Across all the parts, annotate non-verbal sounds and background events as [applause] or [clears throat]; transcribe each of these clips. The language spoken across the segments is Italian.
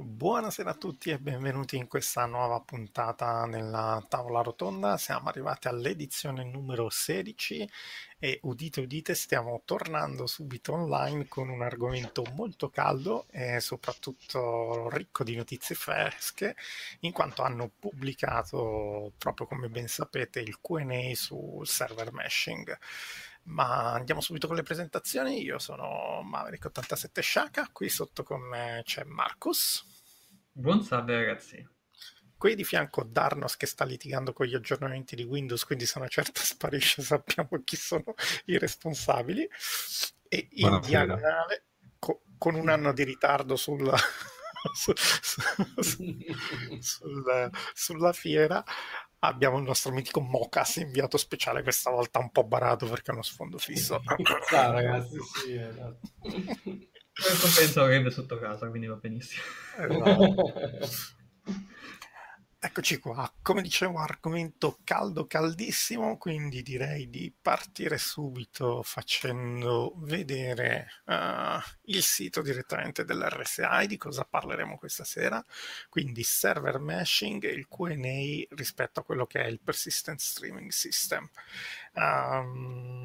Buonasera a tutti e benvenuti in questa nuova puntata nella tavola rotonda. Siamo arrivati all'edizione numero 16 e udite udite stiamo tornando subito online con un argomento molto caldo e soprattutto ricco di notizie fresche in quanto hanno pubblicato proprio come ben sapete il Q&A sul server meshing. Ma andiamo subito con le presentazioni. Io sono Maverick87 Shaka, qui sotto con me c'è Marcus. Buon salve ragazzi. Qui di fianco Darnos che sta litigando con gli aggiornamenti di Windows, quindi se una certa sparisce sappiamo chi sono i responsabili. E in diagonale, co- con un anno di ritardo sul, [laughs] su, su, [laughs] sul, sulla fiera, abbiamo il nostro mitico Mocas inviato speciale questa volta un po' barato perché è uno sfondo fisso. [laughs] Ciao ragazzi, sì, esatto. Il compenso avrebbe sotto casa, quindi va benissimo. Esatto. [laughs] Eccoci qua, come dicevo, argomento caldo, caldissimo, quindi direi di partire subito facendo vedere uh, il sito direttamente dell'RSI, di cosa parleremo questa sera, quindi server meshing e il Q&A rispetto a quello che è il Persistent Streaming System. Um,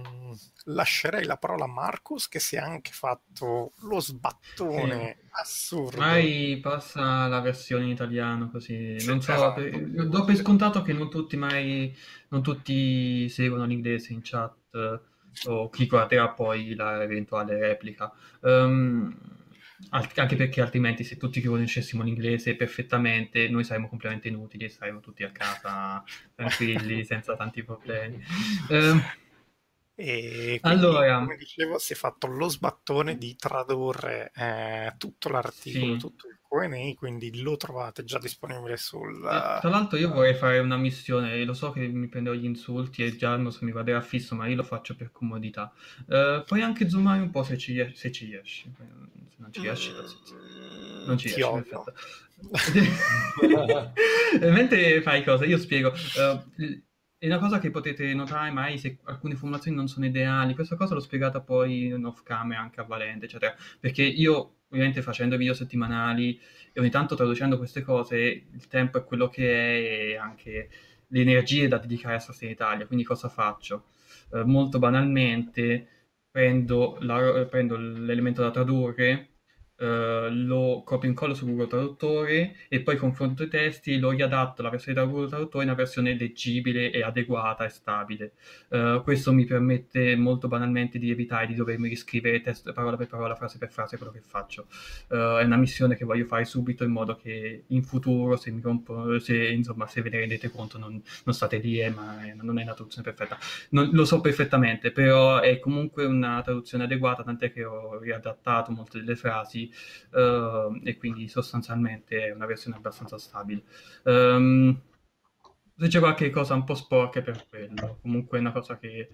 lascerei la parola a Marcus che si è anche fatto lo sbattone sì. assurdo. Mai passa la versione in italiano così. Sì, non so, esatto. per, do per scontato che non tutti mai non tutti seguono l'inglese in chat o chi guarderà poi l'eventuale replica. Um, anche perché altrimenti se tutti conoscessimo l'inglese perfettamente noi saremmo completamente inutili e saremmo tutti a casa [laughs] tranquilli senza tanti problemi um, [laughs] e quindi, allora, come dicevo, si è fatto lo sbattone di tradurre eh, tutto l'articolo, sì. tutto il Q&A, quindi lo trovate già disponibile sul... Eh, tra l'altro io vorrei fare una missione, lo so che mi prenderò gli insulti e già non so mi guarderà fisso, ma io lo faccio per comodità. Uh, puoi anche zoomare un po' se ci, se ci riesci, se non ci riesci, mm, non ci riesci, perfetto. [laughs] Mentre fai cosa, io spiego... Uh, è una cosa che potete notare mai se alcune formulazioni non sono ideali, questa cosa l'ho spiegata poi in off camera anche a Valente, eccetera, perché io ovviamente facendo video settimanali e ogni tanto traducendo queste cose, il tempo è quello che è e anche le energie da dedicare a Stasera Italia, quindi cosa faccio? Eh, molto banalmente prendo, la, prendo l'elemento da tradurre, Uh, lo copio e incollo su Google Traduttore e poi confronto i testi, lo riadatto alla versione da Google Traduttore in una versione leggibile e adeguata e stabile. Uh, questo mi permette molto banalmente di evitare di dovermi riscrivere testo parola per parola, frase per frase quello che faccio. Uh, è una missione che voglio fare subito in modo che in futuro, se, rompo, se, insomma, se ve ne rendete conto, non, non state lì, eh, ma non è una traduzione perfetta. Non, lo so perfettamente, però è comunque una traduzione adeguata, tant'è che ho riadattato molte delle frasi uh, e quindi sostanzialmente è una versione abbastanza stabile. Um, se c'è qualche cosa un po' sporca per quello, comunque è una cosa che...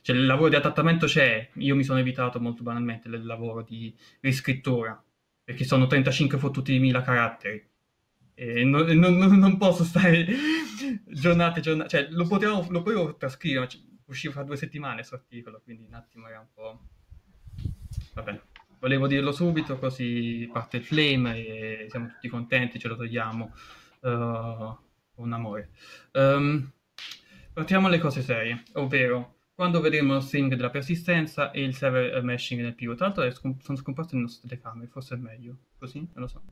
Cioè, il lavoro di adattamento c'è, io mi sono evitato molto banalmente il lavoro di riscrittura, perché sono 35 fottuti mila caratteri. E non, non, non, posso stare [laughs] giornate giornate, cioè lo potevo, lo potevo trascrivere, ma usciva fra due settimane questo articolo, quindi un attimo era un po'... Va bene. Volevo dirlo subito, così parte il flame e siamo tutti contenti, ce lo togliamo uh, con amore. Um, partiamo alle cose serie, ovvero quando vedremo lo string della persistenza e il server meshing nel pivot. Tra l'altro scom- sono scomposte le nostre telecamere, forse è meglio, così? Non lo so.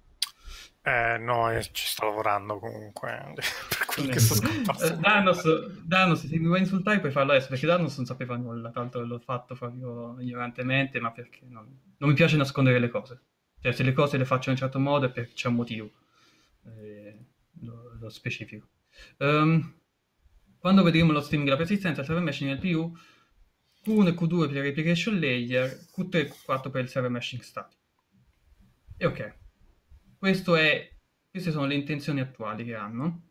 Eh, no, eh, ci sto lavorando comunque [laughs] per quello che sto scomparso. Danos, Danos, se mi vuoi insultare puoi farlo adesso, perché Danos non sapeva nulla, tanto l'ho fatto proprio ignorantemente, ma perché non, non mi piace nascondere le cose. Cioè, se le cose le faccio in un certo modo è perché c'è un motivo. Eh, lo, lo, specifico. Um, quando vedremo lo streaming della persistenza, il server meshing nel PU, Q1 e Q2 per il replication layer, Q3 e Q4 per il server meshing statico. E ok. È, queste sono le intenzioni attuali che hanno.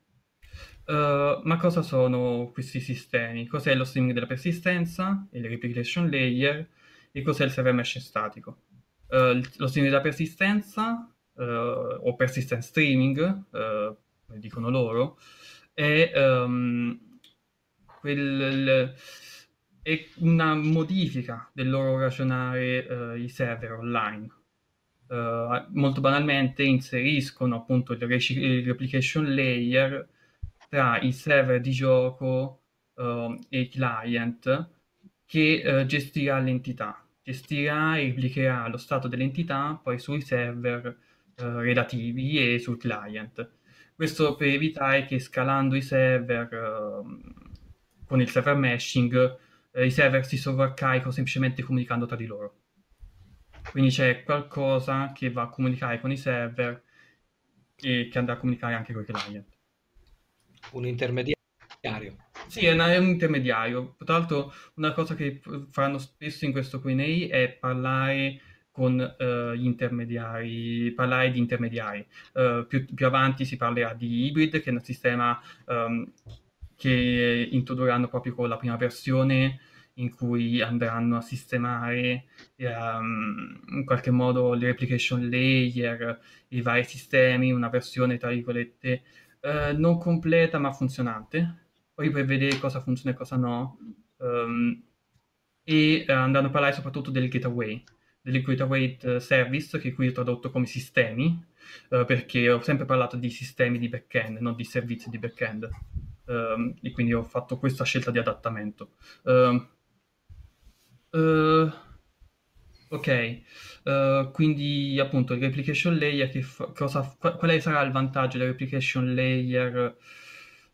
Uh, ma cosa sono questi sistemi? Cos'è lo streaming della persistenza, il replication layer e cos'è il server mesh statico? Uh, lo streaming della persistenza uh, o persistent streaming, come dicono loro, è, um, quel, è, una modifica del loro ragionare i server online Uh, molto banalmente inseriscono appunto il, rec- il, replication layer tra il server di gioco uh, e il client che uh, gestirà l'entità, gestirà e replicherà lo stato dell'entità poi sui server relativi e sul client. Questo per evitare che scalando i server con il server meshing i server si sovraccaricano semplicemente comunicando tra di loro. Quindi c'è qualcosa che va a comunicare con i server e che andrà a comunicare anche con i client. Un intermediario. Sì, è, un intermediario. Tra l'altro, una cosa che faranno spesso in questo QA è parlare con uh, gli intermediari, parlare di intermediari. Uh, più, più, avanti si parlerà di hybrid, che è un sistema um, che introdurranno proprio con la prima versione in cui andranno a sistemare um, in qualche modo le replication layer, i vari sistemi, una versione tra virgolette uh, non completa ma funzionante, poi per vedere cosa funziona e cosa no, um, e uh, andranno a parlare soprattutto del gateway, del gateway service che qui ho tradotto come sistemi, uh, perché ho sempre parlato di sistemi di backend, non di servizi di backend. Um, e quindi ho fatto questa scelta di adattamento. Uh, Uh, ok, uh, quindi appunto il replication layer, che fa, cosa, quale sarà il vantaggio del replication layer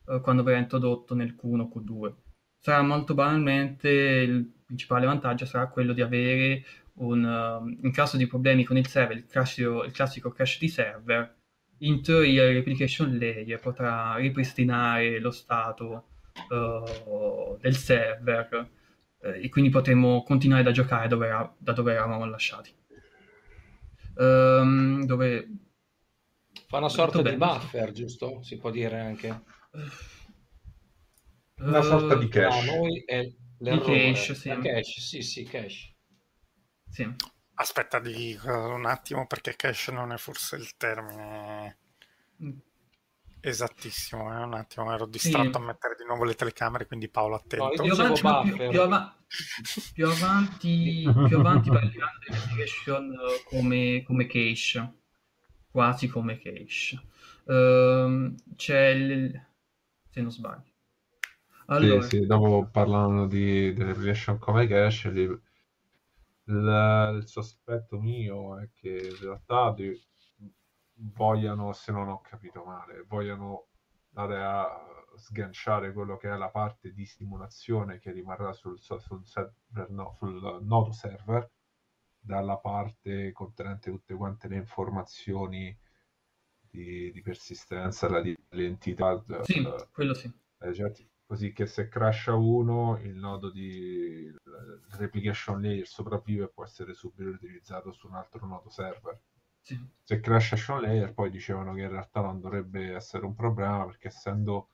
uh, quando verrà introdotto nel Q1 o Q2? Sarà molto banalmente il principale vantaggio sarà quello di avere un, in caso di problemi con il server, il, crash, il classico crash di server, in teoria il replication layer potrà ripristinare lo stato del server eh, e quindi potremo continuare da giocare dove era, da dove eravamo lasciati. Um, dove... Fa una sorta di buffer, giusto? Si può dire anche. Una uh, sorta di cache. No, noi è di cache, sì. cache, sì, sì, cache. Sì. Aspetta di un attimo perché cache non è forse il termine mm. Esattissimo, eh, un attimo, ero distratto sì. a mettere di nuovo le telecamere, quindi Paolo attento. No, più, avanti, più, più, av- più, avanti, più avanti parliamo dell'application come, come cache, quasi come cache. Uh, c'è il... se non sbaglio. Allora... Sì, sì, dopo parlando di, di application come cache, il, il, il sospetto mio è che in realtà di, vogliano, se non ho capito male, vogliano andare a sganciare quello che è la parte di simulazione che rimarrà sul, sul, server, no, sul nodo server dalla parte contenente tutte quante le informazioni di, di persistenza dell'entità. Sì, uh, quello sì. Eh, certo, così che se crasha uno il nodo di replication layer sopravvive e può essere subito utilizzato su un altro nodo server. Sì. Se crash action layer poi dicevano che in realtà non dovrebbe essere un problema perché essendo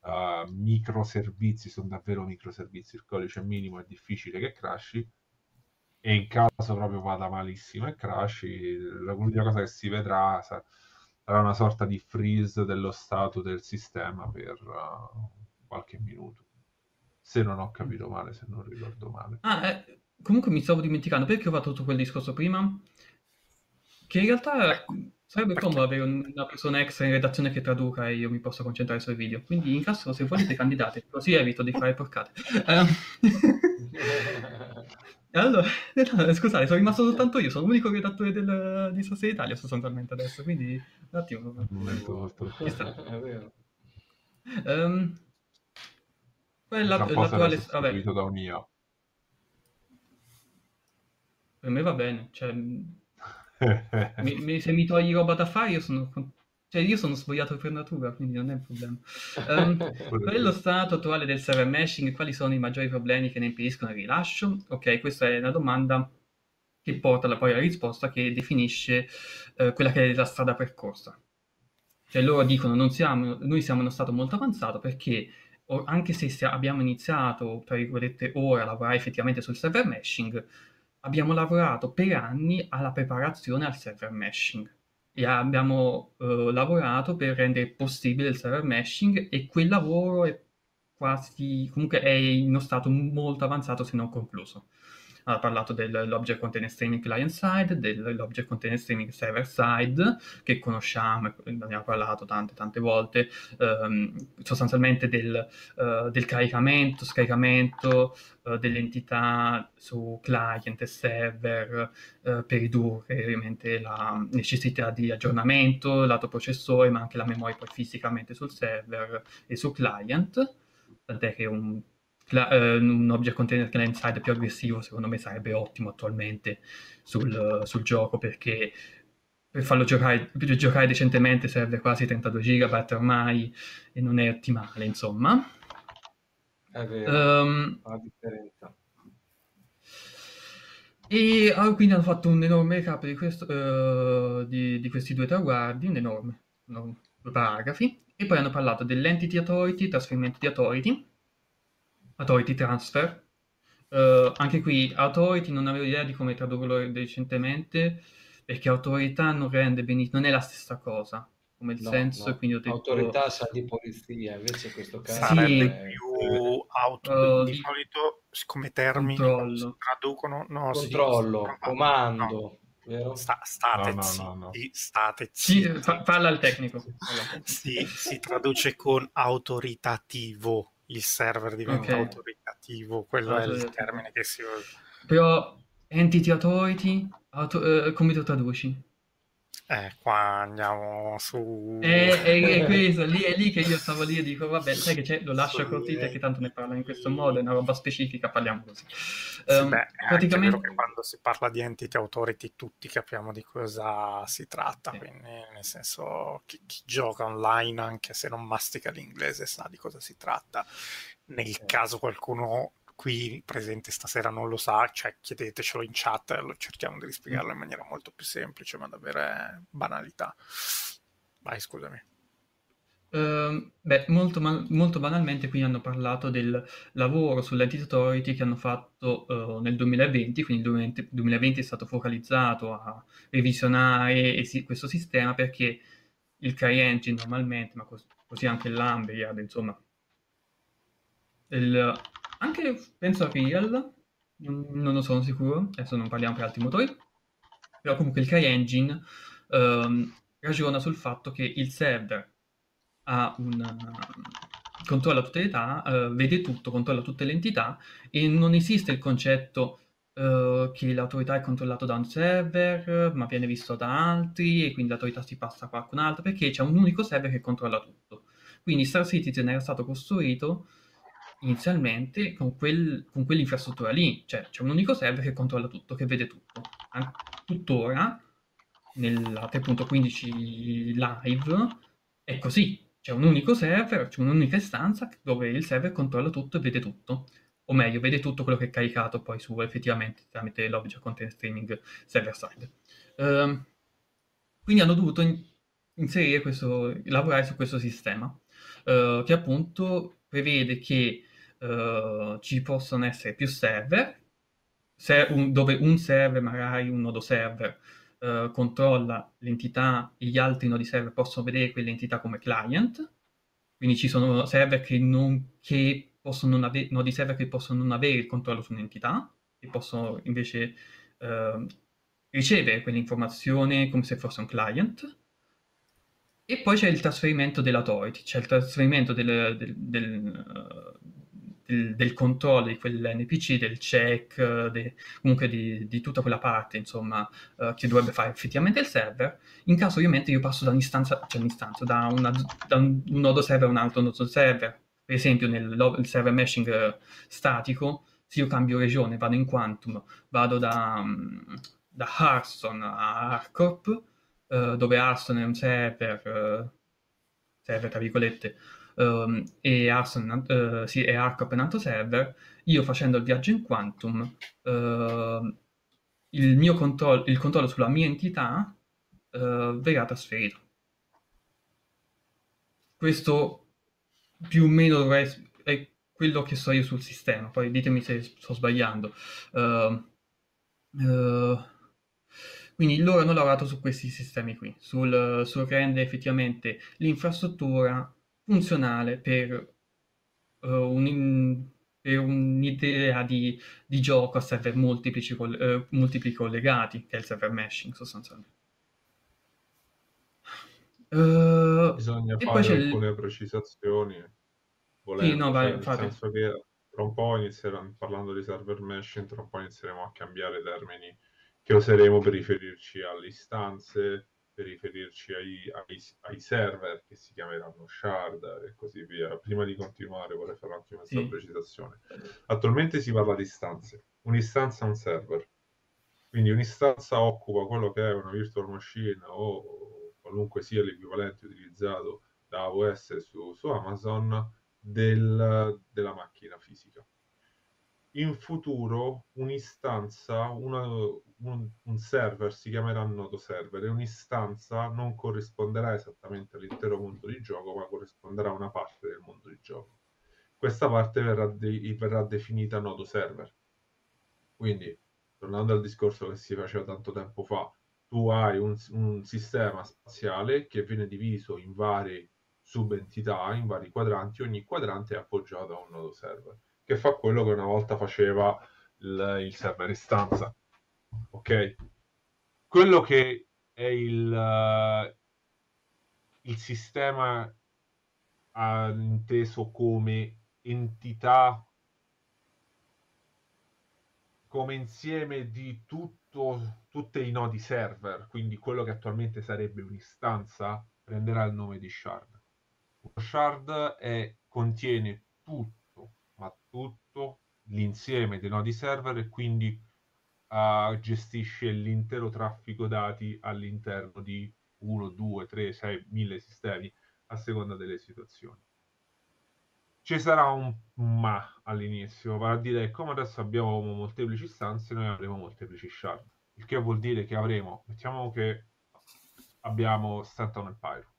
uh, microservizi, sono davvero microservizi, il codice minimo è difficile che crashi e in caso proprio vada malissimo e crashi, l'unica cosa che si vedrà sarà una sorta di freeze dello stato del sistema per uh, qualche minuto. Se non ho capito male, se non ricordo male. Ah, eh, comunque mi stavo dimenticando perché ho fatto tutto quel discorso prima che in realtà sarebbe comodo avere una persona extra in redazione che traduca e io mi posso concentrare sui video. Quindi in caso se volete candidate, così evito di fare porcate. Um, [laughs] allora, [laughs] no, scusate, sono rimasto soltanto io, sono l'unico redattore del, di Sostegno Italia sostanzialmente adesso, quindi un attimo. Un momento, [laughs] È vero. Um, quella, l'attuale... Vabbè. da un io. Per me va bene, cioè [laughs] mi, se mi togli roba da fare, io sono, cioè io sono svogliato per natura, quindi non è un problema. Um, è lo stato attuale del server meshing? Quali sono i maggiori problemi che ne impediscono il rilascio? Ok, questa è una domanda che porta alla, poi alla risposta che definisce uh, quella che è la strada percorsa. Cioè loro dicono non siamo, noi siamo in uno stato molto avanzato perché anche se abbiamo iniziato, tra virgolette, ora a lavorare effettivamente sul server meshing, abbiamo lavorato per anni alla preparazione al server meshing e abbiamo uh, lavorato per rendere possibile il server meshing e quel lavoro è quasi, comunque è in uno stato molto avanzato se non concluso. Ha parlato dell'Object Container Streaming Client Side, dell'Object Container Streaming Server Side, che conosciamo ne abbiamo parlato tante tante volte, ehm, sostanzialmente del, uh, del, caricamento, scaricamento uh, dell'entità su client e server uh, per ridurre ovviamente la necessità di aggiornamento, lato processore, ma anche la memoria poi fisicamente sul server e su client, tant'è che un eh, un object container client side più aggressivo secondo me sarebbe ottimo attualmente sul, sul gioco perché per farlo giocare, per giocare, decentemente serve quasi 32 GB ormai e non è ottimale insomma. È vero um, la differenza. E ah, quindi hanno fatto un enorme recap di, questo, uh, di, di questi due traguardi un enorme, enorme due paragrafi. E poi hanno parlato dell'entity authority, trasferimento di authority Authority Transfer. Uh, anche qui Authority non avevo idea di come tradurlo recentemente perché autorità non rende benissimo, non è la stessa cosa come il no, senso no. quindi ho detto... autorità sa di polizia invece in questo caso sarebbe è... più auto uh, di solito come termini controllo. traducono no, controllo sì, comando no. Sta, state, no, no, no, zitti, state zitti. Sì, fa, parla al tecnico. sì, si traduce con autoritativo il server diventa okay. autoritativo, quello è il termine che si usa. Però entity authority, auto- uh, come traduci? Eh, qua andiamo su... [laughs] È, è, è questo, lì, è lì che io stavo lì e dico, vabbè, sai che c'è, lo lascio così perché tanto ne parla in questo modo, è una roba specifica, parliamo così. Sì, um, beh, praticamente... che quando si parla di entity authority tutti capiamo di cosa si tratta, sì. quindi nel senso chi, chi, gioca online, anche se non mastica l'inglese, sa di cosa si tratta. Nel sì. caso qualcuno qui presente stasera non lo sa, cioè chiedetecelo in chat, lo cerchiamo di rispiegarlo in maniera molto più semplice, ma davvero banalità. Vai, scusami. Uh, beh, molto, molto, banalmente qui hanno parlato del lavoro sull'Entity Authority che hanno fatto uh, nel 2020, quindi il 2020 è stato focalizzato a revisionare questo sistema perché il CryEngine normalmente, ma cos- così anche l'Amberiad, insomma, il, anche penso a Real, non ne sono sicuro, adesso non parliamo per altri motori, però comunque il CryEngine ehm, ragiona sul fatto che il server ha un, uh, controlla tutte le età, uh, vede tutto, controlla tutte le entità e non esiste il concetto uh, che l'autorità è controllata da un server ma viene visto da altri e quindi l'autorità si passa a qualcun altro perché c'è un unico server che controlla tutto. Quindi Star Citizen era stato costruito inizialmente con, quel, con quell'infrastruttura lì, cioè c'è un unico server che controlla tutto, che vede tutto. Tuttora, nella 3.15 live, è così. C'è un unico server, c'è un'unica istanza dove il server controlla tutto e vede tutto. O meglio, vede tutto quello che è caricato poi su effettivamente tramite l'object content streaming server side. Uh, quindi hanno dovuto in- inserire questo, lavorare su questo sistema, uh, che appunto prevede che uh, ci possono essere più server, se un, dove un server, magari un nodo server, uh, controlla l'entità e gli altri nodi server possono vedere quell'entità come client, quindi ci sono server che, non, che possono non avere, nodi server che possono non avere il controllo su un'entità e possono invece uh, ricevere quell'informazione come se fosse un client. E poi c'è il trasferimento dell'authority, c'è il trasferimento del, del, del, del, del controllo di quell'NPC, del check, de, comunque di, di, tutta quella parte, insomma, uh, che dovrebbe fare effettivamente il server, in caso ovviamente io passo da un'istanza, cioè un'istanza, da, una, da un, un, nodo server a un altro nodo server. Per esempio nel server meshing statico, se io cambio regione, vado in Quantum, vado da, da Hearthstone a Arcorp, uh, dove Hearthstone è un server, uh, server tra virgolette, um, e, Arson, uh, sì, e Arc Open Auto Server, io facendo il viaggio in Quantum, uh, il mio controllo, il controllo sulla mia entità uh, verrà trasferito. Questo più o meno dovrei, è quello che so io sul sistema, poi ditemi se sto sbagliando. Uh, uh, quindi loro hanno lavorato su questi sistemi qui, sul, sul rendere effettivamente l'infrastruttura funzionale per uh, un, per un'idea di, di, gioco a server multiplici, eh, multipli collegati, che è il server meshing sostanzialmente. Uh, Bisogna fare alcune il... precisazioni. Volendo, sì, no, vai, cioè, nel senso che tra un po' inizieremo, parlando di server meshing, tra un po' inizieremo a cambiare termini che useremo per riferirci alle istanze, per riferirci ai, ai, ai, server che si chiameranno shard e così via. Prima di continuare vorrei fare anche una sì. precisazione. Attualmente si parla di istanze. Un'istanza è un server. Quindi un'istanza occupa quello che è una virtual machine o qualunque sia l'equivalente utilizzato da AWS su, su Amazon del, della macchina fisica in futuro un'istanza, una, un, un, server si chiamerà nodo server un'istanza non corrisponderà esattamente all'intero mondo di gioco, ma corrisponderà a una parte del mondo di gioco. Questa parte verrà, de- verrà definita nodo server. Quindi, tornando al discorso che si faceva tanto tempo fa, tu hai un, un sistema spaziale che viene diviso in varie subentità, in vari quadranti, ogni quadrante è appoggiato a un nodo server che fa quello che una volta faceva il, il server istanza. Ok? Quello che è il, uh, il sistema uh, inteso come entità, come insieme di tutto, tutti i nodi server, quindi quello che attualmente sarebbe un'istanza, prenderà il nome di shard. Uno shard è, contiene tutto tutto l'insieme dei nodi server e quindi uh, gestisce l'intero traffico dati all'interno di 1, 2, 3, 6, 1000 sistemi a seconda delle situazioni. Ci sarà un ma all'inizio, vale a dire come adesso abbiamo molteplici istanze, noi avremo molteplici shard, il che vuol dire che avremo, mettiamo che abbiamo Stanton e Pyro.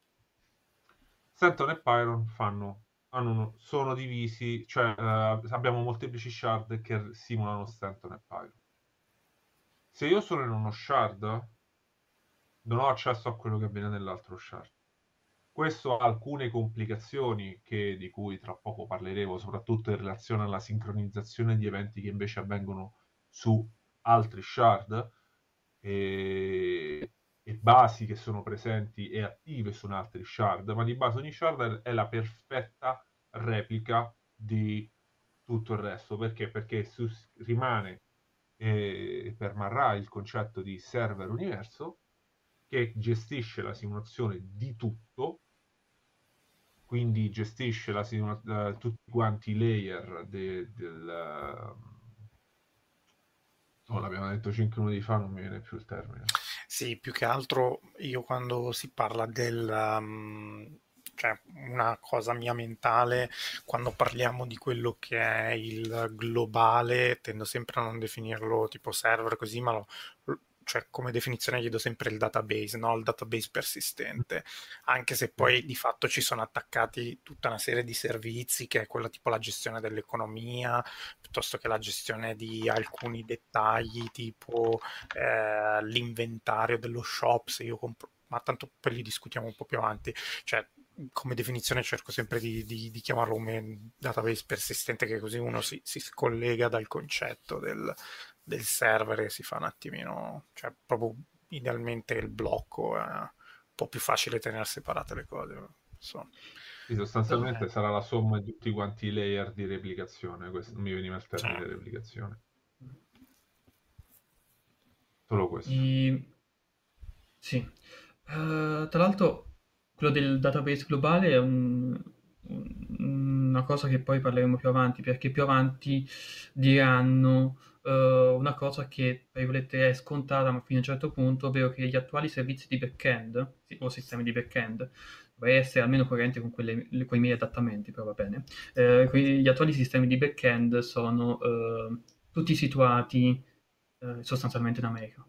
Stanton e Pyron fanno hanno, sono divisi, cioè uh, abbiamo molteplici shard che simulano Stanton e Pyro. Se io sono in uno shard, non ho accesso a quello che avviene nell'altro shard. Questo ha alcune complicazioni che, di cui tra poco parleremo, soprattutto in relazione alla sincronizzazione di eventi che invece avvengono su altri shard. E e basi che sono presenti e attive su altri shard, ma di base ogni shard è la perfetta replica di tutto il resto. Perché? Perché su, rimane e eh, permarrà il concetto di server universo che gestisce la simulazione di tutto, quindi gestisce la simula- uh, tutti quanti i layer de- del... Oh, l'abbiamo detto 5 minuti fa, non mi viene più il termine. Sì, più che altro io quando si parla del... Um, cioè una cosa mia mentale, quando parliamo di quello che è il globale, tendo sempre a non definirlo tipo server così, ma lo, cioè come definizione gli do sempre il database, no? il database persistente, anche se poi di fatto ci sono attaccati tutta una serie di servizi che è quella tipo la gestione dell'economia, piuttosto che la gestione di alcuni dettagli tipo eh, l'inventario dello shop, se io compro, ma tanto poi li discutiamo un po' più avanti, cioè come definizione cerco sempre di, di, di, chiamarlo come database persistente, che così uno si, si scollega dal concetto del, del server e si fa un attimino, cioè proprio idealmente il blocco è un po' più facile tenere separate le cose. Insomma. Sì, sostanzialmente eh. sarà la somma di tutti quanti i layer di replicazione, questo non mi veniva il termine di replicazione. Solo questo. I... Sì. Uh, tra l'altro quello del database globale è un, una cosa che poi parleremo più avanti, perché più avanti diranno uh, una cosa che, tra è scontata, ma fino a un certo punto, ovvero che gli attuali servizi di back-end, o sistemi di back-end, dovrei essere almeno coerenti con, quelle, con i miei adattamenti, però va bene. Uh, gli attuali sistemi di back-end sono uh, tutti situati sostanzialmente in America.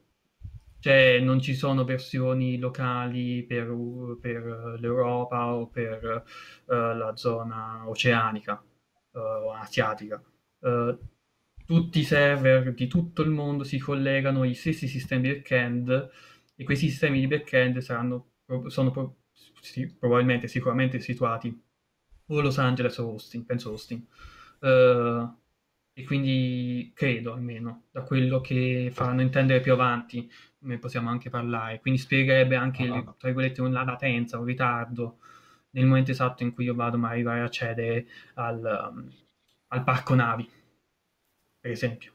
Cioè non ci sono versioni locali per, per l'Europa o per uh, la zona oceanica uh, o asiatica. Uh, tutti i server di tutto il mondo si collegano agli stessi sistemi backend e questi sistemi di backend saranno, sono sì, probabilmente, sicuramente situati o Los Angeles o Austin, penso Austin. e quindi credo almeno, da quello che faranno intendere più avanti, ne possiamo anche parlare, quindi spiegherebbe anche, ah. tra virgolette, una latenza, un ritardo nel momento esatto in cui io vado a arrivare a accedere al, um, al parco navi, per esempio.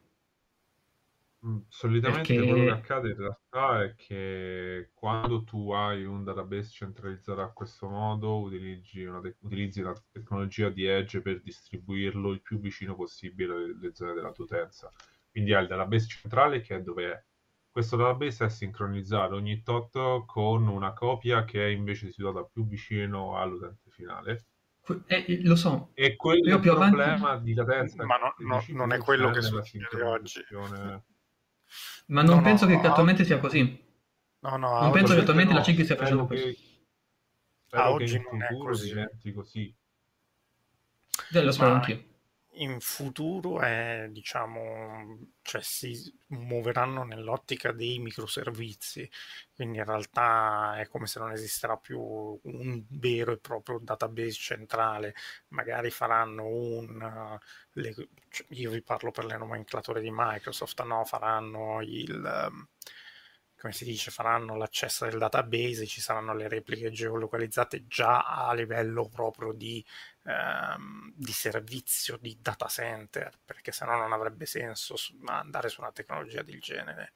Mm, solitamente Perché... quello che accade in realtà è che quando tu hai un database centralizzato a questo modo, utilizzi, una te- utilizzi la tecnologia di Edge per distribuirlo il più vicino possibile alle zone della tua utenza. Quindi hai il database centrale che è dove è. Questo database è sincronizzato ogni tot con una copia che è invece situata più vicino all'utente finale. Eh, lo so. E quello è il problema avanti... di latenza. Ma no, no, non è quello che succede oggi. Ma non no, penso che attualmente sia così. No, no, non penso che attualmente no. la 5 stia facendo che... così. Spero ah, oggi non è così. diventi così. Eh, lo spero anch'io in futuro è, diciamo, cioè si muoveranno nell'ottica dei microservizi, quindi in realtà è come se non esisterà più un vero e proprio database centrale, magari faranno un, le, cioè io vi parlo per le nomenclature di Microsoft, no, faranno il come si dice, faranno l'accesso del database, ci saranno le repliche geolocalizzate già a livello proprio di, ehm, di servizio, di data center, perché sennò non avrebbe senso andare su una tecnologia del genere.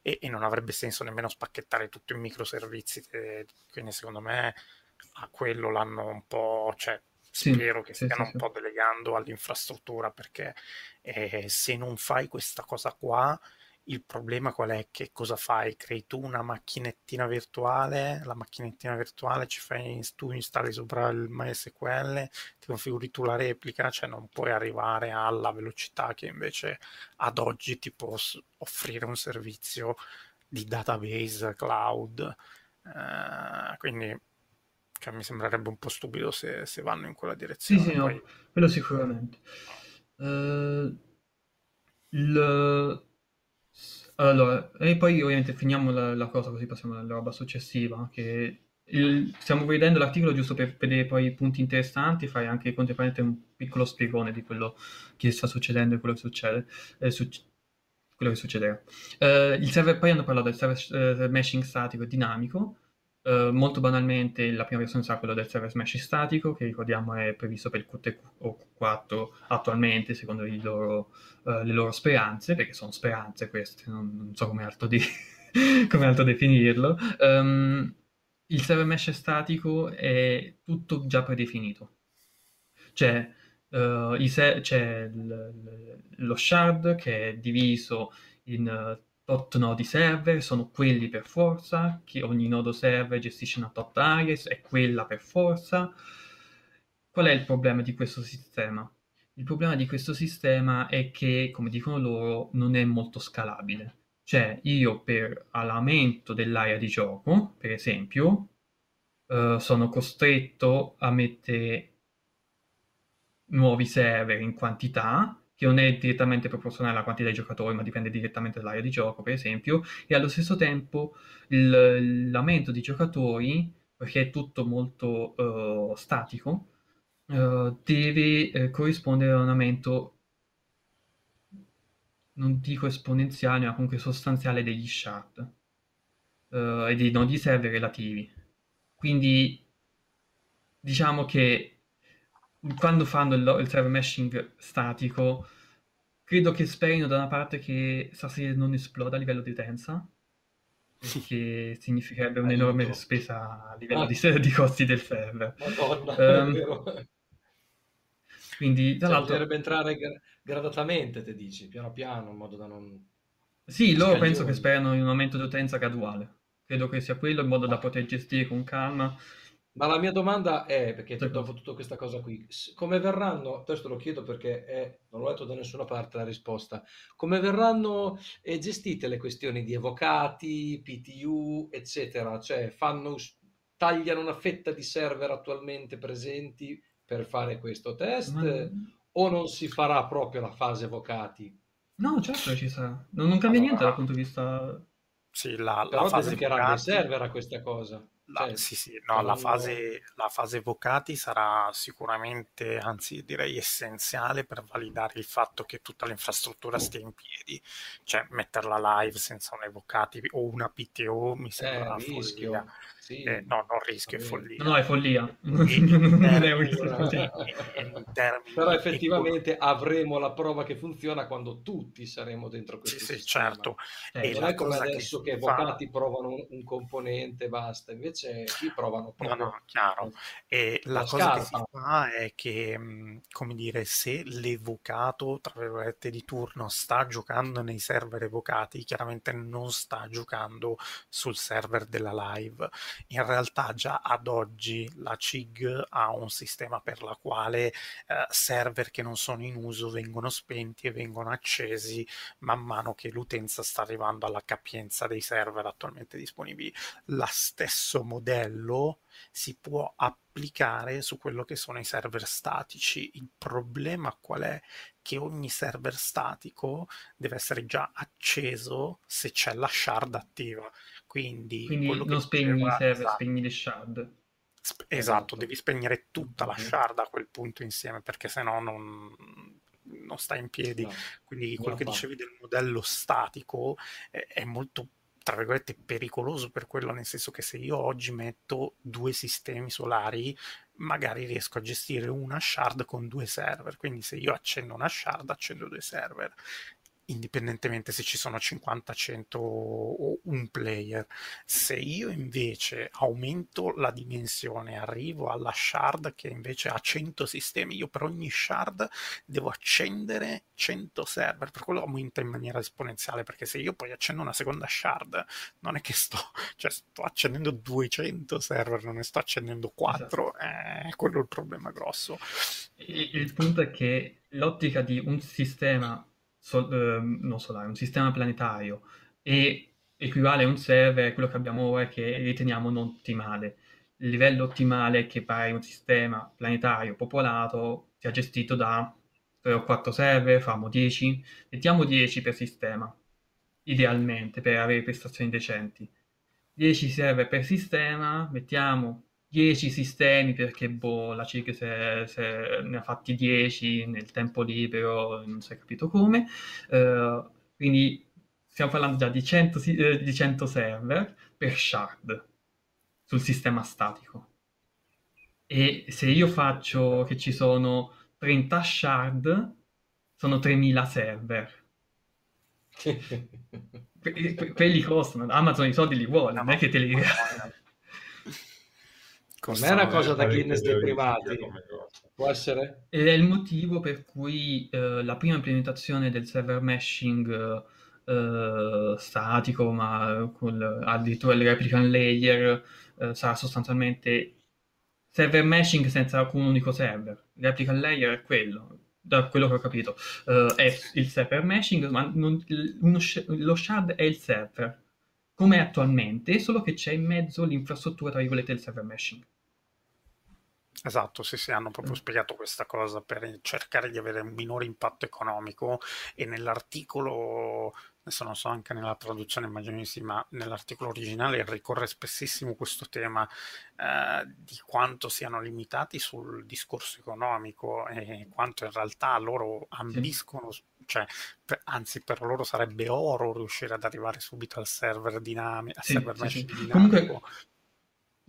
E, e non avrebbe senso nemmeno spacchettare tutto in microservizi, e, quindi secondo me a quello l'hanno un po', cioè spero che sì, stiano sì, un po' delegando all'infrastruttura perché eh, se non fai questa cosa qua il problema qual è? Che cosa fai? Crei tu una macchinettina virtuale, la macchinettina virtuale ci fai, tu installi sopra il MySQL, ti configuri tu la replica, cioè non puoi arrivare alla velocità che invece ad oggi ti può offrire un servizio di database cloud. Uh, quindi cioè, mi sembrerebbe un po' stupido se, se vanno in quella direzione. Sì, sì, Poi... no, quello sicuramente. Uh, il allora, e poi ovviamente finiamo la, la cosa così passiamo alla roba successiva, che il, stiamo vedendo l'articolo giusto per vedere poi i punti interessanti, fare anche contemporaneamente un piccolo spiegone di quello che sta succedendo e quello che succede, eh, su, quello che succederà. Eh, il server, poi hanno parlato del server eh, meshing statico e dinamico, Uh, molto banalmente la prima versione sarà quella del server smash statico che ricordiamo è previsto per il Qt4 attualmente secondo loro, uh, le loro speranze perché sono speranze queste non, non so come altro, di, [laughs] come altro definirlo. Um, il server mesh statico è tutto già predefinito. Cioè uh, se- c'è l- lo shard che è diviso in tot nodi server sono quelli per forza, che ogni nodo server gestisce una tot area, è quella per forza. Qual è il problema di questo sistema? Il problema di questo sistema è che, come dicono loro, non è molto scalabile. Cioè, io per aumento dell'area di gioco, per esempio, eh, sono costretto a mettere nuovi server in quantità che non è direttamente proporzionale alla quantità di giocatori, ma dipende direttamente dall'area di gioco, per esempio, e allo stesso tempo il, l'aumento di giocatori, perché è tutto molto uh, statico, uh, deve uh, corrispondere a un aumento, non dico esponenziale, ma comunque sostanziale degli shard e dei nodi server relativi. Quindi diciamo che quando fanno il, il server meshing statico, credo che sperino da una parte che Sassy non esploda a livello di utenza, [laughs] che significherebbe un'enorme Aiuto. spesa a livello ah. di, di, costi del server. Madonna, um, quindi, tra cioè, l'altro... Potrebbe entrare gradatamente, te dici, piano piano, in modo da non... Sì, loro penso che sperano in un aumento di utenza graduale. Credo che sia quello, in modo da poter gestire con calma ma la mia domanda è, perché dopo tutta questa cosa qui, come verranno, questo lo chiedo perché è, non l'ho letto da nessuna parte la risposta, come verranno eh, gestite le questioni di evocati, PTU, eccetera? Cioè fanno, tagliano una fetta di server attualmente presenti per fare questo test Ma... o non si farà proprio la fase evocati? No, certo ci sarà. Non, non cambia allora, niente dal punto di vista... Sì, la, la fase evocati... server a questa cosa. La, cioè, sì, sì, no, la fase, la fase vocati sarà sicuramente, anzi direi essenziale per validare il fatto che tutta l'infrastruttura stia in piedi. Cioè metterla live senza un evocati o una PTO mi sembra eh, follia. Sì. Eh, no, non rischio, è follia. No, è follia. [laughs] [laughs] Però effettivamente avremo la prova che funziona quando tutti saremo dentro questo sì, sì, certo. Eh, non è come adesso che, che evocati fa... provano un, un, componente basta, invece qui provano proprio... No, no, chiaro. E la, la cosa scarpa. che si fa è che, come dire, se l'evocato, tra virgolette, di turno sta giocando nei server evocati, chiaramente non sta giocando sul server della live in realtà già ad oggi la CIG ha un sistema per la quale eh, server che non sono in uso vengono spenti e vengono accesi man mano che l'utenza sta arrivando alla capienza dei server attualmente disponibili. Lo stesso modello si può applicare su quello che sono i server statici. Il problema qual è? Che ogni server statico deve essere già acceso se c'è la shard attiva. Quindi, Quindi non spegni i server, esatto. spegni le shard. Sp- esatto, devi spegnere tutta la shard a quel punto insieme perché sennò non, non sta in piedi. No, Quindi quello che dicevi del modello statico è, è molto tra virgolette pericoloso per quello, nel senso che se io oggi metto due sistemi solari, magari riesco a gestire una shard con due server. Quindi se io accendo una shard, accendo due server indipendentemente se ci sono 50, 100 o un player. Se io invece aumento la dimensione, arrivo alla shard che invece ha 100 sistemi, io per ogni shard devo accendere 100 server, per quello aumenta in maniera esponenziale, perché se io poi accendo una seconda shard, non è che sto, [laughs] cioè sto accendendo 200 server, non ne sto accendendo 4, esatto. eh, è quello il problema grosso. Il, il punto è che l'ottica di un sistema sol- eh, non solare, un sistema planetario e equivale a un server, quello che abbiamo ora che riteniamo non ottimale. Il livello ottimale è che pare un sistema planetario popolato sia gestito da 3 o 4 server, famo 10, mettiamo 10 per sistema, idealmente, per avere prestazioni decenti. 10 server per sistema, mettiamo 10 sistemi perché boh, la CIG se, se ne ha fatti 10 nel tempo libero, non si è capito come. Uh, quindi stiamo parlando già di 100, eh, di 100 server per shard sul sistema statico. E se io faccio che ci sono 30 shard, sono 3000 server. [laughs] quelli costano, Amazon i soldi li vuole, non è che te li... [laughs] Non è una cosa da Guinness dei privati, può essere? Ed è il motivo per cui eh, la prima implementazione del server meshing eh, statico, ma con addirittura il replicant layer, eh, sarà sostanzialmente server meshing senza un unico server. Il replicant layer è quello, da quello che ho capito, uh, è il server meshing, ma non, uno, lo shard è il server, come è attualmente, solo che c'è in mezzo l'infrastruttura, tra virgolette, del server meshing. Esatto, sì, sì, hanno proprio spiegato questa cosa per cercare di avere un minore impatto economico e nell'articolo, adesso non so anche nella traduzione, immagino di sì, ma nell'articolo originale ricorre spessissimo questo tema eh, di quanto siano limitati sul discorso economico e quanto in realtà loro ambiscono, cioè, per, anzi per loro sarebbe oro riuscire ad arrivare subito al server dinamico, al sì, server sì, mesh dinamico. Comunque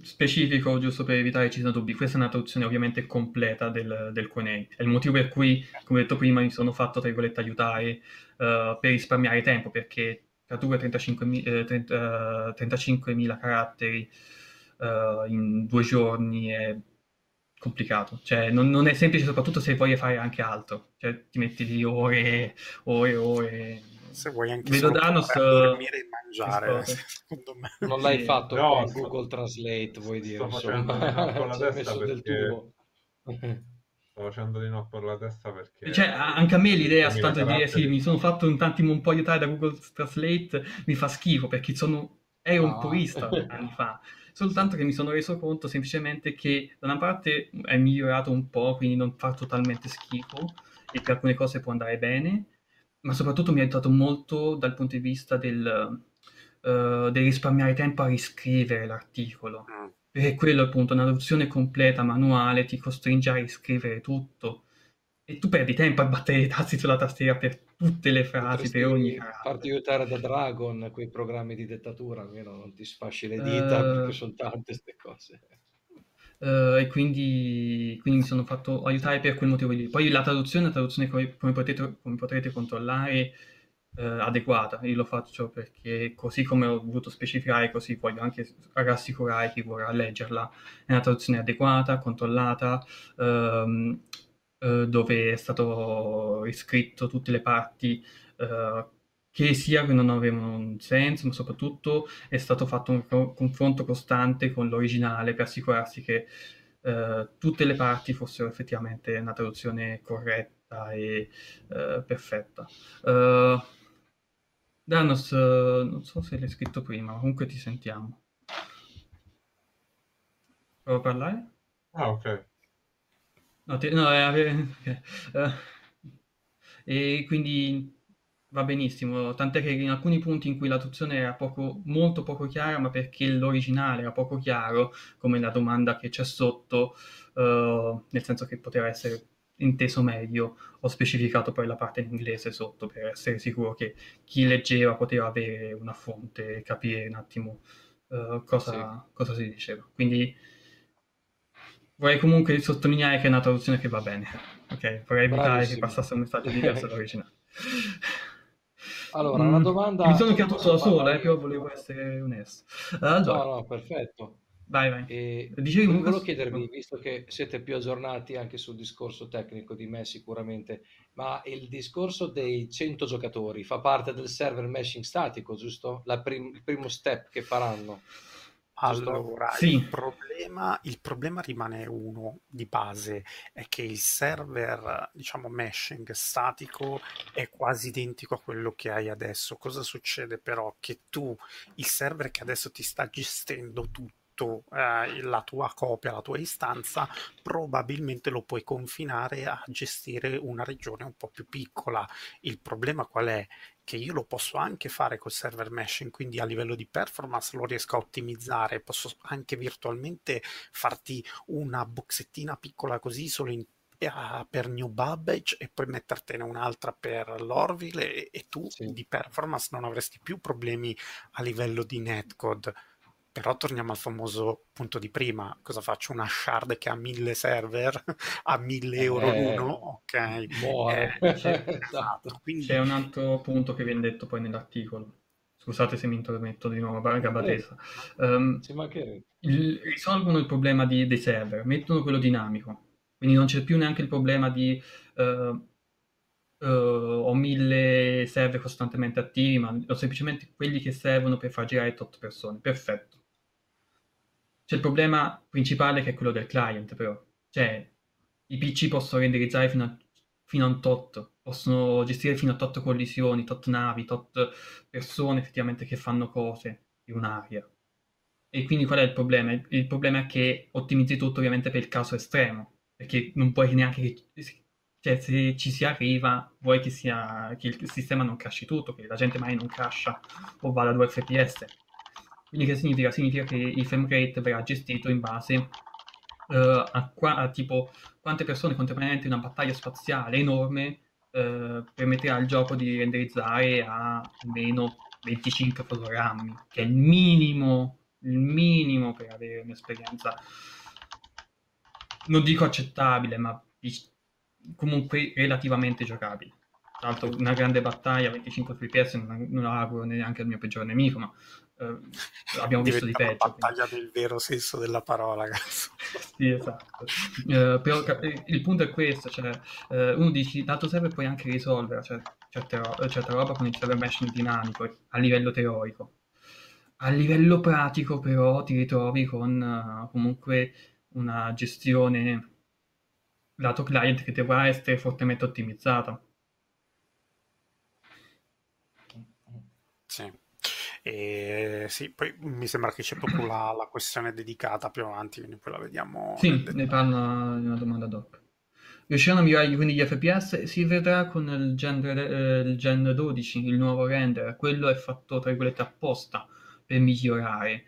specifico, giusto per evitare ci siano dubbi, questa è una traduzione ovviamente completa del, del Q&A. È il motivo per cui, come detto prima, mi sono fatto, tra virgolette, aiutare uh, per risparmiare tempo, perché tradurre 35.000 eh, 30, 35 caratteri uh, in due giorni è complicato. Cioè, non, non, è semplice, soprattutto se vuoi fare anche altro. Cioè, ti metti lì ore, ore, ore se vuoi anche Vedo Danos dormire e mangiare [laughs] secondo me. Non l'hai fatto no, con sto... Google Translate vuoi dire sto facendo con la [laughs] testa perché sto facendo di no per la testa perché cioè, anche a me l'idea soltanto di dire sì mi sono fatto un attimo un po' aiutare da Google Translate mi fa schifo perché sono ero un purista [laughs] anni fa. Soltanto che mi sono reso conto semplicemente che da una parte è migliorato un po' quindi non fa totalmente schifo e per alcune cose può andare bene ma soprattutto mi ha aiutato molto dal punto di vista del, uh, devi risparmiare tempo a riscrivere l'articolo. Mm. Perché quello appunto, una traduzione completa, manuale, ti costringe a riscrivere tutto. E tu perdi tempo a battere i tasti sulla tastiera per tutte le frasi, per ogni carattere. Farti aiutare da Dragon, quei programmi di dettatura, almeno non ti sfasci le dita uh, perché sono tante queste cose. Uh, e quindi, quindi, mi sono fatto aiutare per quel motivo lì. Poi la traduzione, la traduzione come, come, potete, come potrete controllare, uh, adeguata. Io lo faccio perché così come ho voluto specificare, così voglio anche rassicurare chi vorrà leggerla. È una traduzione adeguata, controllata, um, uh, dove è stato riscritto tutte le parti che sia che non avevano un senso, ma soprattutto è stato fatto un co- confronto costante con l'originale per assicurarsi che eh, tutte le parti fossero effettivamente una traduzione corretta e eh, perfetta. Uh, Danos, non so se l'hai scritto prima, ma comunque ti sentiamo. Provo a parlare? Ah, ok. No, ti, no è, okay. uh, e quindi va benissimo, tant'è che in alcuni punti in cui la traduzione era poco, molto poco chiara, ma perché l'originale era poco chiaro, come la domanda che c'è sotto, uh, nel senso che poteva essere inteso meglio, ho specificato poi la parte in inglese sotto per essere sicuro che chi leggeva poteva avere una fonte e capire un attimo uh, cosa, sì. cosa si diceva. Quindi vorrei comunque sottolineare che è una traduzione che va bene, ok? Vorrei evitare Bravissimo. che passasse un messaggio diverso dall'originale. [laughs] Allora, una mm, domanda... Mi sono chiamato da solo, eh, però volevo essere onesto. Allora, no, no, perfetto. Vai, vai. E Dicevi volevo comunque... chiedervi, visto che siete più aggiornati anche sul discorso tecnico di me sicuramente, ma il discorso dei 100 giocatori fa parte del server meshing statico, giusto? Prim- il primo step che faranno. Allora, sì. il, problema, il, problema, rimane uno di base, è che il server, diciamo, meshing statico è quasi identico a quello che hai adesso. Cosa succede però? Che tu, il server che adesso ti sta gestendo tutto, eh, la tua copia, la tua istanza, probabilmente lo puoi confinare a gestire una regione un po' più piccola. Il problema qual è? che io lo posso anche fare col server meshing, quindi a livello di performance lo riesco a ottimizzare, posso anche virtualmente farti una boxettina piccola così solo in, uh, per New Babbage e poi mettertene un'altra per l'Orville e, e tu sì. di performance non avresti più problemi a livello di netcode però torniamo al famoso punto di prima, cosa faccio? Una shard che ha mille server [laughs] a mille euro eh, l'uno? Ok. Eh, c'è, [laughs] esatto. Quindi... c'è un altro punto che viene detto poi nell'articolo. Scusate se mi intrometto di nuovo, Gabatesa. Um, il, risolvono il problema di, dei server, mettono quello dinamico, quindi non c'è più neanche il problema di uh, uh, ho mille server costantemente attivi, ma ho semplicemente quelli che servono per far girare tot persone. Perfetto c'è il problema principale che è quello del client, però. Cioè, i PC possono renderizzare fino a, fino a un tot, possono gestire fino a tot collisioni, tot navi, tot persone effettivamente che fanno cose in un'area. E quindi qual è il problema? Il problema è che ottimizzi tutto ovviamente per il caso estremo, perché non puoi neanche che... Cioè, se ci si arriva, vuoi che, sia, che il sistema non crashi tutto, che la gente mai non crasha o vada a 2 fps quindi che significa? Significa che il frame rate verrà gestito in base uh, a, qua, a, tipo quante persone contemporaneamente in una battaglia spaziale enorme uh, permetterà al gioco di renderizzare a meno 25 fotogrammi, che è il minimo, il minimo per avere un'esperienza, non dico accettabile, ma comunque relativamente giocabile. Tra l'altro una grande battaglia, 25 fps, non, non auguro neanche al mio peggior nemico, ma eh, abbiamo visto di peggio. La battaglia quindi. del vero senso della parola, [laughs] sì, esatto. Eh, però il punto è questo, cioè, eh, uno dice, dato server puoi anche risolvere cioè, certe, ro- certe roba con il server meshing dinamico a livello teorico. A livello pratico però ti ritrovi con uh, comunque una gestione lato client che dovrà essere fortemente ottimizzata. Sì. E sì, poi mi sembra che c'è proprio la, la questione dedicata più avanti, quindi poi la vediamo. Sì, ne parla in una domanda dopo. riusciranno a migliorare quindi gli FPS, si vedrà con il Gen, eh, il Gen 12, il nuovo render, quello è fatto tra virgolette apposta per migliorare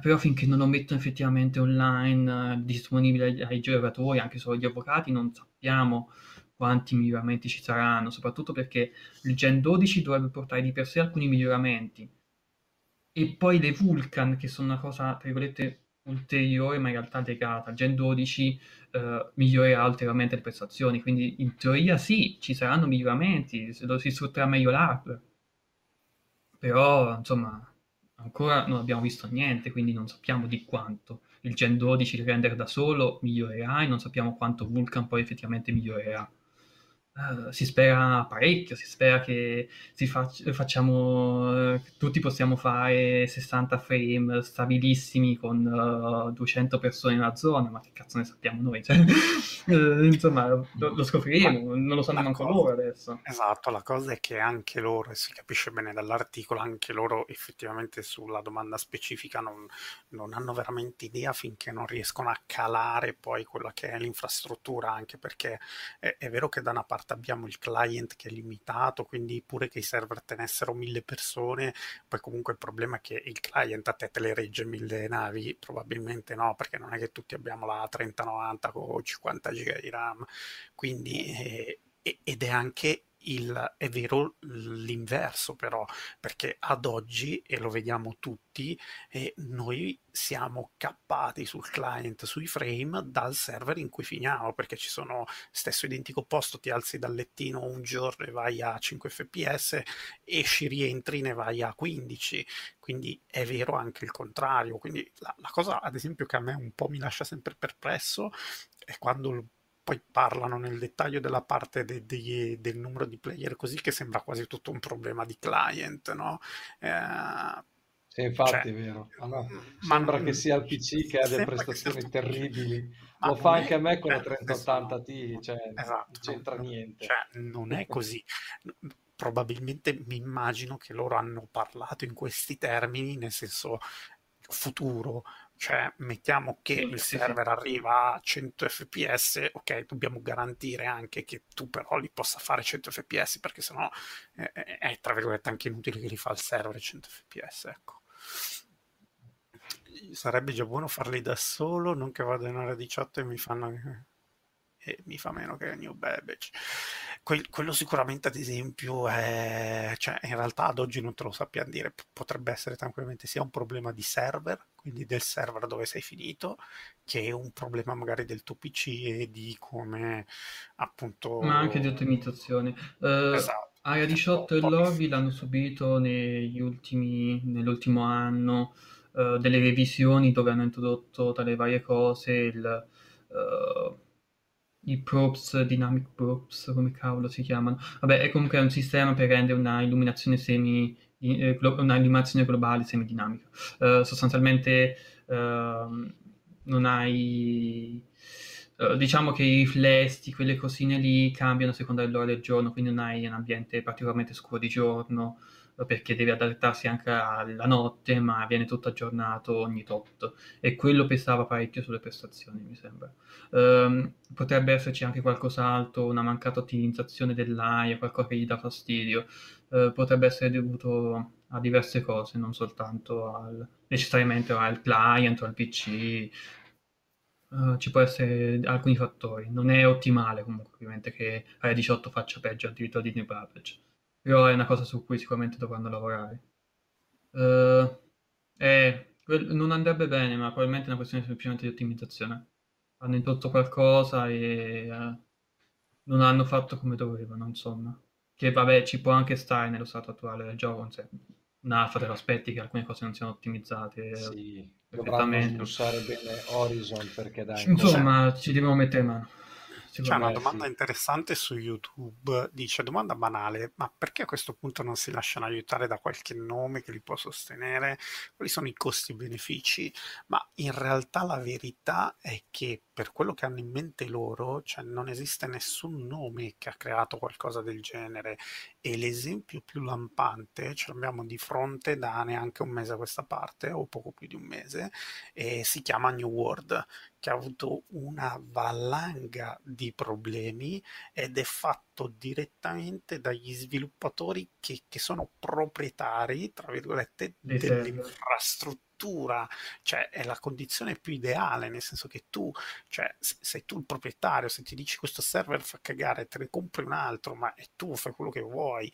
però finché non lo mettono effettivamente online, eh, disponibile ai, ai, giocatori, anche solo agli avvocati, non sappiamo quanti miglioramenti ci saranno, soprattutto perché il Gen 12 dovrebbe portare di per sé alcuni miglioramenti. E poi le Vulcan, che sono una cosa, tra virgolette, ulteriore, ma in realtà legata. Gen 12 eh, migliorerà ulteriormente le prestazioni, quindi in teoria sì, ci saranno miglioramenti, si sfrutterà meglio l'hardware. Però, insomma, ancora non abbiamo visto niente, quindi non sappiamo di quanto. Il Gen 12 il render da solo migliorerà e non sappiamo quanto Vulkan poi effettivamente migliorerà. Uh, si spera parecchio, si spera che si fac- facciamo, uh, tutti possiamo fare 60 frame stabilissimi con uh, eh, 200 persone in una zona, ma che cazzo ne sappiamo noi? [laughs] Cioè, insomma, lo, lo scopriremo, ma non lo sanno manco cosa, loro adesso. Esatto, la cosa è che anche loro, e si capisce bene dall'articolo, anche loro effettivamente sulla domanda specifica non, non hanno veramente idea finché non riescono a calare poi quella che è l'infrastruttura, anche perché è, è vero che da una parte abbiamo il client che è limitato, quindi pure che i server tenessero mille persone, poi comunque il problema è che il client a te te le regge mille navi, probabilmente no, perché non è che tutti abbiamo la 3090 con 50 giga di RAM, quindi eh, ed è anche il, è vero l'inverso però, perché ad oggi, e lo vediamo tutti, eh, noi siamo cappati sul client, sui frame, dal server in cui finiamo, perché ci sono stesso identico posto, ti alzi dal lettino un giorno e vai a 5 fps, esci, rientri, ne vai a 15, quindi è vero anche il contrario. Quindi la, la cosa, ad esempio, che a me un po' mi lascia sempre perplesso è quando poi parlano nel dettaglio della parte de, de, del numero di player così che sembra quasi tutto un problema di client, no? Eh, sì, infatti cioè, è vero. Allora, ma sembra non, che sia il PC che ha delle prestazioni terribili. Lo fa anche a me con la 3080 Ti, cioè esatto, non c'entra niente. Cioè, non è così. Probabilmente mi immagino che loro hanno parlato in questi termini, nel senso futuro, cioè mettiamo che il server arriva a 100 fps, ok, dobbiamo garantire anche che tu però li possa fare 100 fps perché sennò è, è tra virgolette anche inutile che li fa il server 100 fps, ecco. Sarebbe già buono farli da solo, non che vado in ora 18 e mi fanno e mi fa meno che New Babbage. Que- quello sicuramente, ad esempio, è, cioè, in realtà ad oggi non te lo sappiamo dire, P- potrebbe essere tranquillamente sia un problema di server, quindi del server dove sei finito, che un problema magari del tuo PC e di come appunto... Ma anche di ottimizzazione. Uh, esatto. Area 18 e Lobby l'hanno subito negli ultimi, nell'ultimo anno uh, delle revisioni dove hanno introdotto tra le varie cose il... Uh, i props, dynamic props, come cavolo si chiamano. Vabbè, è comunque un sistema per rendere una illuminazione semi eh, una illuminazione globale semidinamica. Uh, sostanzialmente uh, non hai uh, diciamo che i riflessi, quelle cosine lì cambiano a seconda dell'ora del giorno, quindi non hai un ambiente particolarmente scuro di giorno perché deve adattarsi anche alla notte, ma viene tutto aggiornato ogni tot e quello pesava parecchio sulle prestazioni, mi sembra. Um, potrebbe esserci anche qualcos'altro, una mancata ottimizzazione dell'AIA, qualcosa che gli dà fastidio. Uh, potrebbe essere dovuto a diverse cose, non soltanto al, necessariamente al client o al PC. Uh, ci può essere alcuni fattori. Non è ottimale comunque, ovviamente, che AIA 18 faccia peggio addirittura di New Publish però è una cosa su cui sicuramente dovranno lavorare. Uh, eh, non andrebbe bene, ma probabilmente è una questione semplicemente di ottimizzazione. Hanno introdotto qualcosa e uh, non hanno fatto come dovevano, insomma. Che vabbè, ci può anche stare nello stato attuale del gioco, un alfa te lo aspetti che alcune cose non siano ottimizzate. Sì, dovranno smussare bene Horizon perché dai... Insomma, ci dobbiamo mettere mano. C'è una domanda sì. interessante su YouTube, dice domanda banale, ma perché a questo punto non si lasciano aiutare da qualche nome che li può sostenere? Quali sono i costi e benefici? Ma in realtà la verità è che per quello che hanno in mente loro, cioè non esiste nessun nome che ha creato qualcosa del genere e l'esempio più lampante ce l'abbiamo di fronte da neanche un mese a questa parte o poco più di un mese e si chiama New World che ha avuto una valanga di problemi ed è fatto direttamente dagli sviluppatori che, che sono proprietari, tra virgolette, dell'infrastruttura, cioè è la condizione più ideale, nel senso che tu, cioè sei tu il proprietario, se ti dici questo server fa cagare, te ne compri un altro, ma è tu, fai quello che vuoi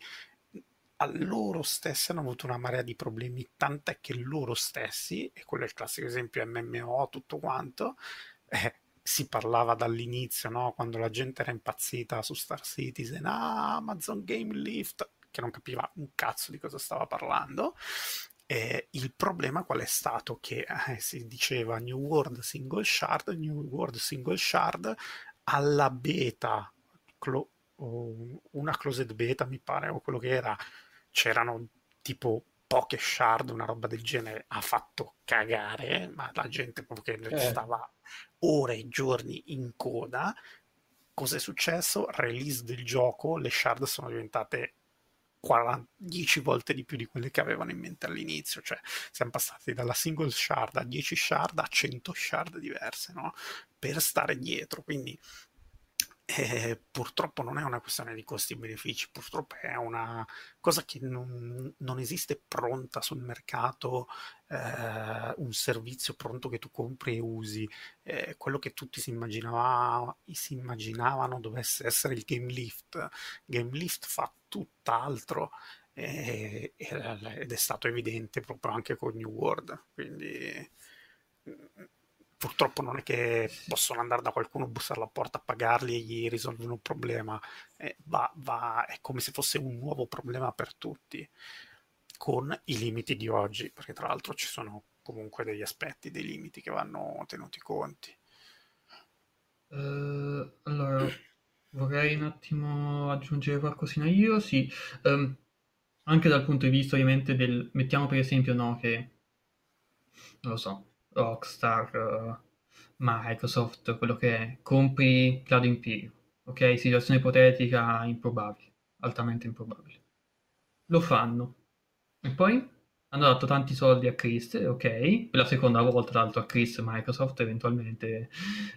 a loro stessi hanno avuto una marea di problemi, tant'è che loro stessi, e quello è il classico esempio MMO, tutto quanto, eh, si parlava dall'inizio, no? quando la gente era impazzita su Star Citizen, ah, Amazon Game Lift, che non capiva un cazzo di cosa stava parlando. Eh, il problema qual è stato? Che eh, si diceva New World Single Shard, New World Single Shard, alla beta, clo- una closed beta mi pare, o quello che era, c'erano tipo poche shard, una roba del genere, ha fatto cagare, ma la gente proprio che eh. stava ore e giorni in coda. Cos'è successo? Release del gioco, le shard sono diventate 40, 10 volte di più di quelle che avevano in mente all'inizio, cioè siamo passati dalla single shard a 10 shard a 100 shard diverse, no? Per stare dietro, quindi eh, purtroppo non è una questione di costi e benefici, purtroppo è una cosa che non, non esiste pronta sul mercato, eh, un servizio pronto che tu compri e usi. Eh, quello che tutti si, immaginava, si immaginavano dovesse essere il Game Lift. Game Lift fa tutt'altro eh, ed è stato evidente proprio anche con New World. Quindi purtroppo non è che possono andare da qualcuno, bussare alla porta, pagarli e gli risolvono un problema, eh, va, va, è come se fosse un nuovo problema per tutti, con i limiti di oggi, perché tra l'altro ci sono comunque degli aspetti, dei limiti che vanno tenuti conti. Uh, allora, vorrei un attimo aggiungere qualcosina io, sì, um, anche dal punto di vista ovviamente del, mettiamo per esempio no, che, non lo so, Rockstar, uh, Microsoft, quello che è, compri Cloud Imperium, ok? Situazione ipotetica improbabile, altamente improbabile. Lo fanno. E poi hanno dato tanti soldi a Chris, ok? Per la seconda volta, tra l'altro, a Chris Microsoft eventualmente.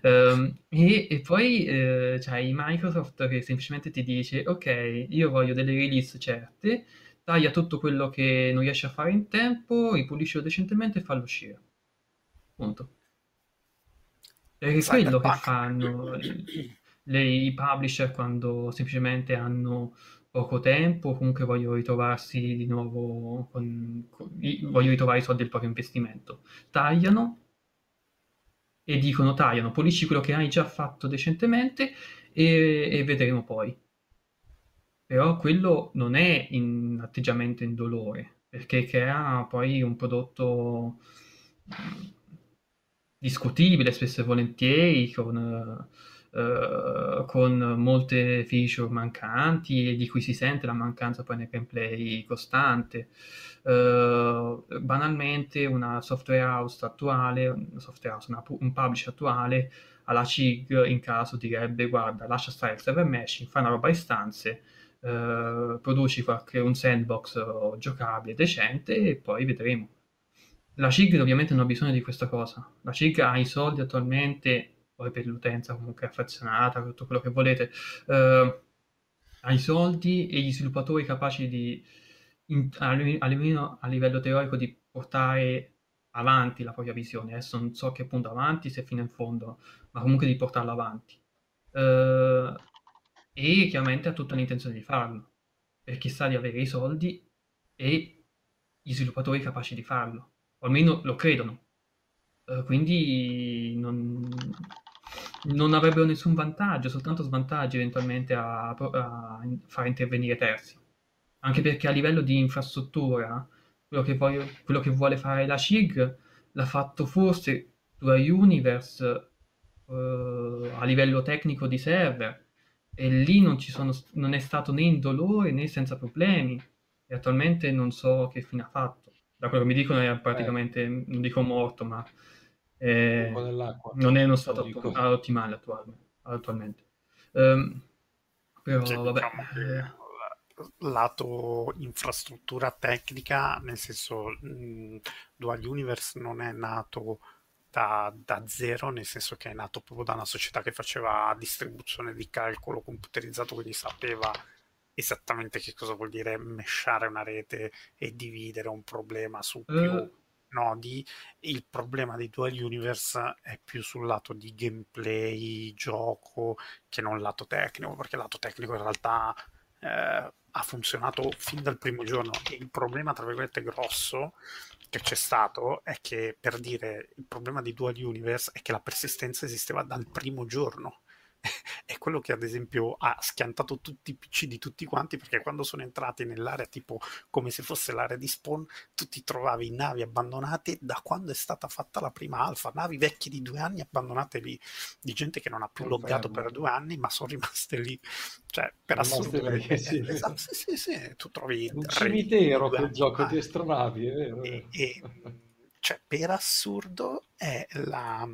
Um, e, e, poi eh, c'hai Microsoft che semplicemente ti dice, ok, io voglio delle release certe, taglia tutto quello che non riesce a fare in tempo, ripuliscilo decentemente e fallo uscire. Punto. È quello che fanno le, i publisher quando semplicemente hanno poco tempo, comunque vogliono ritrovarsi di nuovo, con, con, vogliono ritrovare i soldi del proprio investimento. Tagliano e dicono tagliano, pulisci quello che hai già fatto decentemente e, e vedremo poi. Però quello non è in atteggiamento indolore, perché crea poi un prodotto discutibile spesso e volentieri, con, uh, con molte feature mancanti e di cui si sente la mancanza poi nel gameplay costante. Uh, banalmente una software house attuale, una software house, una, un publisher attuale alla CIG in caso direbbe guarda lascia stare il server meshing, fai una roba a istanze, uh, produci qualche, un sandbox giocabile decente e poi vedremo la CIG ovviamente non ha bisogno di questa cosa. La CIG ha i soldi attualmente, poi per l'utenza comunque affezionata, tutto quello che volete, eh, ha i soldi e gli sviluppatori capaci di, in, almeno a livello teorico, di portare avanti la propria visione. Adesso non so che punto avanti, se fino in fondo, ma comunque di portarla avanti. Eh, e chiaramente ha tutta l'intenzione di farlo, perché sa di avere i soldi e gli sviluppatori capaci di farlo o almeno lo credono. Uh, quindi non, non, avrebbero nessun vantaggio, soltanto svantaggi eventualmente a, a, far intervenire terzi. Anche perché a livello di infrastruttura, quello che, voglio, quello che vuole fare la CIG l'ha fatto forse Dura Universe uh, a livello tecnico di server e lì non, sono, non è stato né indolore né senza problemi e attualmente non so che fine ha fatto da quello che mi dicono è praticamente, eh. non dico morto, ma è, non è uno stato attu- ottimale attualmente. attualmente. Um, però cioè, vabbè. Diciamo eh. lato infrastruttura tecnica, nel senso mh, Dual Universe non è nato da, da, zero, nel senso che è nato proprio da una società che faceva distribuzione di calcolo computerizzato, quindi sapeva esattamente che cosa vuol dire meshare una rete e dividere un problema su più uh. nodi. Il problema di Dual Universe è più sul lato di gameplay, gioco, che non lato tecnico, perché il lato tecnico in realtà eh, ha funzionato fin dal primo giorno. E il problema, tra virgolette, grosso che c'è stato è che, per dire, il problema di Dual Universe è che la persistenza esisteva dal primo giorno [laughs] è quello che ad esempio ha schiantato tutti i PC di tutti quanti perché quando sono entrati nell'area tipo come se fosse l'area di spawn tu ti trovavi navi abbandonate da quando è stata fatta la prima alfa navi vecchie di due anni abbandonate lì di gente che non ha più Confermo. loggato per due anni ma sono rimaste lì cioè per assurdo perché, sì. Esatto, sì, sì, sì, tu trovi un cimitero quel gioco di astronavi è vero, e, e, cioè per assurdo è la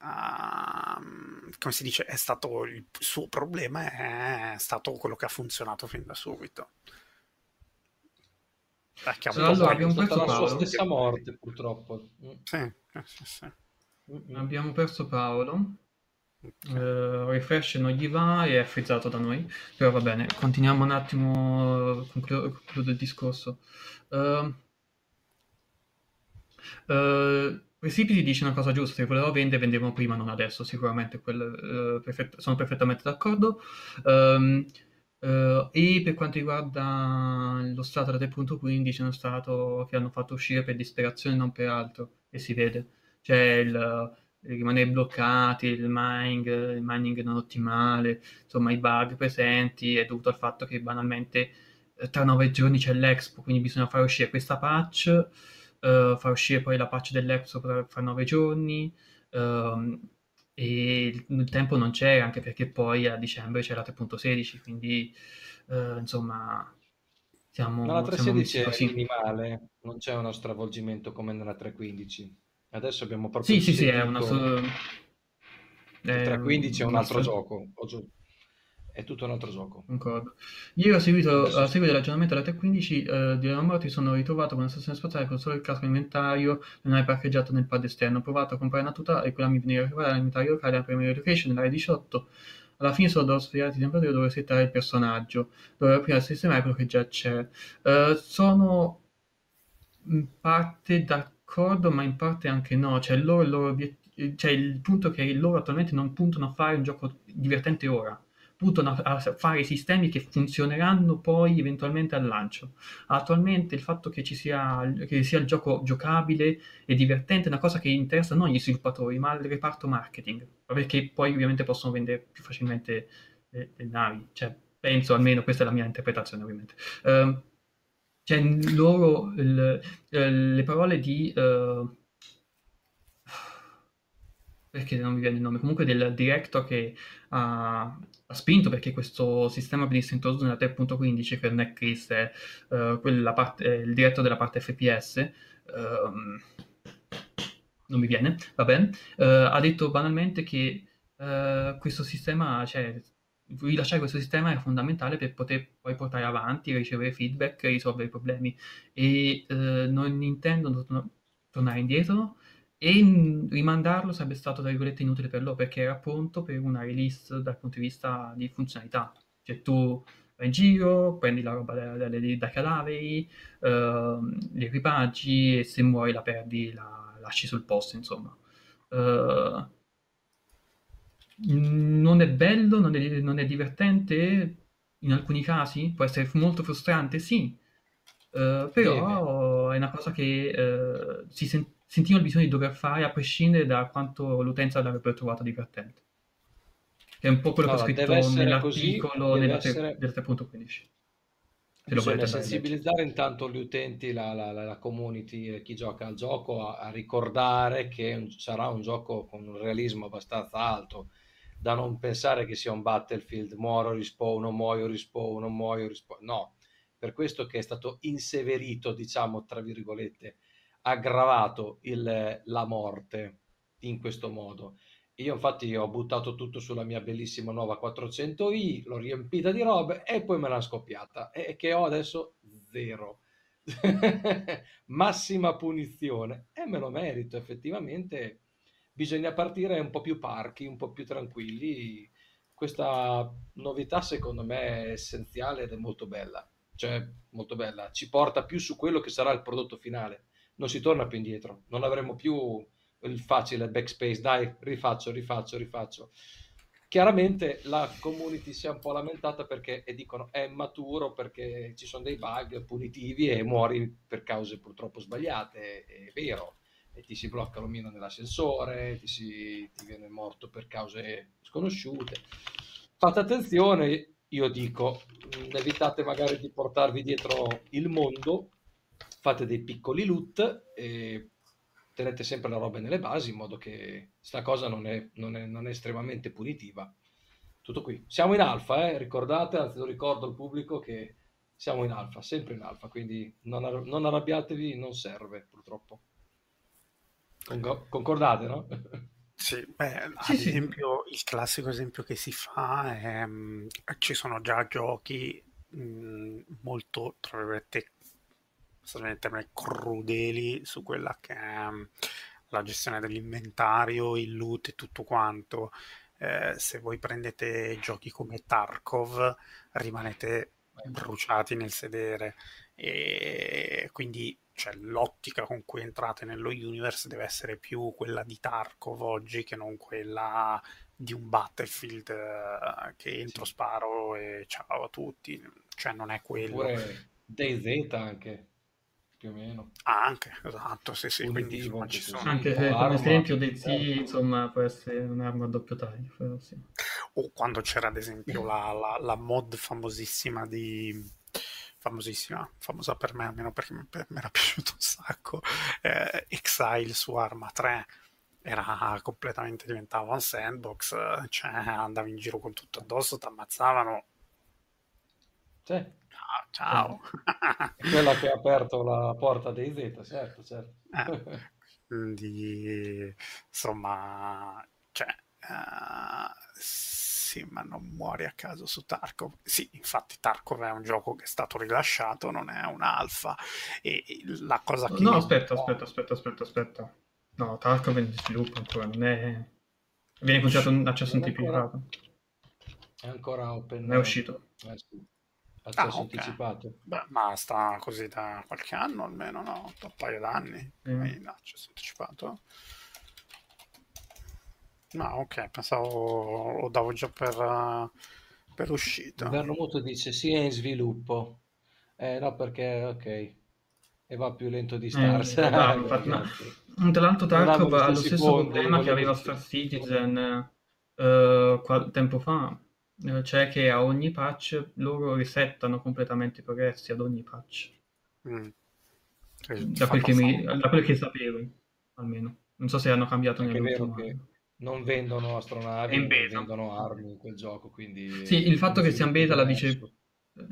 uh, come si dice, è stato il suo problema, è stato quello che ha funzionato fin da subito. Perché cioè, allora, abbiamo perso la Paolo. sua stessa morte, purtroppo. Sì, eh, sì, sì. Abbiamo perso Paolo. Uh, refresh non gli va e è frizzato da noi però va bene continuiamo un attimo concludo, concludo il discorso uh, uh, Precipiti dice una cosa giusta, se volevo vendere, vendevo prima, non adesso, sicuramente, quel, uh, perfett- sono perfettamente d'accordo. Um, uh, e per quanto riguarda lo stato da 3.15, è uno stato che hanno fatto uscire per disperazione, non per altro, e si vede. Cioè il, il rimanere bloccati, il mining, il mining non ottimale, insomma i bug presenti, è dovuto al fatto che banalmente eh, tra nove giorni c'è l'Expo, quindi bisogna fare uscire questa patch uh, far uscire poi la patch dell'Exo fra nove giorni uh, e il tempo non c'era anche perché poi a dicembre c'era 3.16 quindi uh, insomma siamo nella 3.16 è minimale non c'è uno stravolgimento come nella 3.15 adesso abbiamo proprio sì sì sì è una so... il 3.15 è un altro gioco è tutto un altro gioco. Concordo. Ieri ho seguito, a seguito dell'aggiornamento della 3.15 eh, di morte sono ritrovato con una stazione spaziale con solo il casco inventario non hai parcheggiato nel pad esterno. Ho provato a comprare una tuta e quella mi veniva a recuperare l'inventario locale alla primary location nell'area 18. Alla fine solo devo sfidare di temperatura dove settare il personaggio, dove prima sistemare quello che già c'è. Uh, sono in parte d'accordo, ma in parte anche no. Cioè, loro, il loro obiettivo cioè il punto è che loro attualmente non puntano a fare un gioco divertente ora puntano a, fare sistemi che funzioneranno poi eventualmente al lancio. Attualmente il fatto che ci sia, che sia il gioco giocabile e divertente è una cosa che interessa non gli sviluppatori, ma il reparto marketing, perché poi ovviamente possono vendere più facilmente le, le navi. Cioè, penso almeno, questa è la mia interpretazione ovviamente. Uh, cioè, loro, il, le parole di... Uh, perché non mi viene il nome, comunque del director che ha, ha spinto perché questo sistema venisse introdotto nella 3.15, che non è è uh, parte, il direttore della parte FPS, uh, ehm, non mi viene, va bene, uh, ha detto banalmente che eh, questo sistema, cioè rilasciare questo sistema è fondamentale per poter poi portare avanti, ricevere feedback, risolvere i problemi. E non intendo tornare indietro, e rimandarlo sarebbe stato, tra virgolette, inutile per loro perché era pronto per una release dal punto di vista di funzionalità. Cioè tu vai in giro, prendi la roba dai da cadaveri, eh, li equipaggi e se muori la perdi, la lasci sul posto, insomma. Uh, non è bello, non è, non è, divertente in alcuni casi, può essere molto frustrante, sì, uh, però Bene. è una cosa che uh, si sente sentivo il bisogno di dover fare a prescindere da quanto l'utenza l'avrebbe trovato divertente. Che è un po' quello allora, che ho scritto nell'articolo nella essere... del 3.15. Bisogna sensibilizzare intanto gli utenti, la, la, la community, eh, chi gioca al gioco, a, a ricordare che un, sarà un gioco con un realismo abbastanza alto, da non pensare che sia un battlefield, muoro, rispawno, muoio, rispawno, muoio, rispawno. No, per questo che è stato inseverito, diciamo, tra virgolette, aggravato il, la morte in questo modo. Io infatti ho buttato tutto sulla mia bellissima nuova 400i, l'ho riempita di robe e poi me l'ha scoppiata. E che ho adesso? Zero. [laughs] massima punizione. E me lo merito effettivamente. Bisogna partire un po' più parchi un po' più tranquilli. Questa novità secondo me è essenziale ed è molto bella. Cioè molto bella. Ci porta più su quello che sarà il prodotto finale non si torna più indietro. Non avremo più il facile backspace dai rifaccio rifaccio rifaccio Chiaramente la community si è un po' lamentata perché e dicono è maturo perché ci sono dei bug punitivi e muori per cause purtroppo sbagliate, è vero, e ti si blocca l'omino nell'ascensore, ti, si, ti viene morto per cause sconosciute. Fate attenzione, io dico, evitate magari di portarvi dietro il mondo, fate dei piccoli loot e tenete sempre la roba nelle basi in modo che sta cosa non è, non è, non è estremamente punitiva. Tutto qui. Siamo in alfa, eh? ricordate, anzi lo ricordo al pubblico che siamo in alfa, sempre in alfa, quindi non, ar- non arrabbiatevi, non serve purtroppo. Con- concordate, no? [laughs] Sì, beh, ad sì, esempio, sì. il classico esempio che si fa è um, ci sono già giochi mh, mm, molto, tra virgolette, termini crudeli su quella che è um, la gestione dell'inventario, il loot e tutto quanto. Eh, se voi prendete giochi come Tarkov rimanete bruciati nel sedere e quindi cioè, l'ottica con cui entrate nello universe deve essere più quella di Tarkov oggi che non quella di un Battlefield eh, che entro, sì. sparo e ciao a tutti, cioè non è quello. Oppure DayZ anche più o meno. Ah, anche, esatto, sì, sì, quindi insomma, ci sono anche se come esempio dei sì, insomma, può essere un'arma a doppio taglio. Sì. O quando c'era ad esempio la, la, la, mod famosissima di famosissima, famosa per me almeno perché mi era [laughs] piaciuto un sacco, eh, Exile su Arma 3 era completamente diventava un sandbox, cioè andavi in giro con tutto addosso, ti ammazzavano. Sì ciao. quella che ha aperto la porta dei Z, certo, certo. Eh, [laughs] quindi, insomma, cioè, uh, sì, ma non muori a caso su Tarkov. Sì, infatti Tarkov è un gioco che è stato rilasciato, non è un'alfa. E la cosa che... No, aspetta, aspetta, aspetta, aspetta, aspetta. No, Tarkov è in sviluppo ancora, non è... Viene concesso un accesso anticipato. È ancora open. Non è uscito. Eh, sì. Accesso ah, okay. anticipato. Beh, ma sta così da qualche anno almeno, no? Da un paio d'anni. Mm. accesso anticipato. No, ok, pensavo lo davo già per, per uscita. Inverno Muto dice sì, è in sviluppo. Eh, no, perché, ok, e va più lento di Stars. Eh, no, infatti, ma, tra l'altro Tarkov ha lo stesso problema che aveva Star Citizen uh, qual- tempo fa eh, cioè che a ogni patch loro risettano completamente i progressi ad ogni patch. Mm. Da, quel che mi, da quel che sapevo, almeno. Non so se hanno cambiato È vero che non vendono astronavi, non vendono armi in quel gioco, quindi... Sì, il fatto che sia in beta la dice,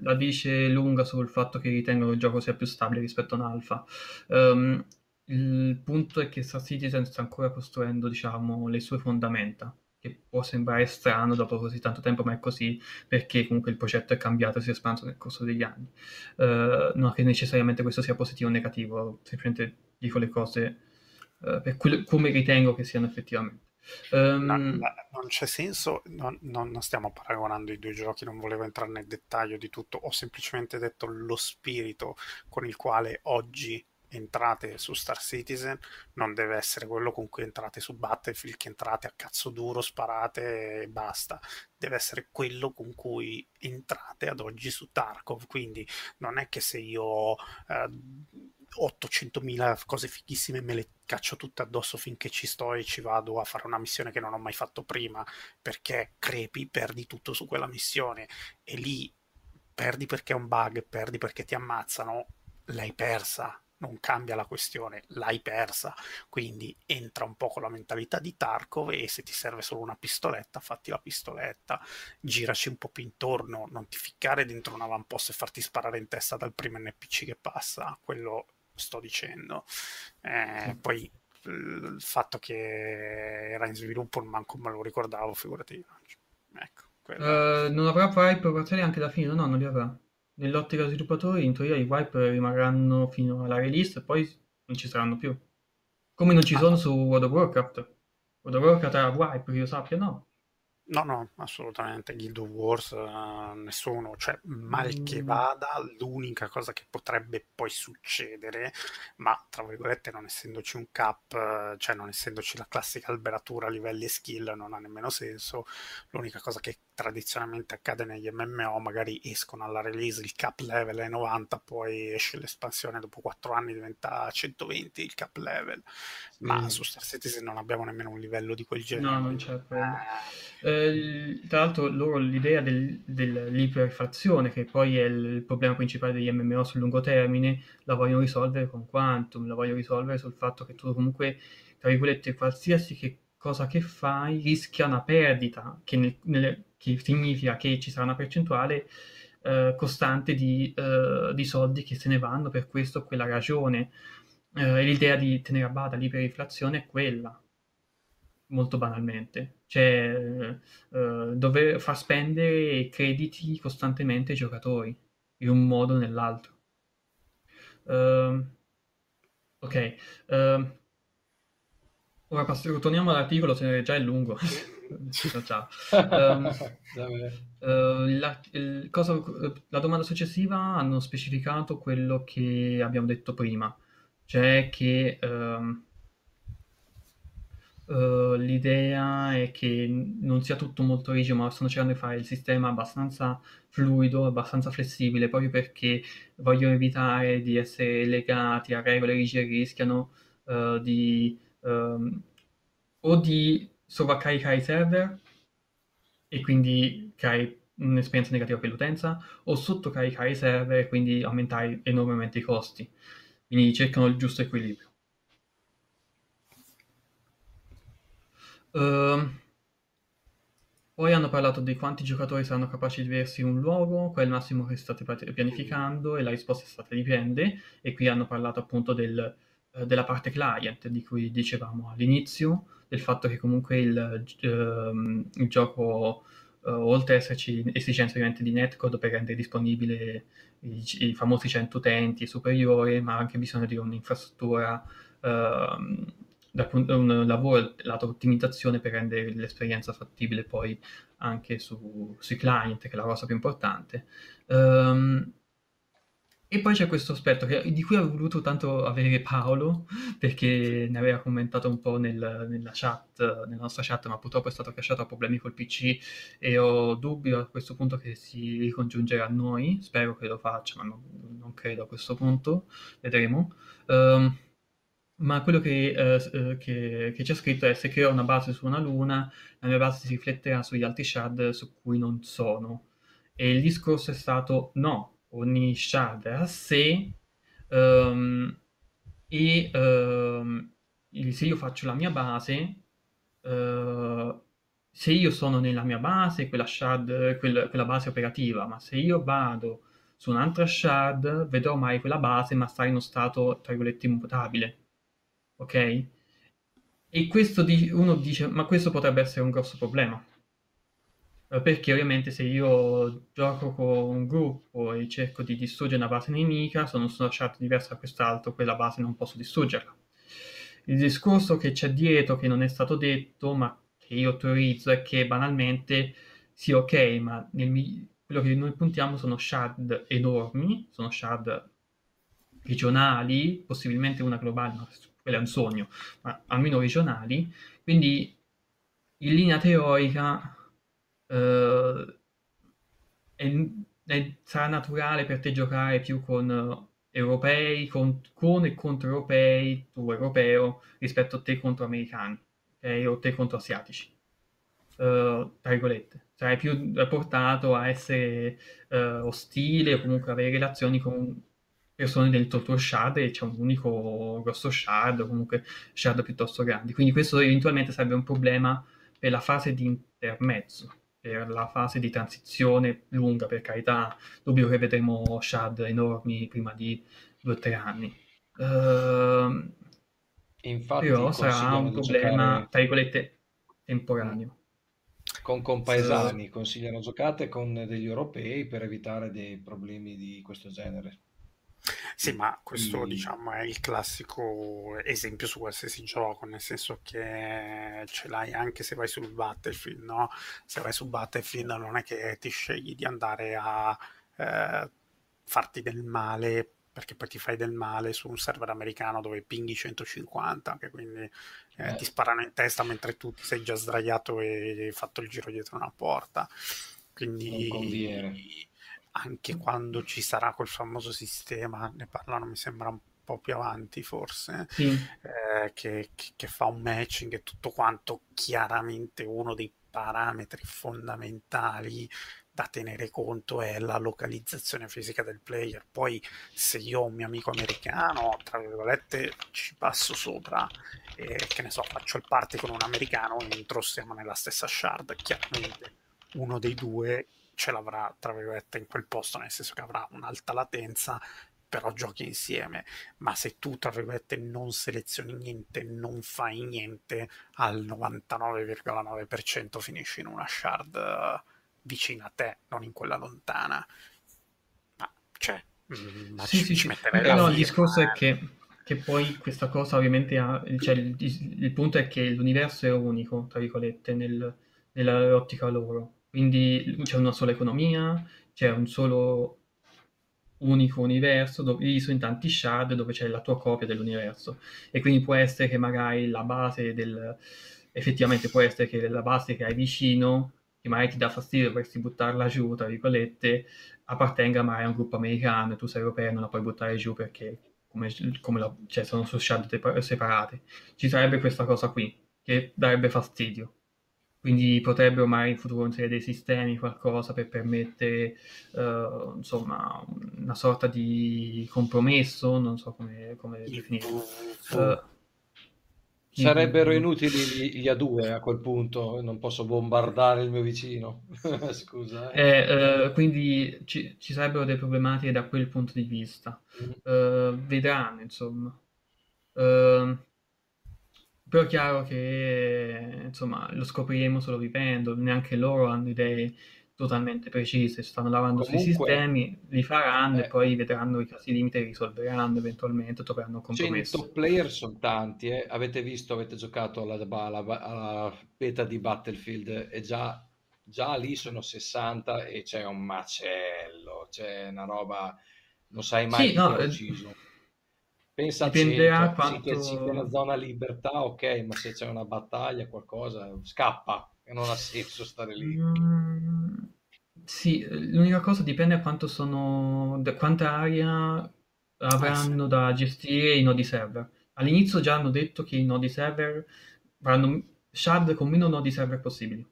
la dice lunga sul fatto che ritengono il gioco sia più stabile rispetto a un alfa. Um, il punto è che Star Citizen sta ancora costruendo, diciamo, le sue fondamenta che può sembrare strano dopo così tanto tempo, ma è così perché comunque il progetto è cambiato e si è espanso nel corso degli anni. Uh, non che necessariamente questo sia positivo o negativo, semplicemente dico le cose uh, per quello, come ritengo che siano effettivamente. Um, no, no, non c'è senso, non, non, stiamo paragonando i due giochi, non volevo entrare nel dettaglio di tutto, ho semplicemente detto lo spirito con il quale oggi entrate su Star Citizen non deve essere quello con cui entrate su Battlefield che entrate a cazzo duro, sparate e basta. Deve essere quello con cui entrate ad oggi su Tarkov. Quindi non è che se io ho eh, 800.000 cose fighissime me le caccio tutte addosso finché ci sto e ci vado a fare una missione che non ho mai fatto prima perché crepi, perdi tutto su quella missione. E lì perdi perché è un bug, perdi perché ti ammazzano l'hai persa non cambia la questione, l'hai persa, quindi entra un po' con la mentalità di Tarkov e se ti serve solo una pistoletta, fatti la pistoletta, giraci un po' più intorno, non ti ficcare dentro un avamposto e farti sparare in testa dal primo NPC che passa, quello sto dicendo. Eh, sì. Poi il fatto che era in sviluppo manco me lo ricordavo, figurati. Ecco, uh, non avrà Vibe portazioni anche da fine? No, non li avrà. Nell'ottica dei sviluppatori, in teoria i wipe rimarranno fino alla release e poi non ci saranno più. Come non ci ah. sono su World of Warcraft. World of Warcraft era wipe, che io sappia, no. No, no, assolutamente. Guild of Wars, uh, nessuno, cioè mal che mm. vada, l'unica cosa che potrebbe poi succedere, ma tra virgolette non essendoci un cap, cioè non essendoci la classica alberatura livelli e skill, non ha nemmeno senso. L'unica cosa che tradizionalmente accade negli MMO, magari escono alla release il cap level è 90, poi esce l'espansione dopo 4 anni diventa 120 il cap level, ma su Star Citizen non abbiamo nemmeno un livello di quel genere. No, non c'è quello. Eh... Eh, tra l'altro loro l'idea del, dell'iperfrazione, che poi è il problema principale degli MMO sul lungo termine, la vogliono risolvere con Quantum, la vogliono risolvere sul fatto che tu comunque, tra virgolette, qualsiasi che cosa che fai rischia una perdita, che nel, nel, che significa che ci sarà una percentuale eh, costante di, eh, di, soldi che se ne vanno per questo o quella ragione. Eh, l'idea di tenere a bada l'iperinflazione è quella, molto banalmente, cioè eh, dover far spendere crediti costantemente ai giocatori, in un modo o nell'altro. Uh, ok, uh, ora passiamo, torniamo all'articolo, se già è lungo. ciao. Um, uh, la, il, cosa, la, domanda successiva hanno specificato quello che abbiamo detto prima, cioè che um, uh, l'idea è che non sia tutto molto rigido, ma stanno cercando di fare il sistema abbastanza fluido, abbastanza flessibile, proprio perché vogliono evitare di essere legati a regole rigide che rischiano uh, di um, o di sovraccaricare i server e quindi creare un'esperienza negativa per l'utenza, o sottocaricare i server e quindi aumentare enormemente i costi. Quindi cercano il giusto equilibrio. Uh, poi hanno parlato di quanti giocatori saranno capaci di vedersi un luogo, qual è il massimo che state pianificando e la risposta è stata dipende e qui hanno parlato appunto del, della parte client di cui dicevamo all'inizio, del fatto che comunque il, uh, il gioco, eh, oltre ad esserci esigenze ovviamente di netcode per rendere disponibile i, i famosi 100 utenti superiori, ma anche bisogno di un'infrastruttura ehm, un lavoro lato ottimizzazione per rendere l'esperienza fattibile poi anche su, sui client, che è la cosa più importante. Um, e poi c'è questo aspetto che, di cui avevo voluto tanto avere Paolo, perché ne aveva commentato un po' nel, nella chat, nella nostra chat, ma purtroppo è stato cacciato a problemi col PC e ho dubbio a questo punto che si ricongiungerà a noi. Spero che lo faccia, ma non, non credo a questo punto. Vedremo. Um, ma quello che, eh, che, che c'è scritto è se creo una base su una luna, la mia base si rifletterà sugli altri shard su cui non sono. E il discorso è stato no, ogni shard è a sé um, e um, se io faccio la mia base, uh, se io sono nella mia base, quella, shard, quella, quella base operativa, ma se io vado su un'altra shard, vedrò mai quella base, ma sta in uno stato, tra virgolette, immutabile ok? E questo uno dice, ma questo potrebbe essere un grosso problema. Eh, perché ovviamente se io gioco con un gruppo e cerco di distruggere una base nemica, sono su una chart diversa da quest'altro, quella base non posso distruggerla. Il discorso che c'è dietro, che non è stato detto, ma che io teorizzo, è che banalmente sì, ok, ma nel, quello che noi puntiamo sono shard enormi, sono shard regionali, possibilmente una globale, ma quello è un sogno, ma almeno regionali, quindi in linea teorica è, è, sarà naturale per te giocare più con europei, con, con, e contro europei, tu europeo, rispetto a te contro americani, okay? o te contro asiatici. Uh, tra virgolette, sarai più portato a essere uh, ostile o comunque avere relazioni con persone il tuo shard e c'è un unico grosso shard o comunque shard piuttosto grandi. Quindi questo eventualmente sarebbe un problema per la fase di intermezzo, per la fase di transizione lunga, per carità, dubbio che vedremo shard enormi prima di due o tre anni. Uh, Infatti, però sarà un problema, giocare... tra virgolette, temporaneo. con compaesani, sì. consigliano giocate con degli europei per evitare dei problemi di questo genere. Sì, ma questo Quindi... diciamo è il classico esempio su qualsiasi gioco, nel senso che ce l'hai anche se vai sul Battlefield, no? Se vai su Battlefield non è che ti scegli di andare a eh, farti del male perché poi ti fai del male su un server americano dove pinghi 150, che quindi eh, eh. ti sparano in testa mentre tu ti sei già sdraiato e hai fatto il giro dietro una porta. Quindi anche quando ci sarà quel famoso sistema, ne parlano mi sembra un po' più avanti forse, sì. eh, che, che, che, fa un matching e tutto quanto, chiaramente uno dei parametri fondamentali da tenere conto è la localizzazione fisica del player. Poi se io ho un mio amico americano, tra virgolette, ci passo sopra e che ne so, faccio il party con un americano, entro, siamo nella stessa shard, chiaramente uno dei due ce l'avrà, tra virgolette, in quel posto, nel senso che avrà un'alta latenza, però giochi insieme. Ma se tu, tra virgolette, non selezioni niente, non fai niente, al 99,9% finisci in una shard vicina a te, non in quella lontana. Ma cioè, mm, ma sì, ci, sì, ci metterei no, il discorso è che, che, poi questa cosa ovviamente ha, cioè il, il, punto è che l'universo è unico, tra virgolette, nel, nell'ottica loro. Quindi c'è una sola economia, c'è un solo unico universo diviso in tanti shard dove c'è la tua copia dell'universo e quindi può essere che magari la base del effettivamente può essere che la base che hai vicino che magari ti dà fastidio dovresti buttarla giù, tra virgolette, appartenga magari a un gruppo americano e tu sei europeo e non la puoi buttare giù perché come, come la, cioè, sono su shard separate. Ci sarebbe questa cosa qui che darebbe fastidio. Quindi potrebbero magari in futuro inserire dei sistemi, qualcosa per permettere, uh, insomma, una sorta di compromesso, non so come, come definirlo. Uh, Sarebbero inutili gli A2 a quel punto, non posso bombardare il mio vicino. [laughs] Scusa. Eh. Eh, eh, quindi ci, ci, sarebbero delle problematiche da quel punto di vista. Mm. Eh, vedranno, insomma. Eh, però è chiaro che insomma, lo scopriremo solo vivendo, neanche loro hanno idee totalmente precise, stanno lavorando Comunque, sui sistemi, li faranno eh, e poi vedranno i casi limite e risolveranno eventualmente, troveranno un compromesso. 100 player sono tanti, eh. avete visto, avete giocato alla, alla, alla beta di Battlefield e già, già lì sono 60 e c'è un macello, c'è una roba, non sai mai sì, no, è ucciso. Pensa a 100, quanto... sì, c'è una zona libertà, ok, ma se c'è una battaglia, qualcosa, scappa e non ha senso stare lì. Mm, sì, l'unica cosa dipende da quanto sono, da quanta area avranno ah, da gestire i nodi server. All'inizio già hanno detto che i nodi server avranno shard con meno nodi server possibili.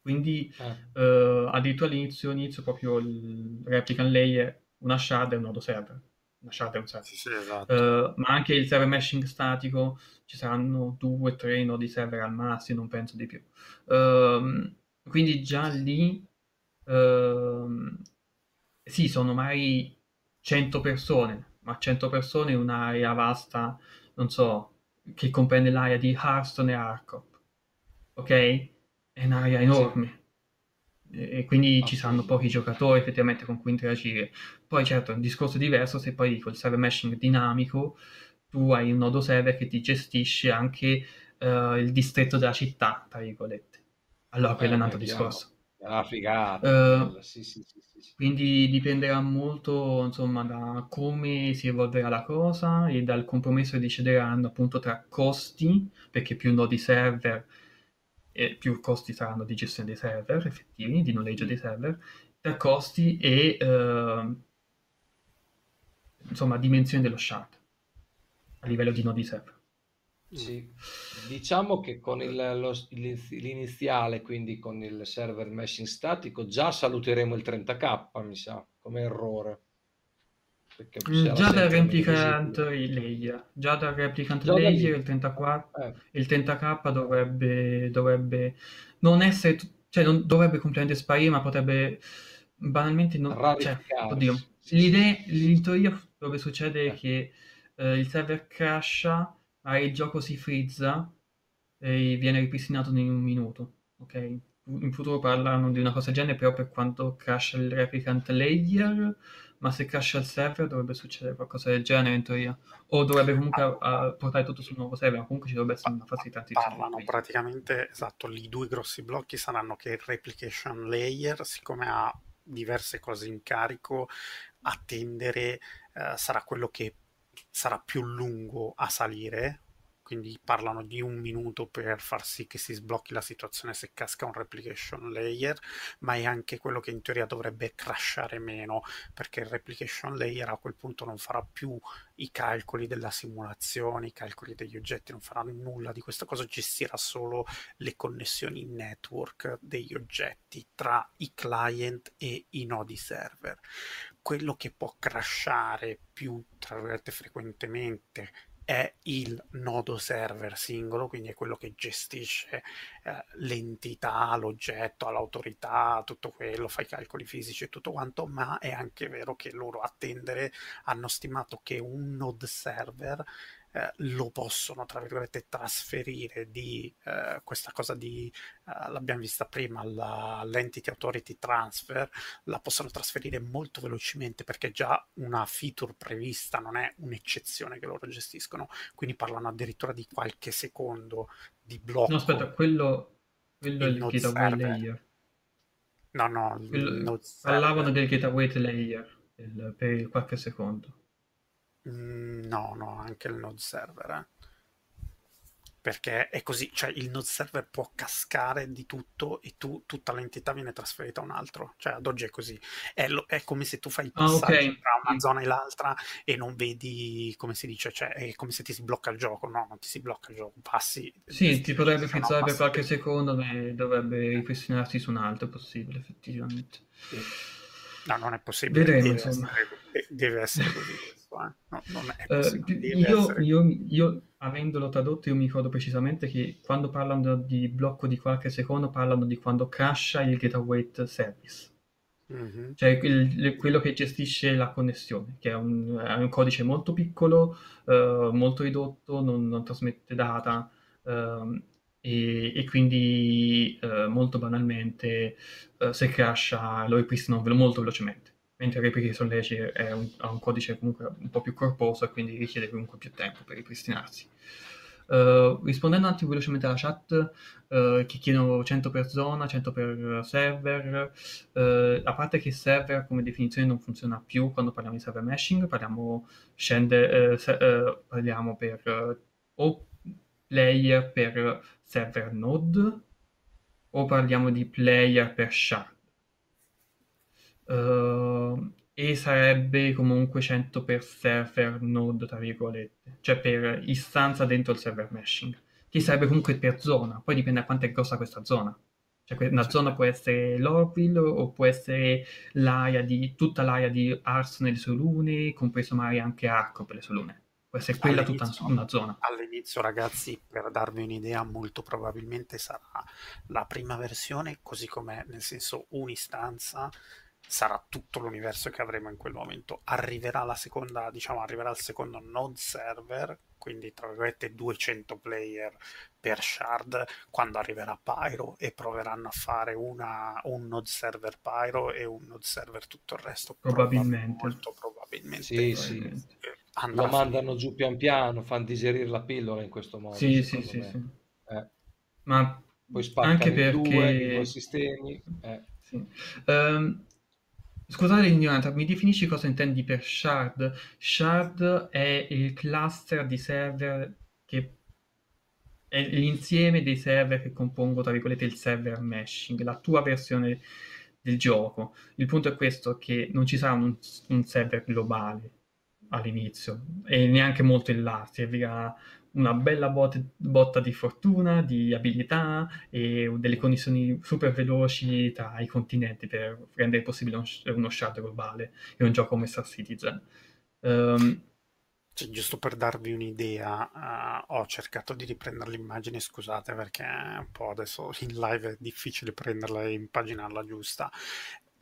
Quindi eh. uh, addirittura all'inizio, all'inizio proprio il replicant layer, una shard è un nodo server lasciate un set. Sì, sì, esatto. uh, ma anche il server meshing statico ci saranno due o tre nodi server al massimo, non penso di più. Uh, quindi già lì uh, sì, sono magari 100 persone, ma 100 persone in un'area vasta, non so, che comprende l'area di Hearthstone e Arcop. Ok? È un'area enorme. E quindi ah, ci saranno pochi giocatori effettivamente con cui interagire. Poi certo è un discorso diverso se poi col server meshing dinamico tu hai un nodo server che ti gestisce anche uh, il distretto della città, tra virgolette. Allora, quello è un altro discorso. Figata. Uh, sì, sì, sì, quindi dipenderà molto insomma da come si evolverà la cosa e dal compromesso che decideranno appunto tra costi, perché più nodi server e più costi saranno di gestione dei server effettivi, di noleggio dei server, per costi e eh, insomma dimensioni dello shard a livello di nodi server. Sì. Diciamo che con il, lo, l'iniziale, quindi con il server meshing statico, già saluteremo il 30k, mi sa, come errore. Già dal replicant layer, già dal replicant già layer il 34, eh. il 30k dovrebbe, dovrebbe non essere, cioè non dovrebbe completamente sparire, ma potrebbe banalmente non, cioè, oddio, l'idea, in teoria dove succede eh. che eh, il server crasha, ma il gioco si frizza e viene ripristinato in un minuto, ok? in futuro parlano di una cosa del genere, però per quanto crasha il replicant layer, ma se crasha il server dovrebbe succedere qualcosa del genere in teoria, o dovrebbe comunque uh, portare tutto sul nuovo server, ma comunque ci dovrebbe essere una fase di transizione. Parlano praticamente, esatto, i due grossi blocchi saranno che il replication layer, siccome ha diverse cose in carico, attendere uh, sarà quello che sarà più lungo a salire, quindi parlano di un minuto per far sì che si sblocchi la situazione se casca un replication layer, ma è anche quello che in teoria dovrebbe crashare meno, perché il replication layer a quel punto non farà più i calcoli della simulazione, i calcoli degli oggetti, non farà nulla di questa cosa, gestirà solo le connessioni network degli oggetti tra i client e i nodi server. Quello che può crashare più, tra virgolette, frequentemente è il nodo server singolo, quindi è quello che gestisce eh, l'entità, l'oggetto, l'autorità, tutto quello, fa i calcoli fisici e tutto quanto, ma è anche vero che loro a hanno stimato che un node server eh, lo possono, tra virgolette, trasferire di eh, questa cosa di, eh, l'abbiamo vista prima, la, l'entity authority transfer, la possono trasferire molto velocemente perché è già una feature prevista, non è un'eccezione che loro gestiscono, quindi parlano addirittura di qualche secondo di blocco. No, aspetta, quello, quello è il gateway layer. No, no, quello, parlavano del gateway layer il, per qualche secondo. Mm, no, no, anche il node server. Eh. Perché è così, cioè il node server può cascare di tutto e tu, tutta l'entità viene trasferita a un altro. Cioè ad oggi è così. È, lo, è come se tu fai il passaggio ah, okay. tra una zona e l'altra e non vedi, come si dice, cioè è come se ti si blocca il gioco. No, non ti si blocca il gioco, passi. Sì, ti potrebbe frizzare per qualche secondo e dovrebbe ripristinarsi su un altro, è possibile effettivamente. Sì. No, non è possibile. Vedremo, deve, essere, deve essere così eh. no, non è uh, io, io, io, avendolo tradotto, io mi ricordo precisamente che quando parlano di blocco di qualche secondo, parlano di quando crasha il gateway service. Mm-hmm. Cioè il, quello che gestisce la connessione, che è un, è un codice molto piccolo, uh, molto ridotto, non, non trasmette data uh, e, e, quindi uh, molto banalmente se crasha lo ripristinano molto velocemente mentre Replication Layer è un, ha un codice comunque un po' più corposo e quindi richiede comunque più tempo per ripristinarsi. Uh, rispondendo attimo velocemente alla chat, uh, che chiedono 100 per zona, 100 per server, uh, a parte che server come definizione non funziona più quando parliamo di server meshing, parliamo, scende, se, parliamo per o player per server node o parliamo di player per shard. Uh, e sarebbe comunque 100 per server node, tra virgolette, cioè per istanza dentro il server meshing, che sarebbe comunque per zona, poi dipende da quanto è grossa questa zona. Cioè una zona può essere l'Orville o può essere l'area di, tutta l'area di Ars nelle sue lune, compreso magari anche Arco per le sue lune. Può essere quella tutta una zona. All'inizio, ragazzi, per darvi un'idea, molto probabilmente sarà la prima versione, così come nel senso un'istanza sarà tutto l'universo che avremo in quel momento. Arriverà la seconda, diciamo, arriverà il secondo node server, quindi tra virgolette 200 player per shard quando arriverà Pyro e proveranno a fare una, un node server Pyro e un node server tutto il resto. Probabilmente. Molto probabilmente. Sì, sì. Lo mandano giù pian piano, fanno digerire la pillola in questo modo. Sì, sì, sì, sì. Eh. Ma poi anche perché... due, due sistemi. Eh. Sì. Um, Scusate l'ignoranza, mi definisci cosa intendi per shard? Shard è il cluster di server che è l'insieme dei server che compongono, tra virgolette, il server meshing, la tua versione del gioco. Il punto è questo, che non ci sarà un, un server globale all'inizio e neanche molto in là, servirà una bella bot- botta di fortuna, di abilità e delle connessioni super veloci tra i continenti per rendere possibile un, uno shard globale e un gioco come Star Citizen. Um, cioè, giusto per darvi un'idea, uh, ho cercato di riprendere l'immagine, scusate perché un po' adesso in live è difficile prenderla e impaginarla giusta.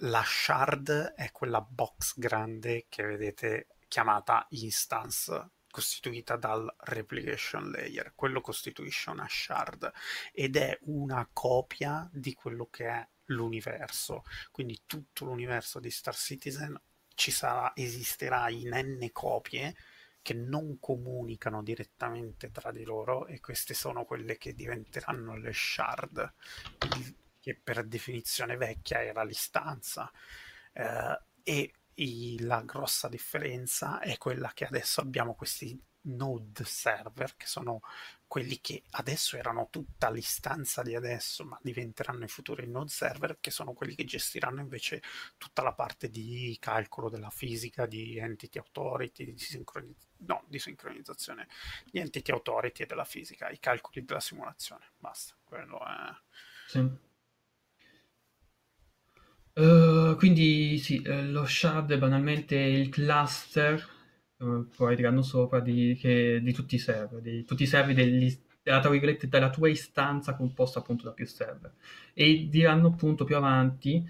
La shard è quella box grande che vedete chiamata instance costituita dal replication layer, quello costituisce una shard ed è una copia di quello che è l'universo, quindi tutto l'universo di Star Citizen ci sarà, esisterà in n copie che non comunicano direttamente tra di loro e queste sono quelle che diventeranno le shard, che per definizione vecchia era l'istanza. Eh, e la grossa differenza è quella che adesso abbiamo questi node server che sono quelli che adesso erano tutta l'istanza di adesso ma diventeranno in futuro i node server che sono quelli che gestiranno invece tutta la parte di calcolo della fisica di entity authority di, sincronizz- no, di sincronizzazione di entity authority e della fisica i calcoli della simulazione basta quello è sì. Uh, quindi sì, uh, lo shard è banalmente il cluster, uh, poi diranno sopra, di, che, di tutti i server, di tutti i server degli, della, della tua istanza composta appunto da più server. E diranno appunto più avanti,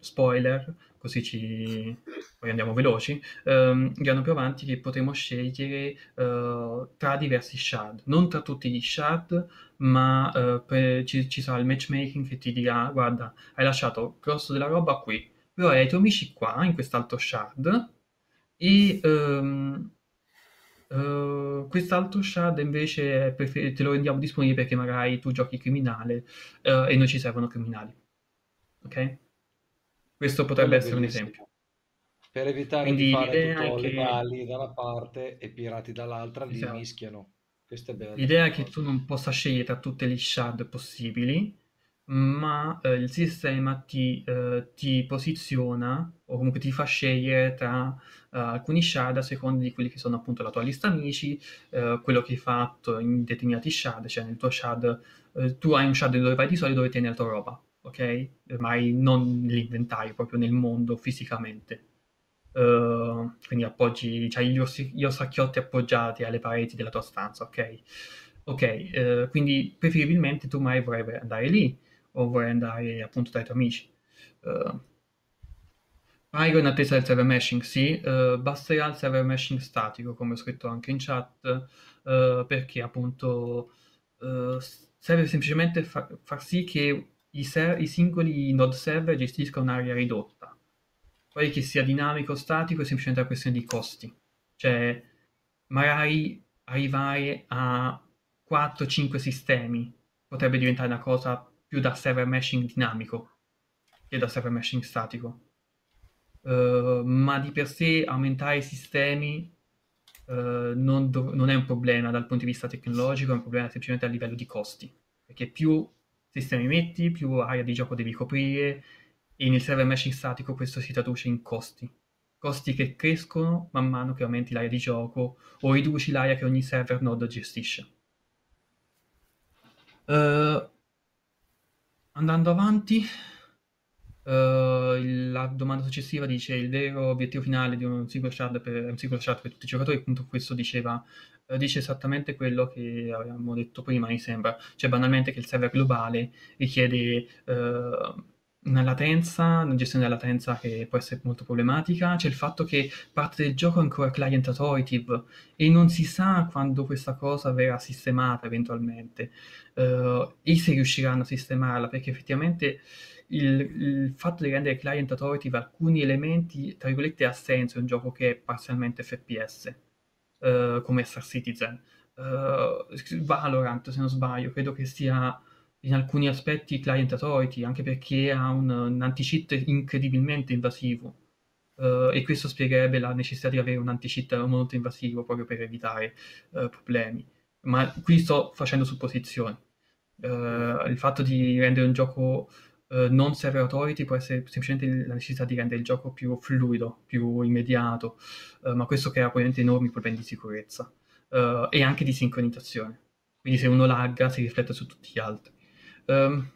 spoiler, così ci, poi andiamo veloci, um, diranno più avanti che potremo scegliere tra diversi shard, non tra tutti gli shard, ma uh, per, ci, ci, sarà il matchmaking che ti dirà guarda hai lasciato il grosso della roba qui però hai i tuoi amici qua in quest'altro shard e um, uh, quest'altro shard invece prefer- te lo rendiamo disponibile perché magari tu giochi criminale uh, e non ci servono criminali. Ok? Questo potrebbe essere un esempio. Per evitare Quindi di fare tutto che... legali da una parte e pirati dall'altra li esatto. mischiano. L'idea è che tu non possa scegliere tra tutte le shard possibili, ma eh, il sistema ti, eh, ti, posiziona o comunque ti fa scegliere tra eh, alcuni shard a seconda di quelli che sono appunto la tua lista amici, eh, quello che hai fatto in determinati shard, cioè nel tuo shard, eh, tu hai un shard dove vai di solito dove tieni la tua roba, ok? Ma non nell'inventario, proprio nel mondo fisicamente. Uh, quindi appoggi, c'hai gli, orsi, gli orsacchiotti appoggiati alle pareti della tua stanza, ok? Ok, uh, quindi preferibilmente tu mai vorrai andare lì o vorrai andare appunto dai tuoi amici. Uh, Pyro in attesa del server meshing, sì, uh, basterà il server meshing statico, come ho scritto anche in chat, perché appunto serve semplicemente far, far sì che i, ser- i, singoli node server gestiscano un'area ridotta. Poi che sia dinamico o statico è semplicemente una questione di costi. Cioè, magari arrivare a 4-5 sistemi potrebbe diventare una cosa più da server meshing dinamico che da server meshing statico. Uh, ma di per sé aumentare i sistemi uh, non, do- non, è un problema dal punto di vista tecnologico, è un problema semplicemente a livello di costi. Perché più sistemi metti, più area di gioco devi coprire, e nel server meshing statico questo si traduce in costi. Costi che crescono man mano che aumenti l'area di gioco o riduci l'area che ogni server node gestisce. Uh, andando avanti, uh, la domanda successiva dice il vero obiettivo finale di un singolo shard per, un singolo shard per tutti i giocatori, appunto questo diceva, dice esattamente quello che avevamo detto prima, mi sembra, cioè banalmente che il server globale richiede una latenza, una gestione della latenza che può essere molto problematica, c'è il fatto che parte del gioco è ancora client authoritative e non si sa quando questa cosa verrà sistemata eventualmente. Uh, e se riusciranno a sistemarla, perché effettivamente il, il, fatto di rendere client authoritative alcuni elementi, tra virgolette, ha senso in un gioco che è parzialmente FPS, eh, come Star Citizen. Uh, Valorant, se non sbaglio, credo che sia in alcuni aspetti client authority, anche perché ha un, un anti-cheat incredibilmente invasivo. Uh, e questo spiegherebbe la necessità di avere un anti-cheat molto invasivo proprio per evitare problemi. Ma qui sto facendo supposizioni. Il fatto di rendere un gioco non server authority può essere semplicemente la necessità di rendere il gioco più fluido, più immediato, ma questo crea ovviamente enormi problemi di sicurezza e anche di sincronizzazione. Quindi se uno lagga si riflette su tutti gli altri. Um,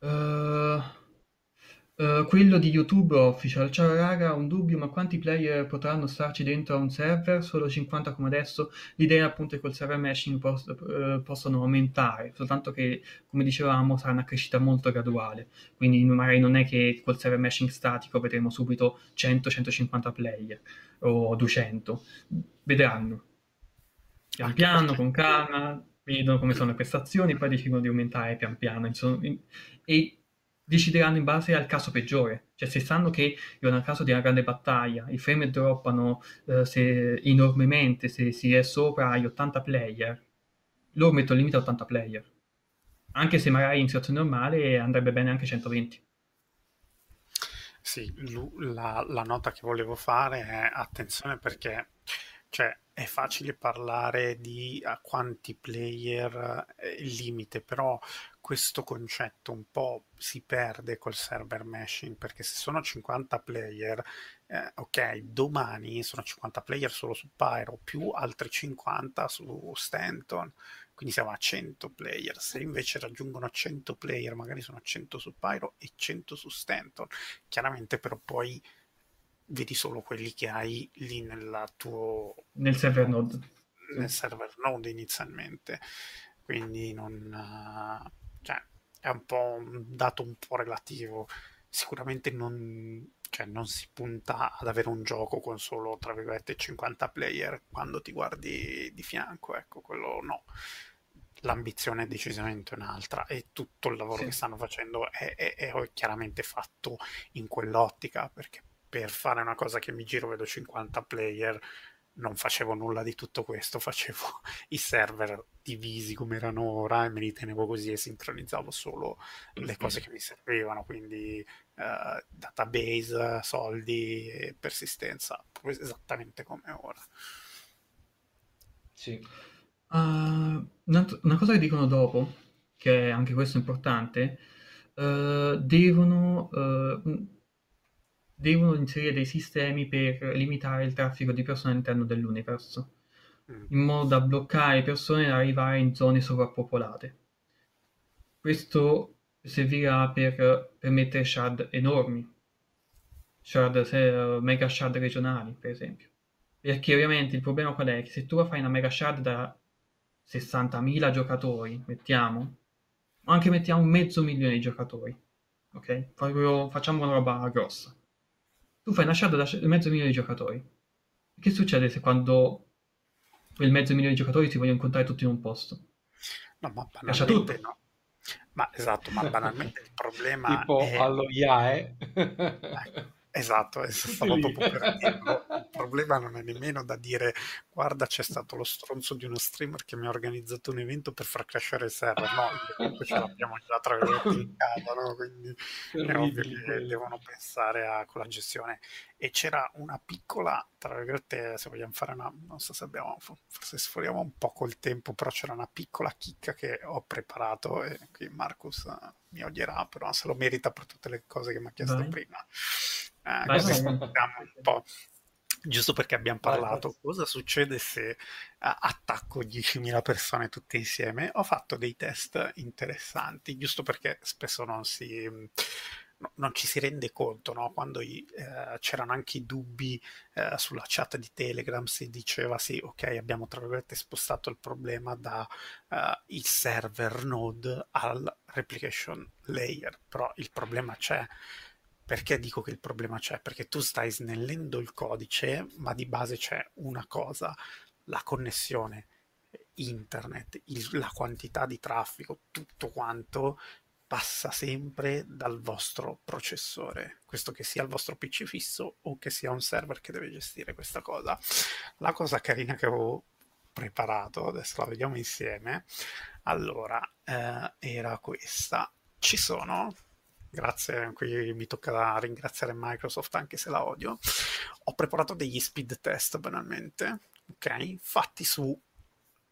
uh, Uh, quello di YouTube Official. Ciao raga, un dubbio, ma quanti player potranno starci dentro a un server? Solo 50 come adesso? L'idea appunto è che col server meshing pos- uh, possono aumentare, soltanto che, come dicevamo, sarà una crescita molto graduale. Quindi magari non è che col server meshing statico vedremo subito 100-150 player o 200. Vedranno. Pian piano, con calma, vedono come sono le prestazioni, poi decidono di aumentare pian piano. E decideranno in base al caso peggiore. Cioè, se sanno che in un caso di una grande battaglia i frame droppano eh, se, enormemente se si è sopra gli 80 player, loro mettono il limite a 80 player. Anche se magari in situazione normale andrebbe bene anche 120. Sì, la, la nota che volevo fare è attenzione perché cioè, è facile parlare di a quanti player è il limite, però questo concetto un po' si perde col server meshing perché se sono 50 player, eh, ok, domani sono 50 player solo su Pyro più altri 50 su Stanton, quindi siamo a 100 player. Se invece raggiungono 100 player, magari sono 100 su Pyro e 100 su Stanton, chiaramente però poi vedi solo quelli che hai lì nel tuo nel server node nel server node inizialmente quindi non cioè, è un po' un dato un po' relativo. Sicuramente non, cioè, non si punta ad avere un gioco con solo, tra virgolette, 50 player quando ti guardi di fianco, ecco, quello no. L'ambizione è decisamente un'altra e tutto il lavoro sì. che stanno facendo è, è, è chiaramente fatto in quell'ottica, perché per fare una cosa che mi giro vedo 50 player non facevo nulla di tutto questo, facevo [laughs] i server divisi come erano ora e me li tenevo così e sincronizzavo solo le cose che mi servivano, quindi uh, database, soldi e persistenza, esattamente come ora. Sì. Uh, una, cosa che dicono dopo, che anche questo è importante, uh, devono devono inserire dei sistemi per limitare il traffico di persone all'interno dell'universo, mm. in modo da bloccare persone da arrivare in zone sovrappopolate. Questo servirà per permettere shard enormi, shard, mega shard regionali, per esempio. Perché ovviamente il problema qual è? Che se tu fai una mega shard da 60.000 giocatori, mettiamo, anche mettiamo mezzo milione di giocatori, ok? facciamo una roba grossa tu fai una shard da mezzo milione di giocatori. Che succede se quando quel mezzo milione di giocatori si vogliono incontrare tutti in un posto? No, ma banalmente no. Ma esatto, ma banalmente il problema tipo è... allo IAE. Ecco. Esatto, stavo proprio per dirlo. Il [laughs] problema non è nemmeno da dire guarda c'è stato lo stronzo di uno streamer che mi ha organizzato un evento per far crescere il server. No, comunque ce l'abbiamo già tra virgolette in casa, no? quindi è ovvio che devono pensare a quella gestione. E c'era una piccola, tra virgolette, se vogliamo fare una, non so se abbiamo, forse sforiamo un po' col tempo, però c'era una piccola chicca che ho preparato e qui Marcus mi odierà, però se lo merita per tutte le cose che mi ha chiesto Vai. prima. Eh, così un po'. Giusto perché abbiamo parlato, cosa succede se attacco 10.000 persone tutte insieme? Ho fatto dei test interessanti, giusto perché spesso non si non ci si rende conto, no? quando eh, c'erano anche i dubbi eh, sulla chat di Telegram, si diceva sì, ok, abbiamo tra virgolette spostato il problema dal uh, server node al replication layer, però il problema c'è. Perché dico che il problema c'è? Perché tu stai snellendo il codice, ma di base c'è una cosa, la connessione internet, il, la quantità di traffico, tutto quanto passa sempre dal vostro processore, questo che sia il vostro PC fisso o che sia un server che deve gestire questa cosa. La cosa carina che avevo preparato, adesso la vediamo insieme, allora eh, era questa. Ci sono grazie, qui mi tocca ringraziare Microsoft anche se la odio, ho preparato degli speed test banalmente, ok, fatti su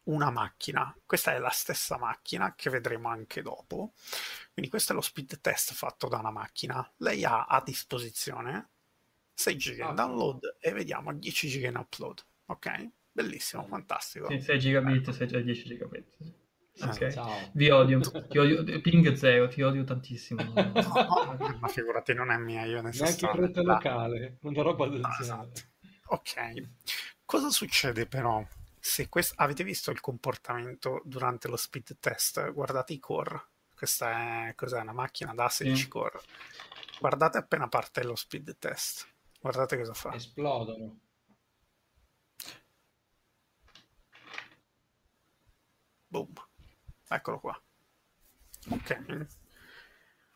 una macchina. Questa è la stessa macchina che vedremo anche dopo. Quindi questo è lo speed test fatto da una macchina. Lei ha a disposizione 6 giga in download e vediamo 10 giga in upload. Ok? Bellissimo, fantastico. Sì, 6 gigabit, 6, 10 gigabit. Okay. Ciao. Vi odio. Ti odio. Ping zero, ti odio tantissimo. [laughs] no, ma figurati, non è mia, io ne Neanche in rete locale, una roba del ah, genere. Esatto. Ok. Cosa succede però se quest- avete visto il comportamento durante lo speed test? Guardate i core. Questa è cos'è, una macchina da 16 sì. core. Guardate appena parte lo speed test. Guardate cosa fa. Esplodono. Boom. Eccolo qua. Ok.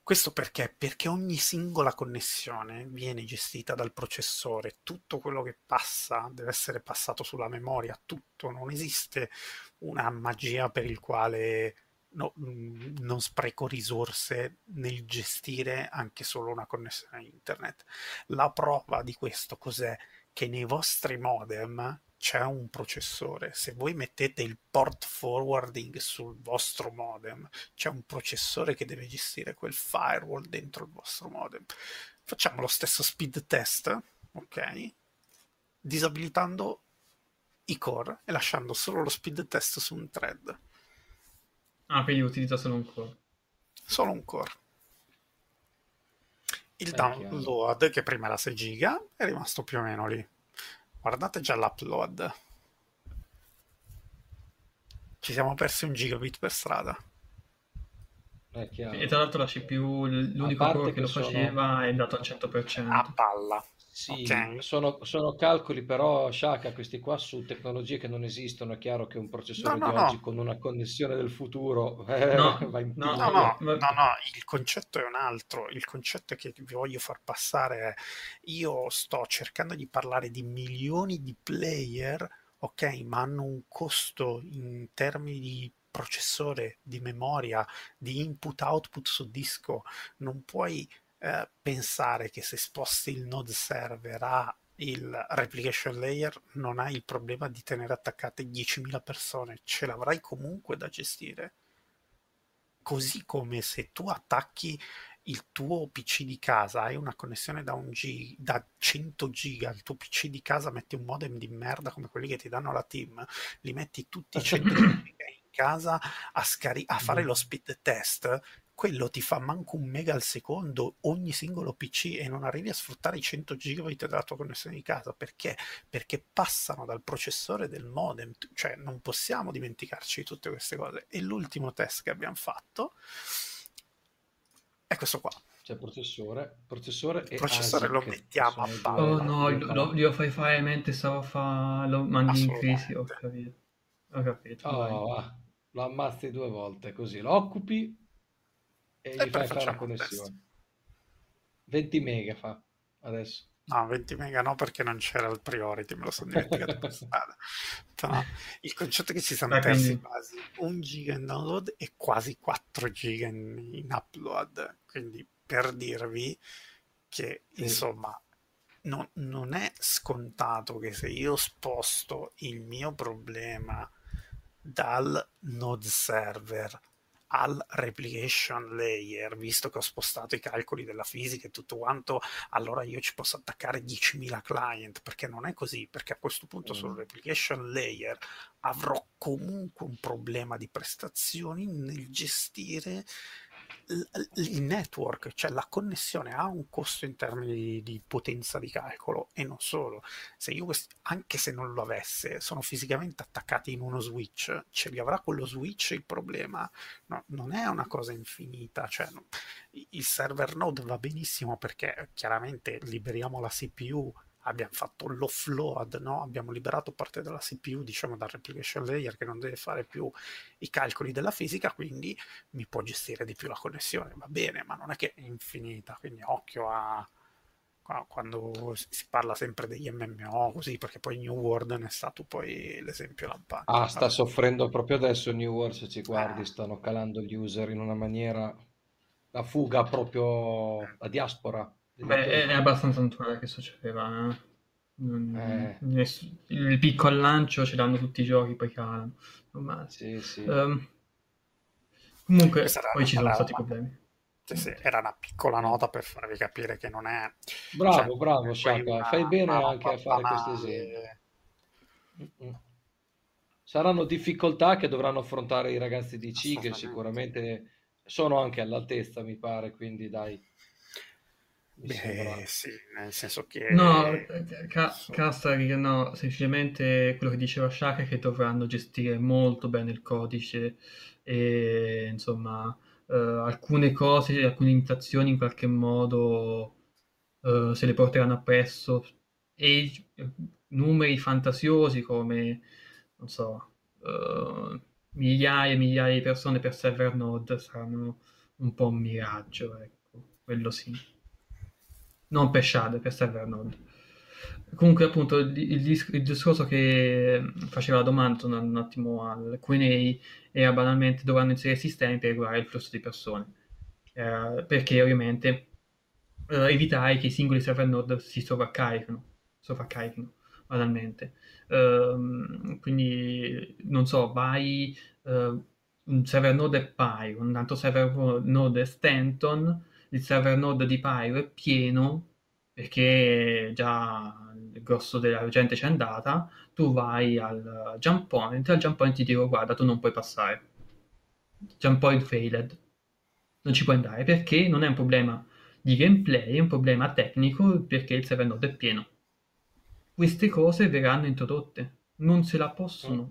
Questo perché? Perché ogni singola connessione viene gestita dal processore, tutto quello che passa deve essere passato sulla memoria, tutto, non esiste una magia per il quale no, mm, non spreco risorse nel gestire anche solo una connessione internet. La prova di questo cos'è? Che nei vostri modem c'è un processore. Se voi mettete il port forwarding sul vostro modem, c'è un processore che deve gestire quel firewall dentro il vostro modem. Facciamo lo stesso speed test, ok? Disabilitando i core e lasciando solo lo speed test su un thread. Ah, quindi utilizza solo un core. Solo un core. Il download, che prima era 6 giga, è rimasto più o meno lì. Guardate già l'upload. Ci siamo persi un gigabit per strada. E tra l'altro la CPU, l'unico core che, che lo faceva sono... è andato al 100%. A palla. Sì, okay. sono, sono, calcoli però, Shaka, questi qua su tecnologie che non esistono, è chiaro che un processore no, no, di oggi no. con una connessione del futuro [laughs] eh, va in no, no, no, no, no, il concetto è un altro, il concetto che vi voglio far passare è, io sto cercando di parlare di milioni di player, ok, ma hanno un costo in termini di processore, di memoria, di input-output su disco, non puoi eh, pensare che se sposti il node server a il replication layer non hai il problema di tenere attaccate 10.000 persone, ce l'avrai comunque da gestire. Così come se tu attacchi il tuo PC di casa, hai una connessione da, un G, da 100 giga, il tuo PC di casa metti un modem di merda come quelli che ti danno la team, li metti tutti 100 giga [coughs] in casa a, scari- a fare lo speed test, quello ti fa manco un mega al secondo ogni singolo PC e non arrivi a sfruttare i 100 gigabit della tua connessione di casa perché? Perché passano dal processore del modem, cioè non possiamo dimenticarci di tutte queste cose. E l'ultimo test che abbiamo fatto è questo qua. C'è processore, processore il processore lo mettiamo a palla. Oh no, lo, lo, fai fare mente, stavo a fare, lo mandi in crisi, ho capito. Ho capito. Oh, lo ammazzi due volte così, lo occupi e, e gli fai fare la connessione. 20 mega fa adesso. No, 20 mega no perché non c'era il priority, me lo sono dimenticato per [laughs] strada. Però, il concetto è che ci sono persi quasi 1 giga in download e quasi 4 giga in, in upload. Quindi per dirvi che sì. insomma non, non è scontato che se io sposto il mio problema dal node server al replication layer, visto che ho spostato i calcoli della fisica e tutto quanto, allora io ci posso attaccare 10.000 client, perché non è così, perché a questo punto mm. sul replication layer avrò comunque un problema di prestazioni nel gestire il network, cioè la connessione ha un costo in termini di, potenza di calcolo e non solo. Se io anche se non lo avesse, sono fisicamente attaccati in uno switch, ce li avrà quello switch il problema? No, non è una cosa infinita, cioè no, il server node va benissimo perché chiaramente liberiamo la CPU abbiamo fatto l'offload, no? abbiamo liberato parte della CPU, diciamo dal replication layer che non deve fare più i calcoli della fisica, quindi mi può gestire di più la connessione, va bene, ma non è che è infinita, quindi occhio a quando si parla sempre degli MMO così, perché poi New World ne è stato poi l'esempio lampante. Ah, sta soffrendo proprio adesso New World, se ci guardi, eh. stanno calando gli user in una maniera, la fuga proprio, la diaspora Beh, è, abbastanza naturale che succedeva. Eh? Eh. Ness- il picco al lancio ce l'hanno tutti i giochi, poi calano. Normale. Sì, sì. Um, comunque, poi ci sono stati problemi. Sì, sì, era una piccola nota per farvi capire che non è... Bravo, cioè, bravo, Shaka. Fai bene anche a fare questi esempi. Saranno difficoltà che dovranno affrontare i ragazzi di C che sicuramente sono anche all'altezza, mi pare, quindi dai. Beh, sì, nel senso che... No, ca- Castari, no, semplicemente quello che diceva Shaka è che dovranno gestire molto bene il codice e, insomma, eh, alcune cose, alcune imitazioni in qualche modo eh, se le porteranno appresso e numeri fantasiosi come, non so, uh, migliaia e migliaia di persone per server node saranno un po' un miraggio, ecco, quello sì. Non per shadow, per server node. Comunque, appunto, il, il, discorso che faceva la domanda, un, un attimo al Q&A, era banalmente dovranno inserire sistemi per regolare il flusso di persone. Eh, perché ovviamente eh, evitare che i singoli server node si sovraccarichino, sovraccarichino banalmente. Uh, quindi, non so, vai uh, un server node è Pyro, un altro server node è Stanton, il server node di Pyro è pieno perché già il grosso della gente c'è andata, tu vai al jump point, al jump point ti dico guarda tu non puoi passare, jump point failed, non ci puoi andare perché non è un problema di gameplay, è un problema tecnico perché il server node è pieno queste cose verranno introdotte, non se la possono mm.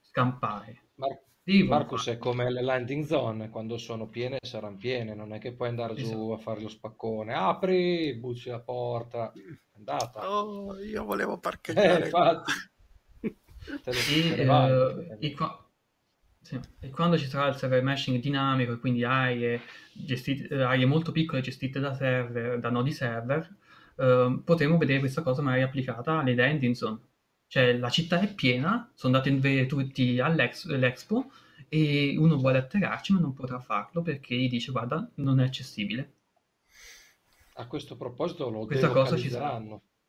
scampare. Mar- Marcus è come le landing zone, quando sono piene saranno piene, non è che puoi andare esatto. giù a fare lo spaccone, apri, bucci la porta, è andata. Oh, io volevo parcheggiare. Eh, infatti. [laughs] te e, te uh, e, qua- sì. e, quando ci sarà il server meshing dinamico e quindi aree, gestite, aree molto piccole gestite da server, da nodi server, Ehm, potremmo vedere questa cosa magari applicata alle landing zone. Cioè la città è piena, sono andati in vedere tutti all'Expo e uno vuole atterrarci ma non potrà farlo perché gli dice guarda non è accessibile. A questo proposito lo Questa cosa ci sarà.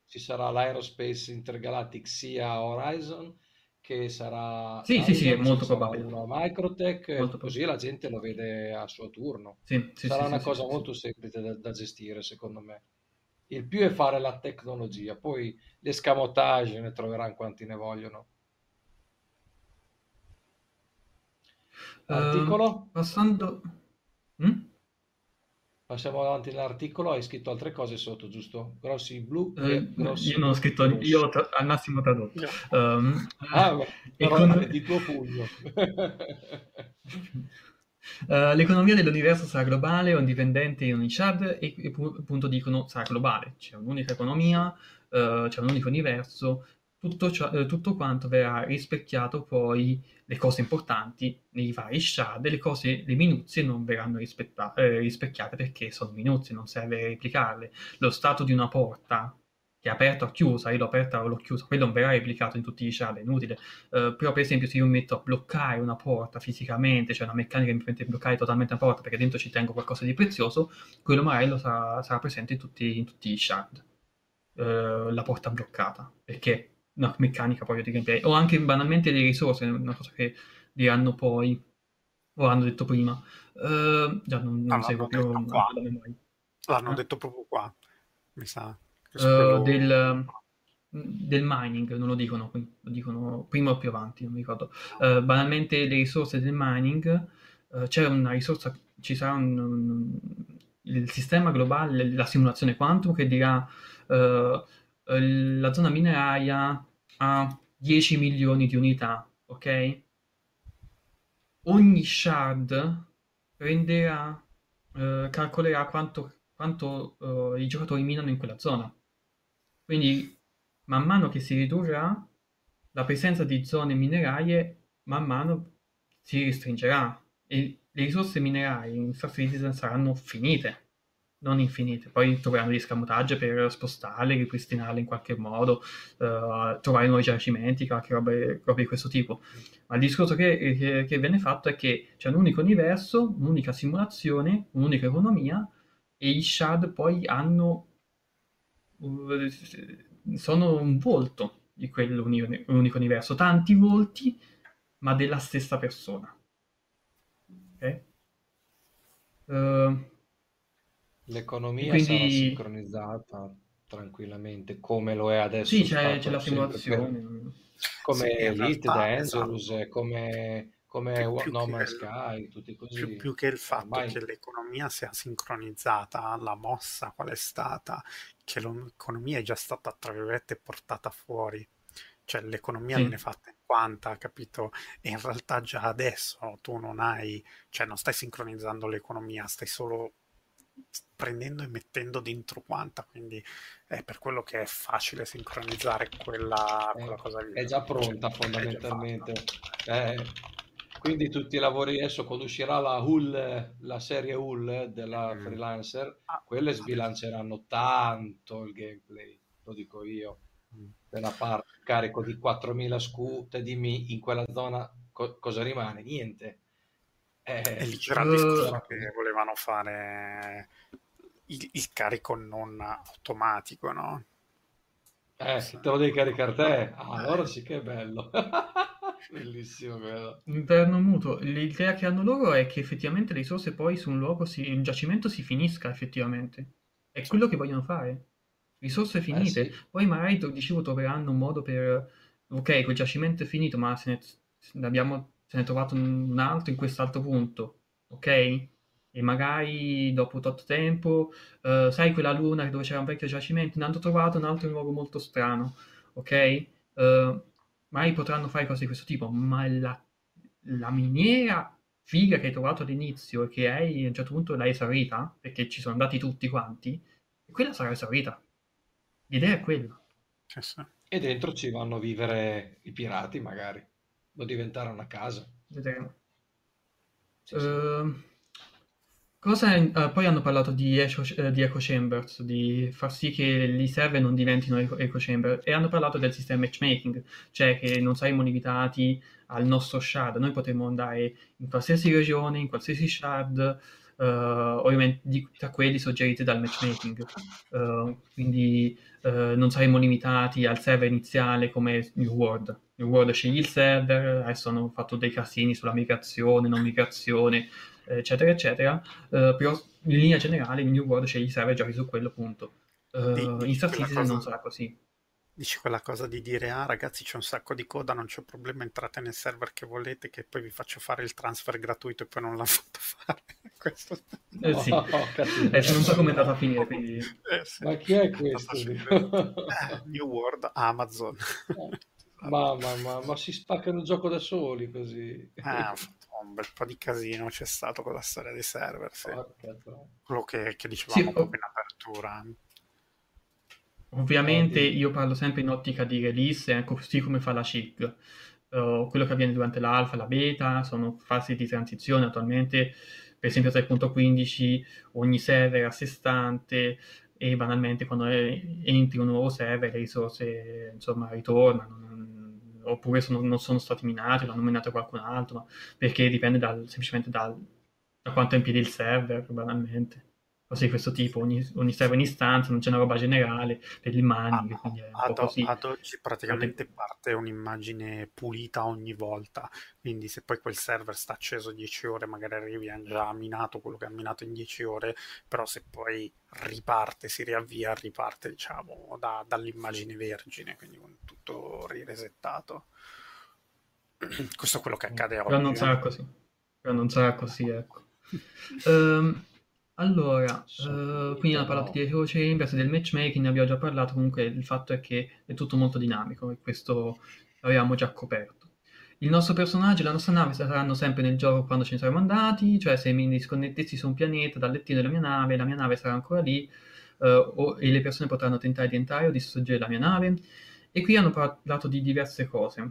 Ci sarà l'Aerospace Intergalactic sia Horizon che sarà sì, sì, sì, è molto probabile. Una Microtech, molto così la gente lo vede a suo turno. Sì, sì, sarà sì, una cosa molto semplice da, da, gestire, secondo me il più è fare la tecnologia, poi l'escamotage ne troveranno quanti ne vogliono. Articolo? Uh, passando... Mm? Passiamo avanti nell'articolo, hai scritto altre cose sotto, giusto? Grossi blu eh, grossi Io non ho scritto, rossi. io tra- al massimo tradotto. No. Um, ah, però con... di tuo pugno. [laughs] Uh, l'economia dell'universo sarà globale o indipendente in ogni shard e, e appunto dicono sarà globale, c'è un'unica economia, uh, c'è un unico universo, tutto, ciò, uh, tutto, quanto verrà rispecchiato poi le cose importanti nei vari shard e le cose, le minuzie non verranno rispecchiate perché sono minuzie, non serve replicarle. Lo stato di una porta che è aperta o chiusa, io l'ho aperta o l'ho chiusa, quello non verrà replicato in tutti i shard, è inutile. Uh, però per esempio se io mi metto a bloccare una porta fisicamente, cioè una meccanica che mi permette di bloccare totalmente una porta perché dentro ci tengo qualcosa di prezioso, quello magari sarà, sarà presente in tutti, in tutti, i shard. Uh, la porta bloccata, perché una meccanica proprio di gameplay. O anche banalmente le risorse, una cosa che diranno poi, o hanno detto prima. Uh, già non, non seguo più la memoria. L'hanno eh? detto proprio qua, mi sa. Uh, del, del, mining, non lo dicono qui, lo dicono prima o più avanti, non mi ricordo. Uh, banalmente le risorse del mining, uh, c'è una risorsa, ci sarà un, un, il sistema globale, la simulazione quantum che dirà la zona mineraria ha 10 milioni di unità, ok? Ogni shard prenderà, calcolerà quanto, quanto i giocatori minano in quella zona quindi man mano che si ridurrà, la presenza di zone minerarie man mano si restringerà e le risorse minerarie in Star Citizen saranno finite, non infinite. Poi troveranno gli scamotage per spostarle, ripristinarle in qualche modo, uh, trovare nuovi giacimenti, qualche roba, roba, di questo tipo. Ma il discorso che, che, che viene fatto è che c'è un unico universo, un'unica simulazione, un'unica economia e i shard poi hanno sono un volto di quell'unico universo, tanti volti, ma della stessa persona. Okay? Uh, L'economia quindi... sarà sincronizzata tranquillamente come lo è adesso. Sì, c'è, c'è la simulazione. Per... Come sì, Elite Dangerous, esatto. come, come più, No Man's Sky, tutti così. Più, più che il fatto Ormai... che l'economia sia sincronizzata, la mossa qual è stata, che l'economia è già stata, tra virgolette, portata fuori. Cioè l'economia sì. viene fatta in quanta, capito? E in realtà già adesso tu non hai, cioè non stai sincronizzando l'economia, stai solo prendendo e mettendo dentro quanta, quindi è per quello che è facile sincronizzare quella, quella cosa lì. È già pronta cioè, fondamentalmente. Eh, quindi tutti i lavori adesso quando uscirà la Hull, la serie Hull della mm. freelancer, ah, quelle sbilanceranno tanto il gameplay, lo dico io. Mm. Per parte carico di 4000 scu, dimmi in quella zona co- cosa rimane? Niente eh, e lì c'era il discorso che volevano fare il, il, carico non automatico, no? Eh, se te lo devi caricare te, ah, allora sì che è bello. [laughs] Bellissimo quello. Inverno muto. L'idea che hanno loro è che effettivamente le risorse poi su un luogo, si, un giacimento si finisca effettivamente. È quello che vogliono fare. Risorse finite. Eh, sì. Poi magari, dicevo, troveranno un modo per... Ok, quel giacimento è finito, ma se ne abbiamo se ne è trovato un altro in quest'altro punto, ok? E magari dopo tot tempo, uh, sai quella luna dove c'era un vecchio giacimento, ne hanno trovato un altro in luogo molto strano, ok? Uh, magari potranno fare cose di questo tipo, ma la, la miniera figa che hai trovato all'inizio e che hai a un certo punto l'hai esaurita, perché ci sono andati tutti quanti, quella sarà esaurita. L'idea è quella. E dentro ci vanno a vivere i pirati, magari o diventare una casa. Vedremo. Sì, sì. Uh, cosa uh, poi hanno parlato di echo, uh, di echo, chambers, di far sì che i server non diventino echo, echo chamber e hanno parlato del sistema matchmaking, cioè che non saremo limitati al nostro shard, noi potremo andare in qualsiasi regione, in qualsiasi shard, uh, ovviamente di, tra quelli suggeriti dal matchmaking. Uh, quindi uh, non saremo limitati al server iniziale come New World. New World scegli il server, adesso hanno fatto dei casini sulla migrazione, non migrazione, eccetera, eccetera. però in linea generale New World scegli il server giochi su quello punto. in Star Citizen non sarà così dici quella cosa di dire ah ragazzi c'è un sacco di coda non c'è problema entrate nel server che volete che poi vi faccio fare il transfer gratuito e poi non l'ha [laughs] fatto fare [laughs] questo eh sì [laughs] oh, eh, non so come è andata a finire quindi... eh, sì. ma chi è questo? eh, New World Amazon mamma ma, ma si spaccano il gioco da soli così eh, un bel po' di casino c'è stato con la storia dei server sì. quello che, che dicevamo sì, proprio in apertura Ovviamente io parlo sempre in ottica di release, eh, così come fa la CIG. Uh, quello che avviene durante l'alfa, la beta, sono fasi di transizione attualmente, per esempio 3.15 ogni server è a sé stante e banalmente quando è, entri un nuovo server le risorse insomma ritornano, oppure sono, non sono stati minati, l'hanno minato qualcun altro, perché dipende dal, semplicemente dal, da quanto è in piedi il server, banalmente cose di questo tipo, ogni, ogni server in istanza, non c'è una roba generale per il mining, ah, quindi ad, così. ad oggi praticamente parte un'immagine pulita ogni volta, quindi se poi quel server sta acceso 10 ore, magari arrivi a già minato quello che ha minato in 10 ore, però se poi riparte, si riavvia, riparte diciamo da, dall'immagine vergine, quindi con tutto riresettato. [clears throat] Questo è quello che accade però oggi. Però non sarà eh. così, però non sarà così, ecco. um, [laughs] Allora, eh, quindi hanno parlato di Echo Chambers, del matchmaking, ne abbiamo già parlato, comunque il fatto è che è tutto molto dinamico e questo l'avevamo già coperto. Il nostro personaggio e la nostra nave saranno sempre nel gioco quando ce ne saremo andati, cioè se mi disconnettessi su un pianeta dal lettino della mia nave, la mia nave sarà ancora lì eh, o, e le persone potranno tentare di entrare o distruggere la mia nave. E qui hanno parlato di diverse cose.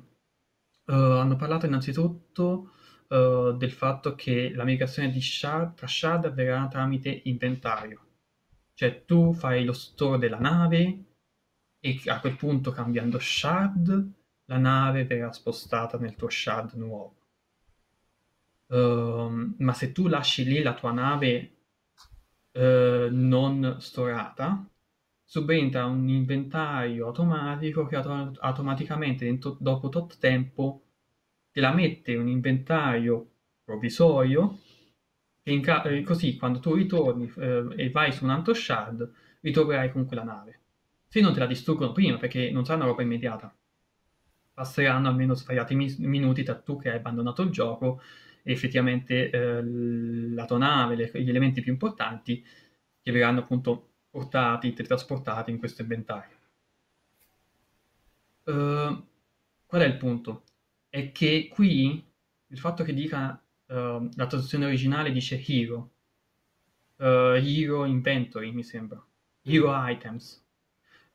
Uh, hanno parlato innanzitutto uh, del fatto che la migrazione di shard, tra shard avverrà tramite inventario. Cioè tu fai lo store della nave e a quel punto cambiando shard la nave verrà spostata nel tuo shard nuovo. Uh, ma se tu lasci lì la tua nave uh, non storata, subentra un inventario automatico che auto- automaticamente dentro, dopo tot tempo te la mette in un inventario provvisorio e ca- così quando tu ritorni eh, e vai su un altro shard ritroverai con quella nave. se non te la distruggono prima, perché non sarà una roba immediata. Passeranno almeno svariati minuti tra tu che hai abbandonato il gioco e effettivamente eh, la tua nave, le, gli elementi più importanti che verranno appunto portati, trasportati in questo inventario. Uh, qual è il punto? È che qui il fatto che dica uh, la traduzione originale dice hero, uh, hero inventory mi sembra, hero items,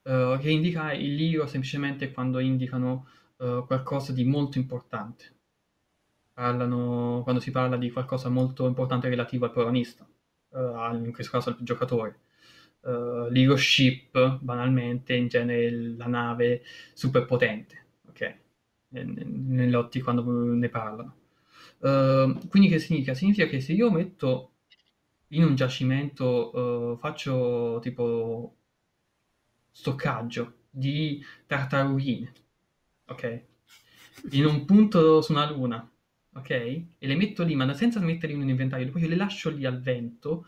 che indica il hero semplicemente quando indicano qualcosa di molto importante. Parlano, quando si parla di qualcosa molto importante relativo al protagonista, in questo caso al giocatore uh, l'hero ship, banalmente, in genere la nave super potente, ok? Nelle lotti quando ne parlano. Uh, quindi che significa? Significa che se io metto in un giacimento, uh, faccio tipo stoccaggio di tartarughine, ok? In un punto su una luna, ok? E le metto lì, ma senza metterle in un inventario, poi io le lascio lì al vento,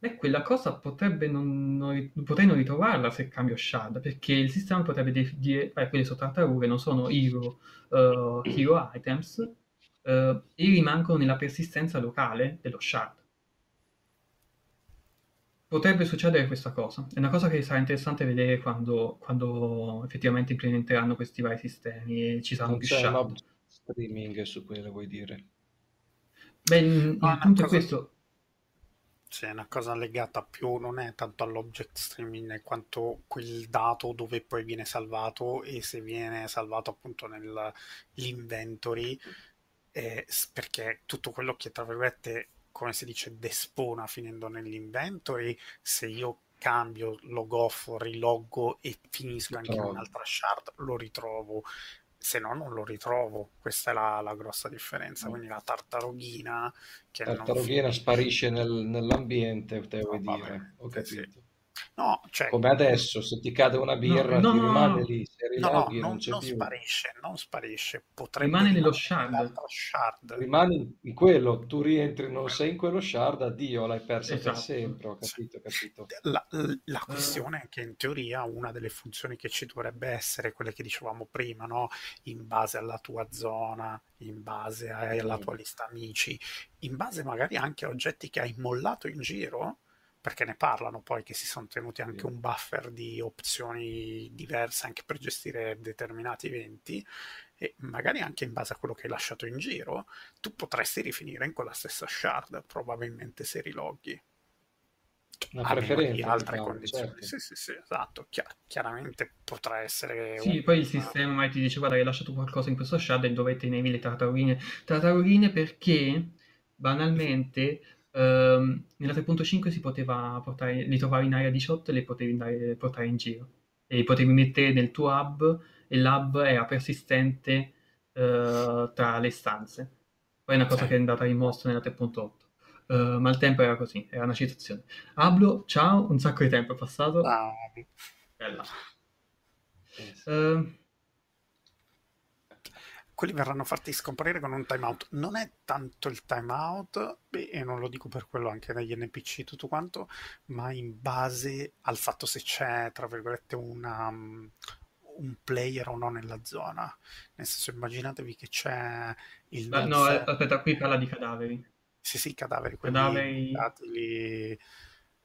Beh, quella cosa potrebbe non, non, potrei non ritrovarla se cambio shard, perché il sistema potrebbe dire, eh, quelle sono tartarughe, non sono hero, uh, hero items, uh, e rimangono nella persistenza locale dello shard. Potrebbe succedere questa cosa. È una cosa che sarà interessante vedere quando, quando effettivamente implementeranno questi vari sistemi e ci saranno non più shard. streaming su quello, vuoi dire? Beh, il, il punto è questo c'è una cosa legata più, non è tanto all'object streaming quanto quel dato dove poi viene salvato e se viene salvato appunto nell'inventory, eh, perché tutto quello che tra virgolette, come si dice, despona finendo nell'inventory, se io cambio, log off, riloggo e finisco anche in un'altra shard, lo ritrovo se no non lo ritrovo. Questa è la, la grossa differenza. Mm. Quindi la tartarughina che tartarughina sparisce nel, nell'ambiente, te vuoi no, dire. Ho capito. Sì. No, cioè, Come adesso, se ti cade una birra, no, no, ti rimane lì. Se riloghi, no, non, non sparisce, non sparisce. Potrebbe rimane nello shard. shard. Rimane in quello, tu rientri, non sei in quello shard, addio, l'hai persa esatto. per sempre. Ho capito, capito. La, la questione è che in teoria una delle funzioni che ci dovrebbe essere, quelle che dicevamo prima, no? in base alla tua zona, in base alla tua lista amici, in base magari anche a oggetti che hai mollato in giro perché ne parlano poi che si sono tenuti anche un buffer di opzioni diverse anche per gestire determinati eventi e magari anche in base a quello che hai lasciato in giro, tu potresti rifinire in quella stessa shard, probabilmente se riloghi. Una preferenza di altre diciamo, condizioni. Certo. Sì, sì, sì, esatto. Chiar- chiaramente potrà essere. Sì, un... poi il sistema mai ti dice: Guarda, hai lasciato qualcosa in questa shard e dove tenevi le tartarugine. Tartarugine perché banalmente Uh, nella 3.5 si poteva portare, li trovavi in area 18 e li potevi andare, portare in giro. E li potevi mettere nel tuo hub e l'hub era persistente uh, tra le stanze. Poi è una cosa sì. che è andata rimossa nella 3.8. Uh, ehm, ma il tempo era così, era una citazione. Ablo, ciao, un sacco di tempo è passato. Ah. Bella. Uh, quelli verranno fatti scomparire con un timeout. Non è tanto il timeout, e non lo dico per quello anche negli NPC tutto quanto, ma in base al fatto se c'è, tra virgolette, una, um, un player o no nella zona. Nel senso, immaginatevi che c'è il... Ma, no, aspetta, qui parla di cadaveri. Sì, sì, cadaveri, quelli cadaveri...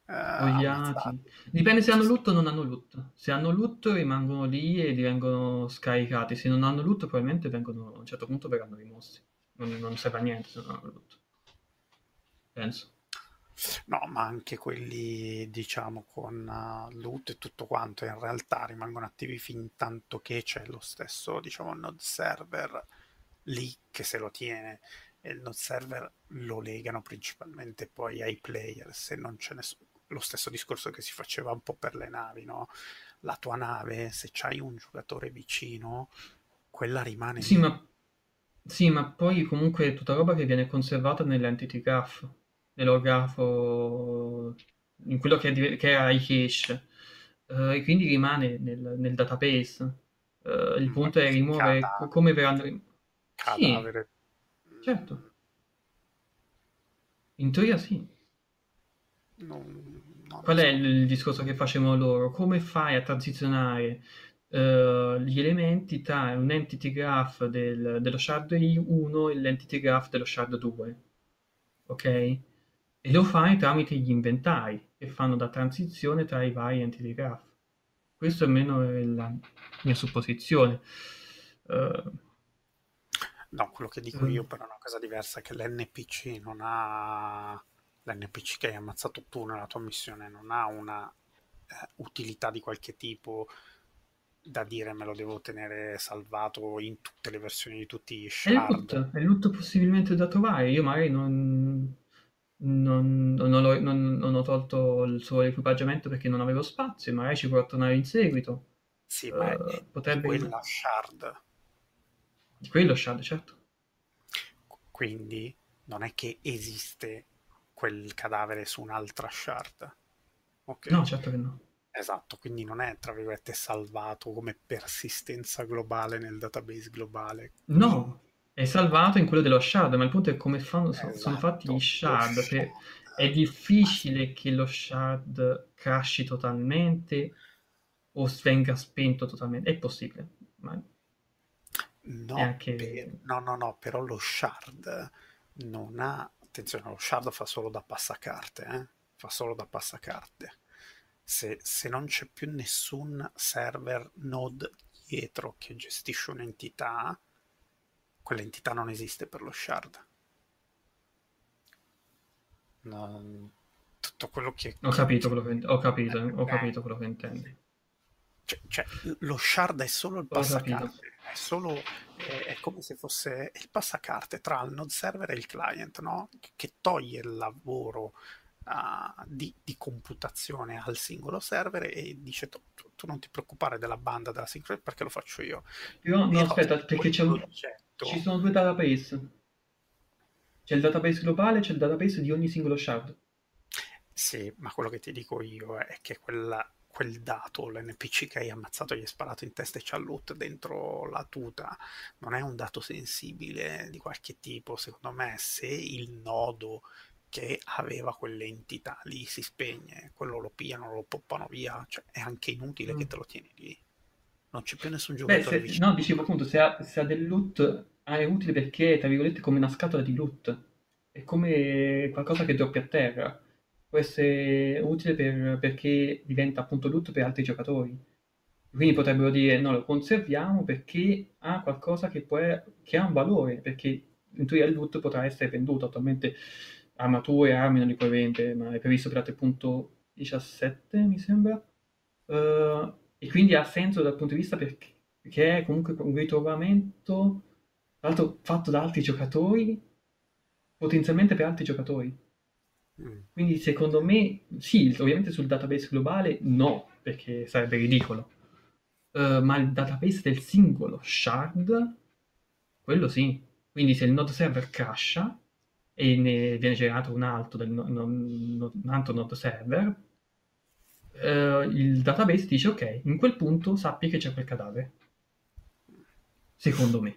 Lì, eh, Dipende se hanno loot o non hanno loot. Se hanno loot rimangono lì e vengono scaricati. Se non hanno loot probabilmente vengono, a un certo punto verranno rimossi. Non, non serve a niente se non hanno loot. Penso. No, ma anche quelli, diciamo, con uh, loot e tutto quanto, in realtà rimangono attivi fin tanto che c'è lo stesso, diciamo, node server lì che se lo tiene e il node server lo legano principalmente poi ai player se non ce ne sono lo stesso discorso che si faceva un po' per le navi, no? La tua nave, se c'hai un giocatore vicino, quella rimane... Sì, ma, sì, ma poi comunque è tutta roba che viene conservata nell'entity graph, nell'orgrafo, in quello che, è, che era iCache, uh, e quindi rimane nel, nel database. Uh, il punto è rimuovere cadavere. come verranno... Cadavere. Sì, certo. In teoria sì. Non, Qual è il, il discorso che facevano loro? Come fai a transizionare uh, gli elementi tra un entity graph del, dello shard 1 e l'entity graph dello shard 2? Ok? E lo fai tramite gli inventari che fanno da transizione tra i vari entity graph. Questo almeno è la mia supposizione. Uh, no, quello che dico io però è una cosa diversa, che l'NPC non ha l'NPC che hai ammazzato tu nella tua missione non ha una eh, utilità di qualche tipo da dire me lo devo tenere salvato in tutte le versioni di tutti gli shard. È loot, è loot possibilmente da trovare. Io magari non, non, non, ho, non, ho, tolto il suo equipaggiamento perché non avevo spazio, magari ci potrò tornare in seguito. Sì, uh, ma è potrebbe... di quella shard. Di quello shard, certo. Quindi non è che esiste quel cadavere su un'altra shard. Okay. No, certo che no. Esatto, quindi non è, tra virgolette, salvato come persistenza globale nel database globale. No, è salvato in quello dello shard, ma il punto è come fanno, esatto, sono fatti gli shard. shard. È difficile che lo shard crashi totalmente o venga spento totalmente. È possibile, ma... No, anche... per... no, no, no, però lo shard non ha attenzione, lo shard fa solo da passacarte, eh? fa solo da passacarte. Se, se non c'è più nessun server node dietro che gestisce un'entità, quell'entità non esiste per lo shard. Non... Tutto quello che... Ho capito quello che, ho capito, eh, ho capito quello che intendi. Cioè, cioè, lo shard è solo il passacarte è solo è, è, come se fosse il passacarte tra il node server e il client, no? che toglie il lavoro uh, di, di, computazione al singolo server e dice tu, tu, non ti preoccupare della banda della sincronia perché lo faccio io. Però, no, aspetta, perché c'è un... ci sono due database. C'è il database globale e c'è il database di ogni singolo shard. Sì, ma quello che ti dico io è che quella quel dato, l'NPC che hai ammazzato gli hai sparato in testa e c'ha loot dentro la tuta, non è un dato sensibile di qualche tipo, secondo me se il nodo che aveva quell'entità lì si spegne, quello lo pigliano, lo poppano via, cioè è anche inutile mm. che te lo tieni lì. Non c'è più nessun giocatore Beh, se, No, dicevo appunto, se ha, se ha del loot ah, è utile perché, tra virgolette, come una scatola di loot. È come qualcosa che doppia a terra può essere utile per, perché diventa appunto loot per altri giocatori. Quindi potrebbero dire no, lo conserviamo perché ha qualcosa che, può, che ha un valore, perché in teoria il loot potrà essere venduto. Attualmente armature e armi non li puoi vendere, ma è previsto per 3.17 mi sembra. Uh, e quindi ha senso dal punto di vista perché, perché è comunque un ritrovamento, fatto da altri giocatori, potenzialmente per altri giocatori. Mm. Quindi secondo me sì, ovviamente sul database globale no, perché sarebbe ridicolo. Uh, ma il database del singolo shard, quello sì. Quindi se il node server crasha e ne viene generato un altro, del, no, no, un altro node server, uh, il database dice ok, in quel punto sappi che c'è quel cadavere. Secondo me.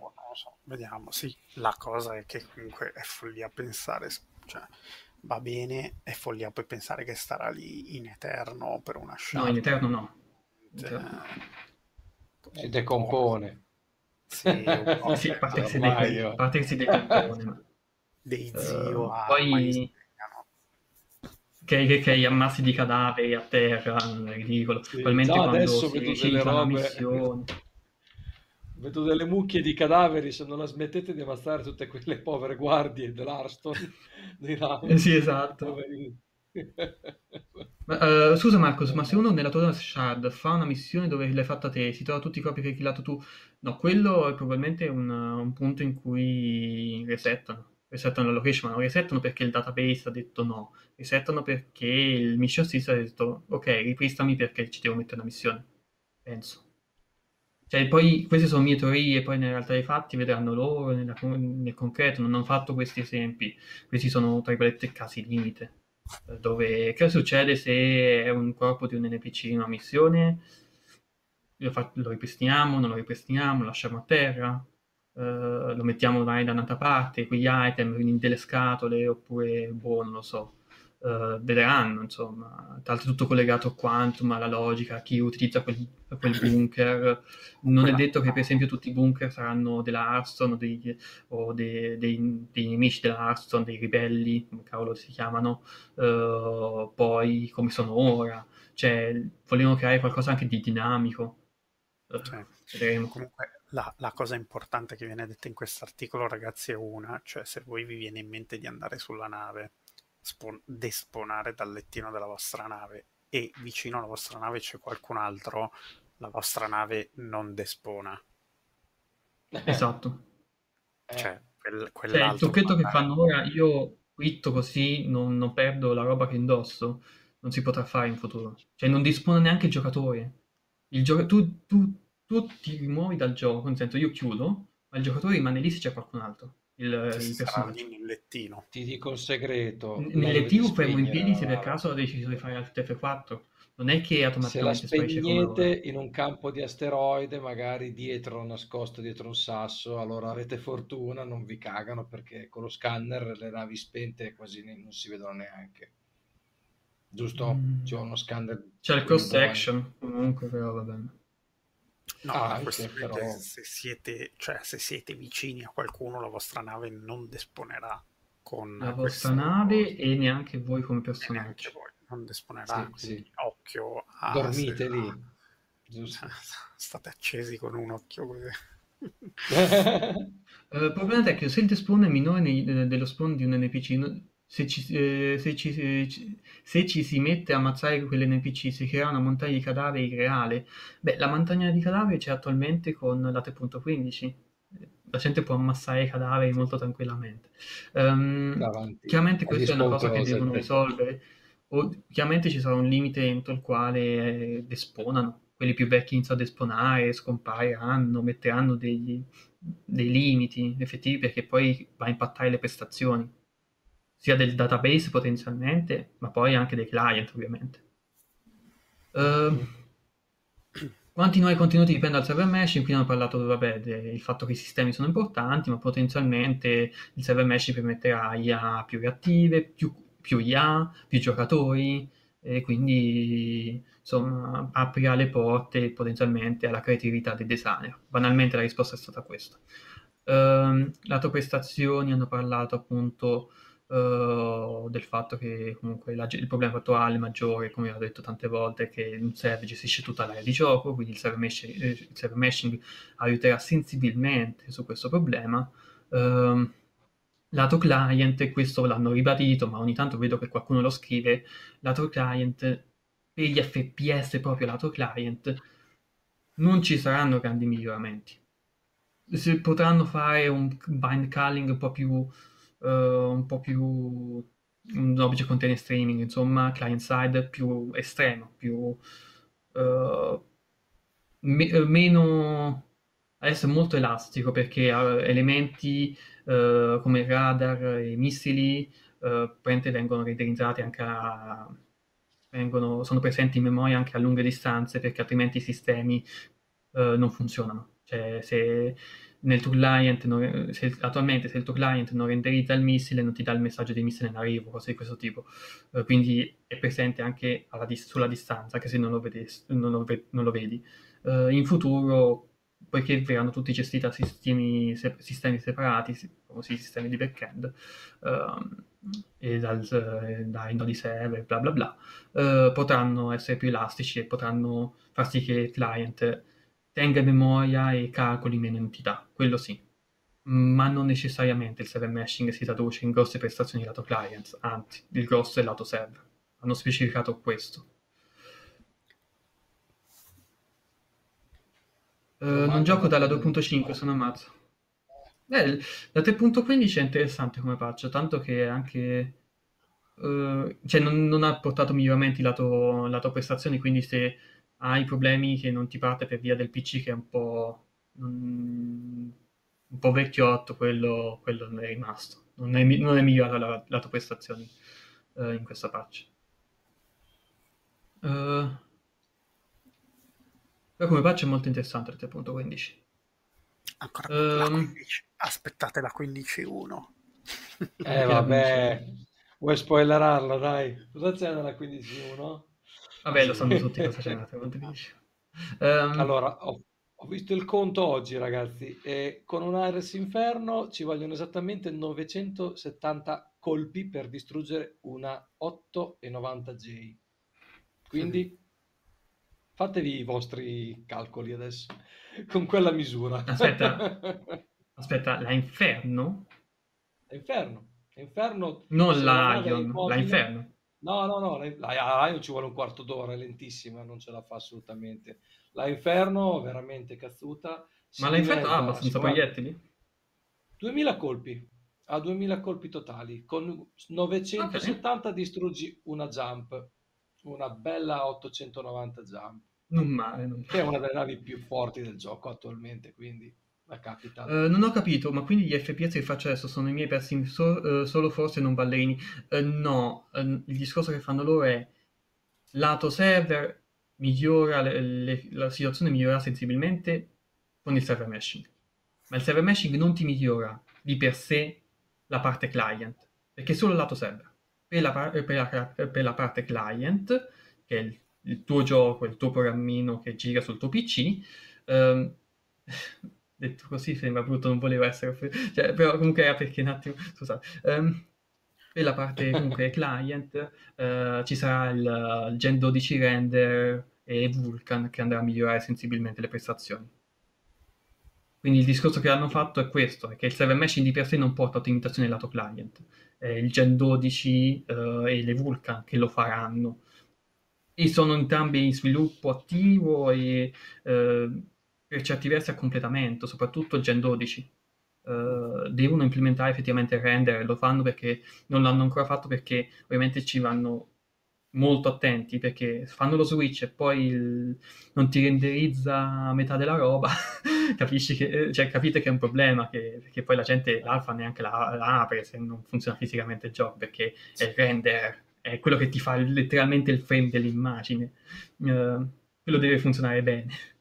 Vediamo, sì. La cosa è che comunque è follia pensare, cioè va bene, è follia poi pensare che starà lì in eterno per una shard. No, in eterno no. Cioè, si decompone. Sì, [laughs] sì, a parte si, decompone, parte si decompone. Dei zio uh, poi che, che, che gli ammassi di cadaveri a terra, è ridicolo. Sì. Probabilmente no, quando si delle robe... missione [laughs] Vedo delle mucchie di cadaveri, se non la smettete di ammazzare tutte quelle povere guardie dell'Arston. [laughs] eh sì, esatto. ma, uh, scusa Marcos, ma se uno nella tua shard fa una missione dove l'hai fatta te, si trova tutti i corpi che hai killato tu, no, quello è probabilmente un, un punto in cui resettano. Resettano la location, ma non resettano perché il database ha detto no, resettano perché il mission system ha detto ok, ripristami perché ci devo mettere una missione. Penso. Cioè, poi queste sono mie teorie, poi nella realtà dei fatti vedranno loro nella, nel concreto, non hanno fatto questi esempi, questi sono tra virgolette casi limite, dove che succede se è un corpo di un NPC in una missione, lo, fa, lo ripristiniamo, non lo ripristiniamo, lo lasciamo a terra, uh, lo mettiamo da un'altra parte, quegli item in delle scatole, oppure, boh, non lo so. Uh, vedranno, insomma. Tra l'altro tutto collegato a quantum, alla logica, chi utilizza quel, quel [coughs] bunker. Non è detto che per esempio tutti i bunker saranno della Hearthstone o, dei, o dei, dei, dei, nemici della Hearthstone, dei ribelli, come cavolo si chiamano, uh, poi come sono ora. Cioè, vogliono creare qualcosa anche di dinamico. Uh, vedremo. Comunque la, la, cosa importante che viene detta in questo articolo, ragazzi, è una, cioè se voi vi viene in mente di andare sulla nave, spon- desponare dal lettino della vostra nave e vicino alla vostra nave c'è qualcun altro, la vostra nave non despona. Esatto. Cioè, quel, cioè il trucchetto che fanno ora, io quitto così, non, non, perdo la roba che indosso, non si potrà fare in futuro. Cioè non dispone neanche il giocatore. Il gioca- tu, tu tu ti rimuovi dal gioco, nel senso io chiudo, ma il giocatore rimane lì se c'è qualcun altro. Il, il personaggio. nel lettino. Ti dico un segreto. N- nel lettino fermo in piedi se per caso ha deciso di fare alt F4. Non è che automaticamente se la spegnete in un campo di asteroide, magari dietro, nascosto dietro un sasso, allora avete fortuna, non vi cagano perché con lo scanner le navi spente quasi non si vedono neanche. Giusto? Mm. C'è uno scanner. C'è il cross section, comunque, però va bene. No, ah, questo però... se, siete, cioè, se siete vicini a qualcuno, la vostra nave non desponerà con la vostra nave e neanche voi come personaggio. Voi non desponerà, sì, sì. occhio a... Dormite lì. Giusto. [laughs] State accesi con un occhio così. [laughs] uh, problema tecnico, se il despawn è minore nei, dello spawn di un NPC, se ci, eh, se, ci, eh, se ci, si mette a ammazzare quell'NPC si crea una montagna di cadaveri reale. Beh, la montagna di cadaveri c'è attualmente con la 3.15. La gente può ammassare i cadaveri molto tranquillamente. Um, chiaramente questa è una cosa che devono risolvere. O, chiaramente ci sarà un limite entro il quale eh, desponano. Quelli più vecchi iniziano a desponare, scompariranno, metteranno degli, dei limiti effettivi perché poi va a impattare le prestazioni sia del database potenzialmente, ma poi anche dei client ovviamente. Uh, quanti nuovi contenuti dipende dal server meshing? Qui hanno parlato vabbè, del fatto che i sistemi sono importanti, ma potenzialmente il server meshing permetterà IA più reattive, più, più IA, più giocatori, e quindi insomma aprirà le porte potenzialmente alla creatività dei designer. Banalmente la risposta è stata questa. Uh, lato prestazioni hanno parlato appunto uh, del fatto che comunque la, il problema attuale maggiore, come ho detto tante volte, è che un server gestisce tutta l'area di gioco, quindi il server, mesh, eh, il server meshing aiuterà sensibilmente su questo problema. Uh, lato client, questo l'hanno ribadito, ma ogni tanto vedo che qualcuno lo scrive, lato client, per gli FPS proprio lato client, non ci saranno grandi miglioramenti. Si potranno fare un bind culling un po' più uh, un po' più un object container streaming, insomma, client side più estremo, più uh, me- meno adesso è molto elastico perché ha elementi uh, come radar e missili uh, vengono renderizzati anche a, vengono, sono presenti in memoria anche a lunghe distanze perché altrimenti i sistemi uh, non funzionano. Cioè, se nel tuo client, non, se, attualmente se il tuo client non renderizza il missile non ti dà il messaggio di missile in arrivo, cose di questo tipo. Uh, quindi è presente anche dis- sulla distanza, anche se non lo, vedes- non lo, ve- non lo vedi. Uh, in futuro, poiché verranno tutti gestiti da sistemi, se- sistemi separati, famosi sistemi di backend, uh, e dal, dai nodi server, bla bla bla, potranno essere più elastici e potranno far sì che il client tenga memoria e calcoli meno entità, quello sì. Ma non necessariamente il server meshing si traduce in grosse prestazioni lato client, anzi, il grosso è lato server. Hanno specificato questo. Uh, non gioco dalla 2.5, sono ammazzo. Beh, la 3.15 è interessante come patch, tanto che anche... Uh, cioè non, non, ha portato miglioramenti lato, lato prestazioni, quindi se hai problemi che non ti parte per via del PC che è un po', un, un po vecchiotto, quello, quello non è rimasto. Non è, non è migliorata la, la tua prestazione uh, in questa patch. Uh, però come patch è molto interessante il 3.15. Ancora um, la 15. Aspettate la 15.1. Eh vabbè, [laughs] Vuoi spoilerarla, dai? Cosa c'è nella 15.1? Vabbè, lo sanno tutti cosa c'è nella 15. Um... Allora, ho, ho, visto il conto oggi, ragazzi, e con un Ares Inferno ci vogliono esattamente 970 colpi per distruggere una 8,90J. Quindi fatevi i vostri calcoli adesso con quella misura. Aspetta, [laughs] aspetta, la Inferno? Inferno. Inferno. Non la Ion, la Inferno. No, no, no, la Ion ci vuole un quarto d'ora, è lentissima, non ce la fa assolutamente. La Inferno, veramente cazzuta. Ma la Inferno ha abbastanza proiettili? 2000 colpi, ha 2000 colpi totali, con 970 okay. distruggi una jump, una bella 890 jump. Non male, non male. Che è una delle navi più forti del gioco attualmente, quindi la capita. Uh, non ho capito, ma quindi gli FPS che faccio adesso sono i miei persi so, uh, solo forse non ballerini? Uh, no, il discorso che fanno loro è lato server migliora le, le, la situazione migliora sensibilmente con il server meshing. Ma il server meshing non ti migliora di per sé la parte client, perché è solo il lato server. Per la, per la, per la parte client, che è il, il, tuo gioco, il tuo programmino che gira sul tuo PC, um, detto così sembra brutto, non volevo essere cioè, però comunque era perché un attimo, scusate. Um, per la parte [laughs] comunque client uh, ci sarà il, il, Gen 12 render e Vulkan che andrà a migliorare sensibilmente le prestazioni. Quindi il discorso che hanno fatto è questo, è che il server meshing di per sé non porta ottimizzazione lato client. È il Gen 12 uh, e le Vulkan che lo faranno. E sono entrambi in sviluppo attivo e uh, per certi versi a completamento, soprattutto Gen 12. Uh, eh, devono implementare effettivamente il render, lo fanno perché non l'hanno ancora fatto perché ovviamente ci vanno molto attenti perché fanno lo switch e poi il... non ti renderizza metà della roba, [laughs] capisci che, eh, cioè, capite che è un problema che, perché poi la gente l'alfa neanche la, la apre se non funziona fisicamente il gioco perché è il render, è quello che ti fa letteralmente il frame dell'immagine, uh, quello deve funzionare bene.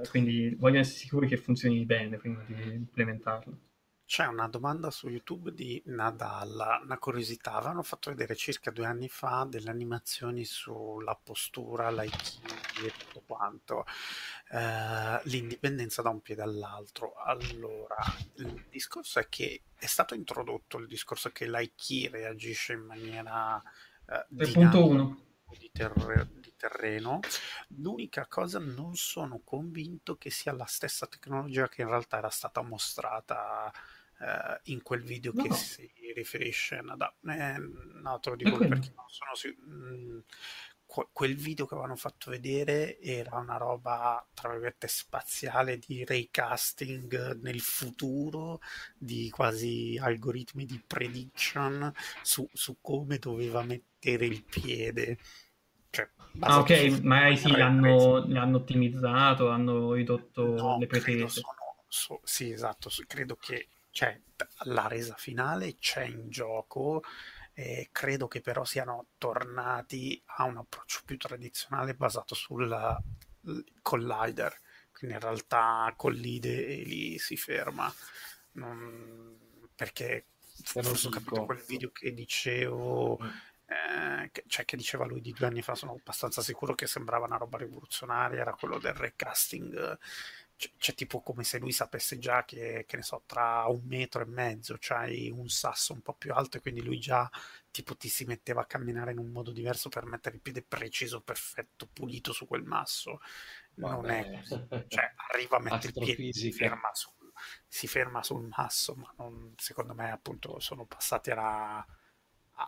Eh, quindi voglio essere sicuri che funzioni bene prima di implementarlo. C'è una domanda su YouTube di Nadal, una curiosità, avevano fatto vedere circa due anni fa delle animazioni sulla postura, l'aikido e tutto quanto, eh, l'indipendenza da un piede all'altro. Allora, il discorso è che è stato introdotto il discorso che l'aiki reagisce in maniera eh, 3.1 di, ter- terreno. L'unica cosa non sono convinto che sia la stessa tecnologia che in realtà era stata mostrata eh, in quel video no. che si riferisce a eh, no, te lo dico perché non sono mh, mm, quel video che avevano fatto vedere era una roba tra virgolette spaziale di raycasting nel futuro di quasi algoritmi di prediction su, su come doveva mettere il piede cioè, ah, ok, magari sì, l'hanno, l'hanno, ottimizzato, hanno ridotto no, le pretese. Sono, so, sì, esatto, credo che cioè, la resa finale c'è in gioco, eh, credo che però siano tornati a un approccio più tradizionale basato sul collider, quindi in realtà collide e lì si ferma, non, perché forse ho capito quel video che dicevo... Eh, che, cioè che diceva lui di due anni fa, sono abbastanza sicuro che sembrava una roba rivoluzionaria, era quello del recasting, c'è, c'è tipo come se lui sapesse già che, che ne so, tra un metro e mezzo c'hai un sasso un po' più alto e quindi lui già tipo ti si metteva a camminare in un modo diverso per mettere il piede preciso, perfetto, pulito su quel masso. Non Vabbè. è così, cioè arriva a mettere il piede, si ferma, sul, si ferma sul masso, ma non, secondo me appunto sono passati a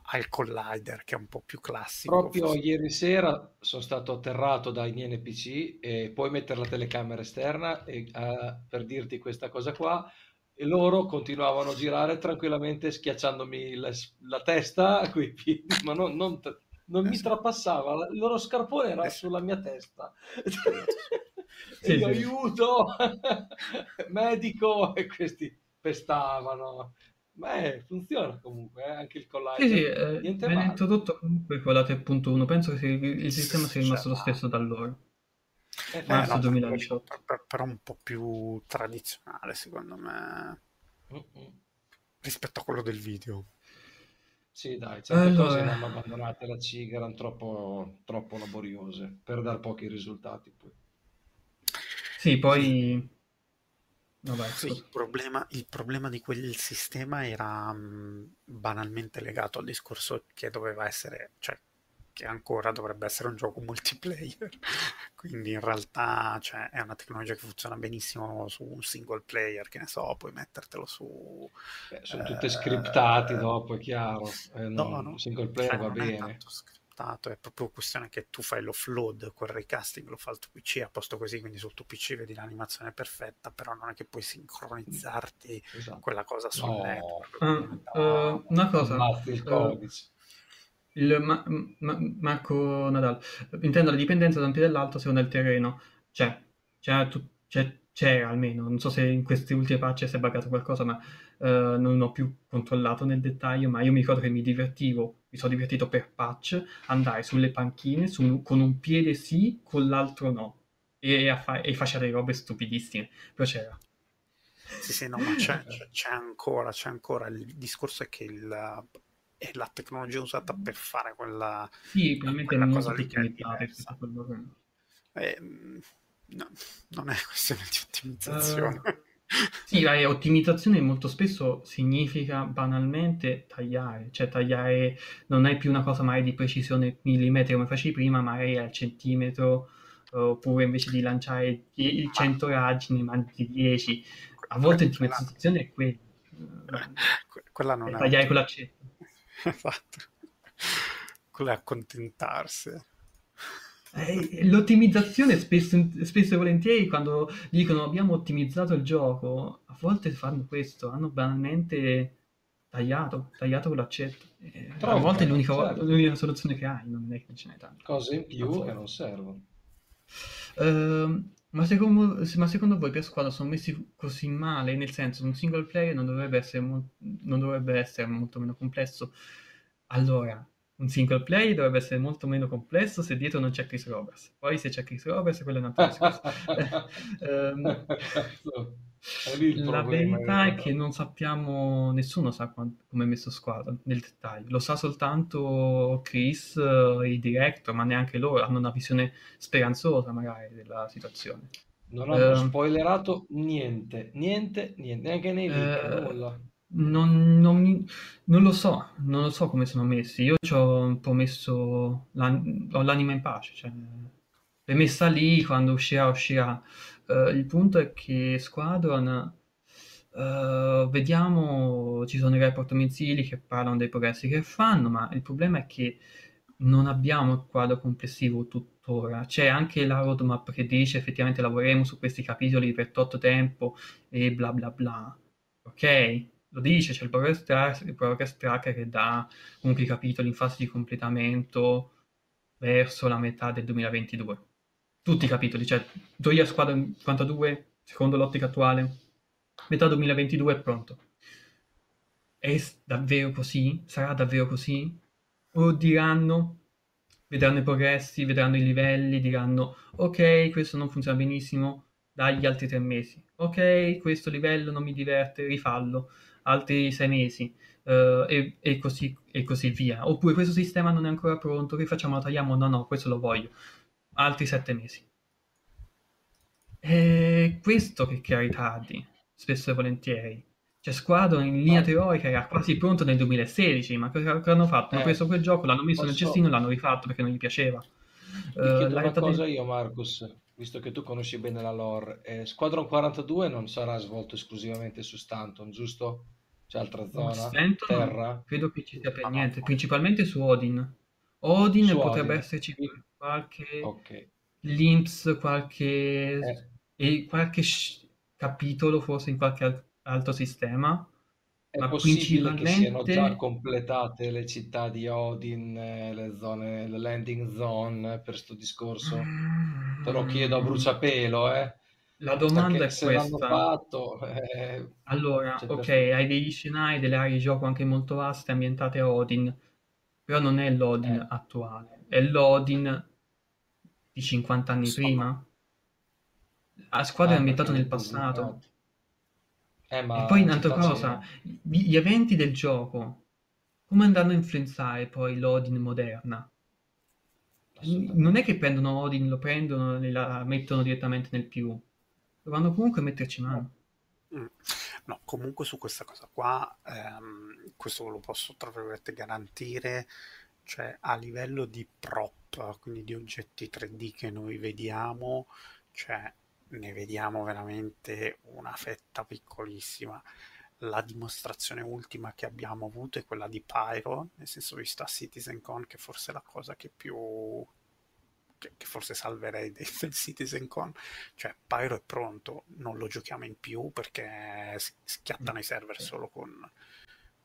al collider che è un po' più classico. Proprio forse. ieri sera sono stato atterrato dai miei NPC e puoi mettere la telecamera esterna e, uh, per dirti questa cosa qua e loro continuavano a girare tranquillamente schiacciandomi la, la testa [laughs] coi piedi, ma non, non, non mi trapassava, il loro scarpone era sulla mia testa. Sì, [laughs] sì. aiuto, [laughs] medico, e questi pestavano. Beh, funziona comunque, eh? anche il collider. Sì, sì, eh, viene introdotto comunque con la 3.1, penso che il sistema sia rimasto lo stesso da allora. Eh, Marzo no, 2018. Però un po' più tradizionale, secondo me, mm-hmm. rispetto a quello del video. Sì, Sì, dai, certe allora... cose non abbandonate la CIG erano troppo, troppo laboriose per dar pochi risultati. Poi. Sì, poi... Vabbè, sì, il, problema, il, problema, di quel sistema era mh, banalmente legato al discorso che doveva essere, cioè che ancora dovrebbe essere un gioco multiplayer. [laughs] Quindi in realtà cioè, è una tecnologia che funziona benissimo su un single player, che ne so, puoi mettertelo su... Beh, sono eh, tutte scriptati dopo, è chiaro. Eh, no, no, single player cioè, va bene. È è proprio questione che tu fai l'offload, quel recasting lo fa il tuo PC a posto così, quindi sul tuo PC vedi l'animazione perfetta, però non è che puoi sincronizzarti esatto. quella cosa sul no. network. Uh, uh, una cosa, il uh, il Ma- Ma- Marco Nadal. Intendo la dipendenza da un piede all'altro secondo il terreno. C'è, c'è, c'è, c'è almeno. Non so se in queste ultime patch si è buggato qualcosa, ma uh, non ho più controllato nel dettaglio. Ma io mi ricordo che mi divertivo, mi sono divertito per patch, andare sulle panchine su, con un piede sì, con l'altro no. E, a fa- e faceva delle robe stupidissime. Però c'era. Sì, sì, no, ma c'è, c'è, ancora, c'è ancora. Il discorso è che il, è la tecnologia usata per fare quella, sì, quella cosa lì che è diversa. Eh, no, non è questione di ottimizzazione. Uh, sì, la ottimizzazione molto spesso significa banalmente tagliare, cioè tagliare non è più una cosa mai di precisione millimetri come facevi prima, magari al centimetro, oppure invece di lanciare 100 raggi ne mandi 10. A volte l'ottimizzazione è quella. Quella non è. Tagliare con l'accetto. [laughs] esatto. Quello è accontentarsi. Eh, l'ottimizzazione spesso, spesso, e volentieri quando dicono abbiamo ottimizzato il gioco, a volte fanno questo, hanno banalmente tagliato, tagliato con l'accetto. Eh, a volte è l'unica, certo. l'unica, soluzione che hai, non è che ce n'è tante. Cose in più che non servono. Uh, ma, secondo, ma secondo, voi per squadra sono messi così male? Nel senso, un single player non dovrebbe essere, mo- non dovrebbe essere molto meno complesso. Allora, un single player dovrebbe essere molto meno complesso se dietro non c'è Chris Roberts. Poi se c'è Chris Roberts, quello è un altro discorso. [laughs] um, la verità è che non sappiamo, nessuno sa come è messo squadra nel dettaglio, lo sa soltanto Chris, eh, il director, ma neanche loro hanno una visione speranzosa magari della situazione. Non hanno uh, spoilerato niente, niente, niente, neanche nei leak, uh, nulla. Non, non, non, lo so, non lo so come sono messi. Io ci ho un po' messo, l'an- ho l'anima in pace, cioè, l'ho messa lì, quando uscirà, uscirà. Uh, il punto è che Squadron, uh, vediamo, ci sono i report mensili che parlano dei progressi che fanno, ma il problema è che non abbiamo il quadro complessivo tuttora. C'è anche la roadmap che dice effettivamente lavoreremo su questi capitoli per tot tempo e bla bla bla. Ok? Lo dice, c'è il progress, tracker, il progress tracker che dà comunque i capitoli in fase di completamento verso la metà del 2022 tutti i capitoli, cioè Gioia Squadra 52, secondo l'ottica attuale, metà 2022 è pronto. È davvero così? Sarà davvero così? O diranno, vedranno i progressi, vedranno i livelli, diranno ok, questo non funziona benissimo, dagli altri tre mesi. Ok, questo livello non mi diverte, rifallo, altri sei mesi. Uh, e, e, così, e così via. Oppure questo sistema non è ancora pronto, che facciamo? Lo tagliamo? No, no, questo lo voglio altri sette mesi. È questo che crea ritardi, spesso e volentieri. Cioè, Squadron in linea teorica era quasi pronto nel 2016, ma cosa hanno fatto? Hanno eh, preso quel gioco, l'hanno messo posso... nel cestino e l'hanno rifatto perché non gli piaceva. Ti uh, una cosa io, Marcus, visto che tu conosci bene la lore. Eh, Squadron 42 non sarà svolto esclusivamente su Stanton, giusto? C'è altra zona? Stanton, terra? Credo che ci sia per niente, principalmente su Odin. Odin su potrebbe Odin. esserci qualche okay. glimpse, qualche, eh. e qualche sh- capitolo forse in qualche altro sistema. È ma possibile principalmente... che siano già completate le città di Odin, eh, le zone, le landing zone per questo discorso? Te lo chiedo a mm. bruciapelo, eh. La domanda Perché è questa. Fatto, eh, allora, ok, hai degli scenari, delle aree di gioco anche molto vaste ambientate a Odin, però non è l'Odin eh. attuale, è l'Odin di 50 anni Insomma. prima. La squadra eh, è ambientata nel passato. Eh, e poi un'altra cosa, gli eventi del gioco come andranno a influenzare poi l'Odin moderna? Non è che prendono Odin, lo prendono e la mettono direttamente nel più. Dovranno comunque metterci mano. Mm. No, comunque su questa cosa qua, ehm, questo lo posso tra virgolette garantire, cioè a livello di prop, quindi di oggetti 3D che noi vediamo, cioè ne vediamo veramente una fetta piccolissima. La dimostrazione ultima che abbiamo avuto è quella di Pyro, nel senso vista CitizenCon, che forse è la cosa che più che forse salverei del, [laughs] del CitizenCon, cioè Pyro è pronto, non lo giochiamo in più perché schiattano i server solo con,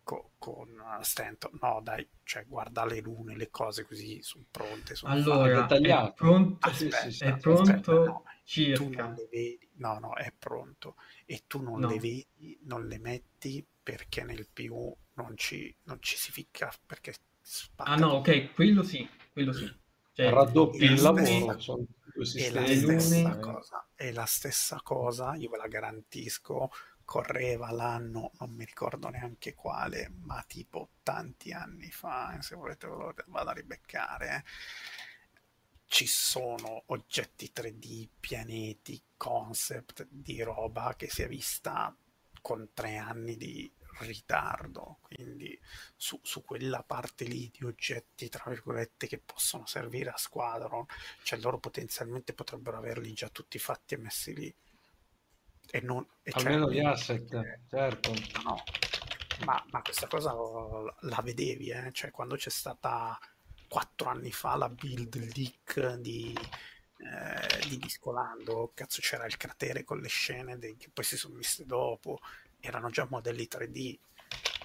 con, con Stanton. No, dai, cioè guarda le lune, le cose così sono pronte. Sono allora, è pronto, aspetta, è pronto aspetta, no, circa. Tu non le vedi, no, no, è pronto. E tu non no. le vedi, non le metti perché nel più non ci, non ci si ficca, perché Ah no, ok, quello sì, quello sì. Cioè, raddoppi il lavoro. Sono è la stessa cosa, è la stessa cosa, io ve la garantisco, correva l'anno, non mi ricordo neanche quale, ma tipo tanti anni fa, se volete ve lo vado a ribeccare, eh. ci sono oggetti 3D, pianeti, concept di roba che si è vista con tre anni di ritardo, quindi su, su, quella parte lì di oggetti, tra virgolette, che possono servire a Squadron, cioè loro potenzialmente potrebbero averli già tutti fatti e messi lì e non, e Almeno gli asset, che, certo. No, ma, ma, questa cosa la vedevi, eh? cioè quando c'è stata quattro anni fa la build leak di, eh, di Discolando, cazzo c'era il cratere con le scene dei, che poi si sono viste dopo, erano già modelli 3D,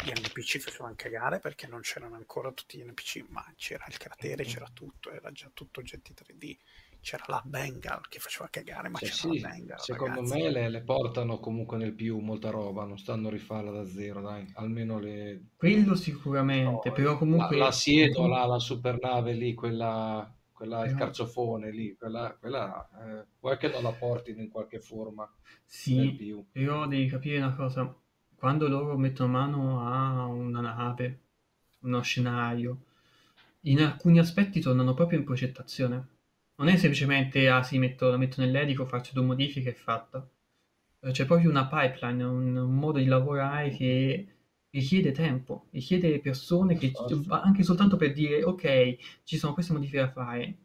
gli NPC facevano cagare perché non c'erano ancora tutti gli NPC, ma c'era il cratere, c'era tutto, era già tutto oggetti 3D c'era la Bengal che faceva cagare, ma cioè, c'era sì, la Bengal. Secondo ragazzi. me le, le, portano comunque nel più molta roba, non stanno a rifarla da zero, dai, almeno le... Quello sicuramente, no, però comunque... La, la Siedo, la, la supernave lì, quella, quella il carzofone lì, quella, quella eh, vuoi che non la portino in qualche forma Sì, però devi capire una cosa, quando loro mettono mano a una nave, uno scenario, in alcuni aspetti tornano proprio in progettazione. Non è semplicemente, ah sì, metto, la metto nell'edico, faccio due modifiche e fatta. C'è proprio una pipeline, un, un modo di lavorare che richiede tempo, richiede persone che anche soltanto per dire ok, ci sono queste modifiche da fare,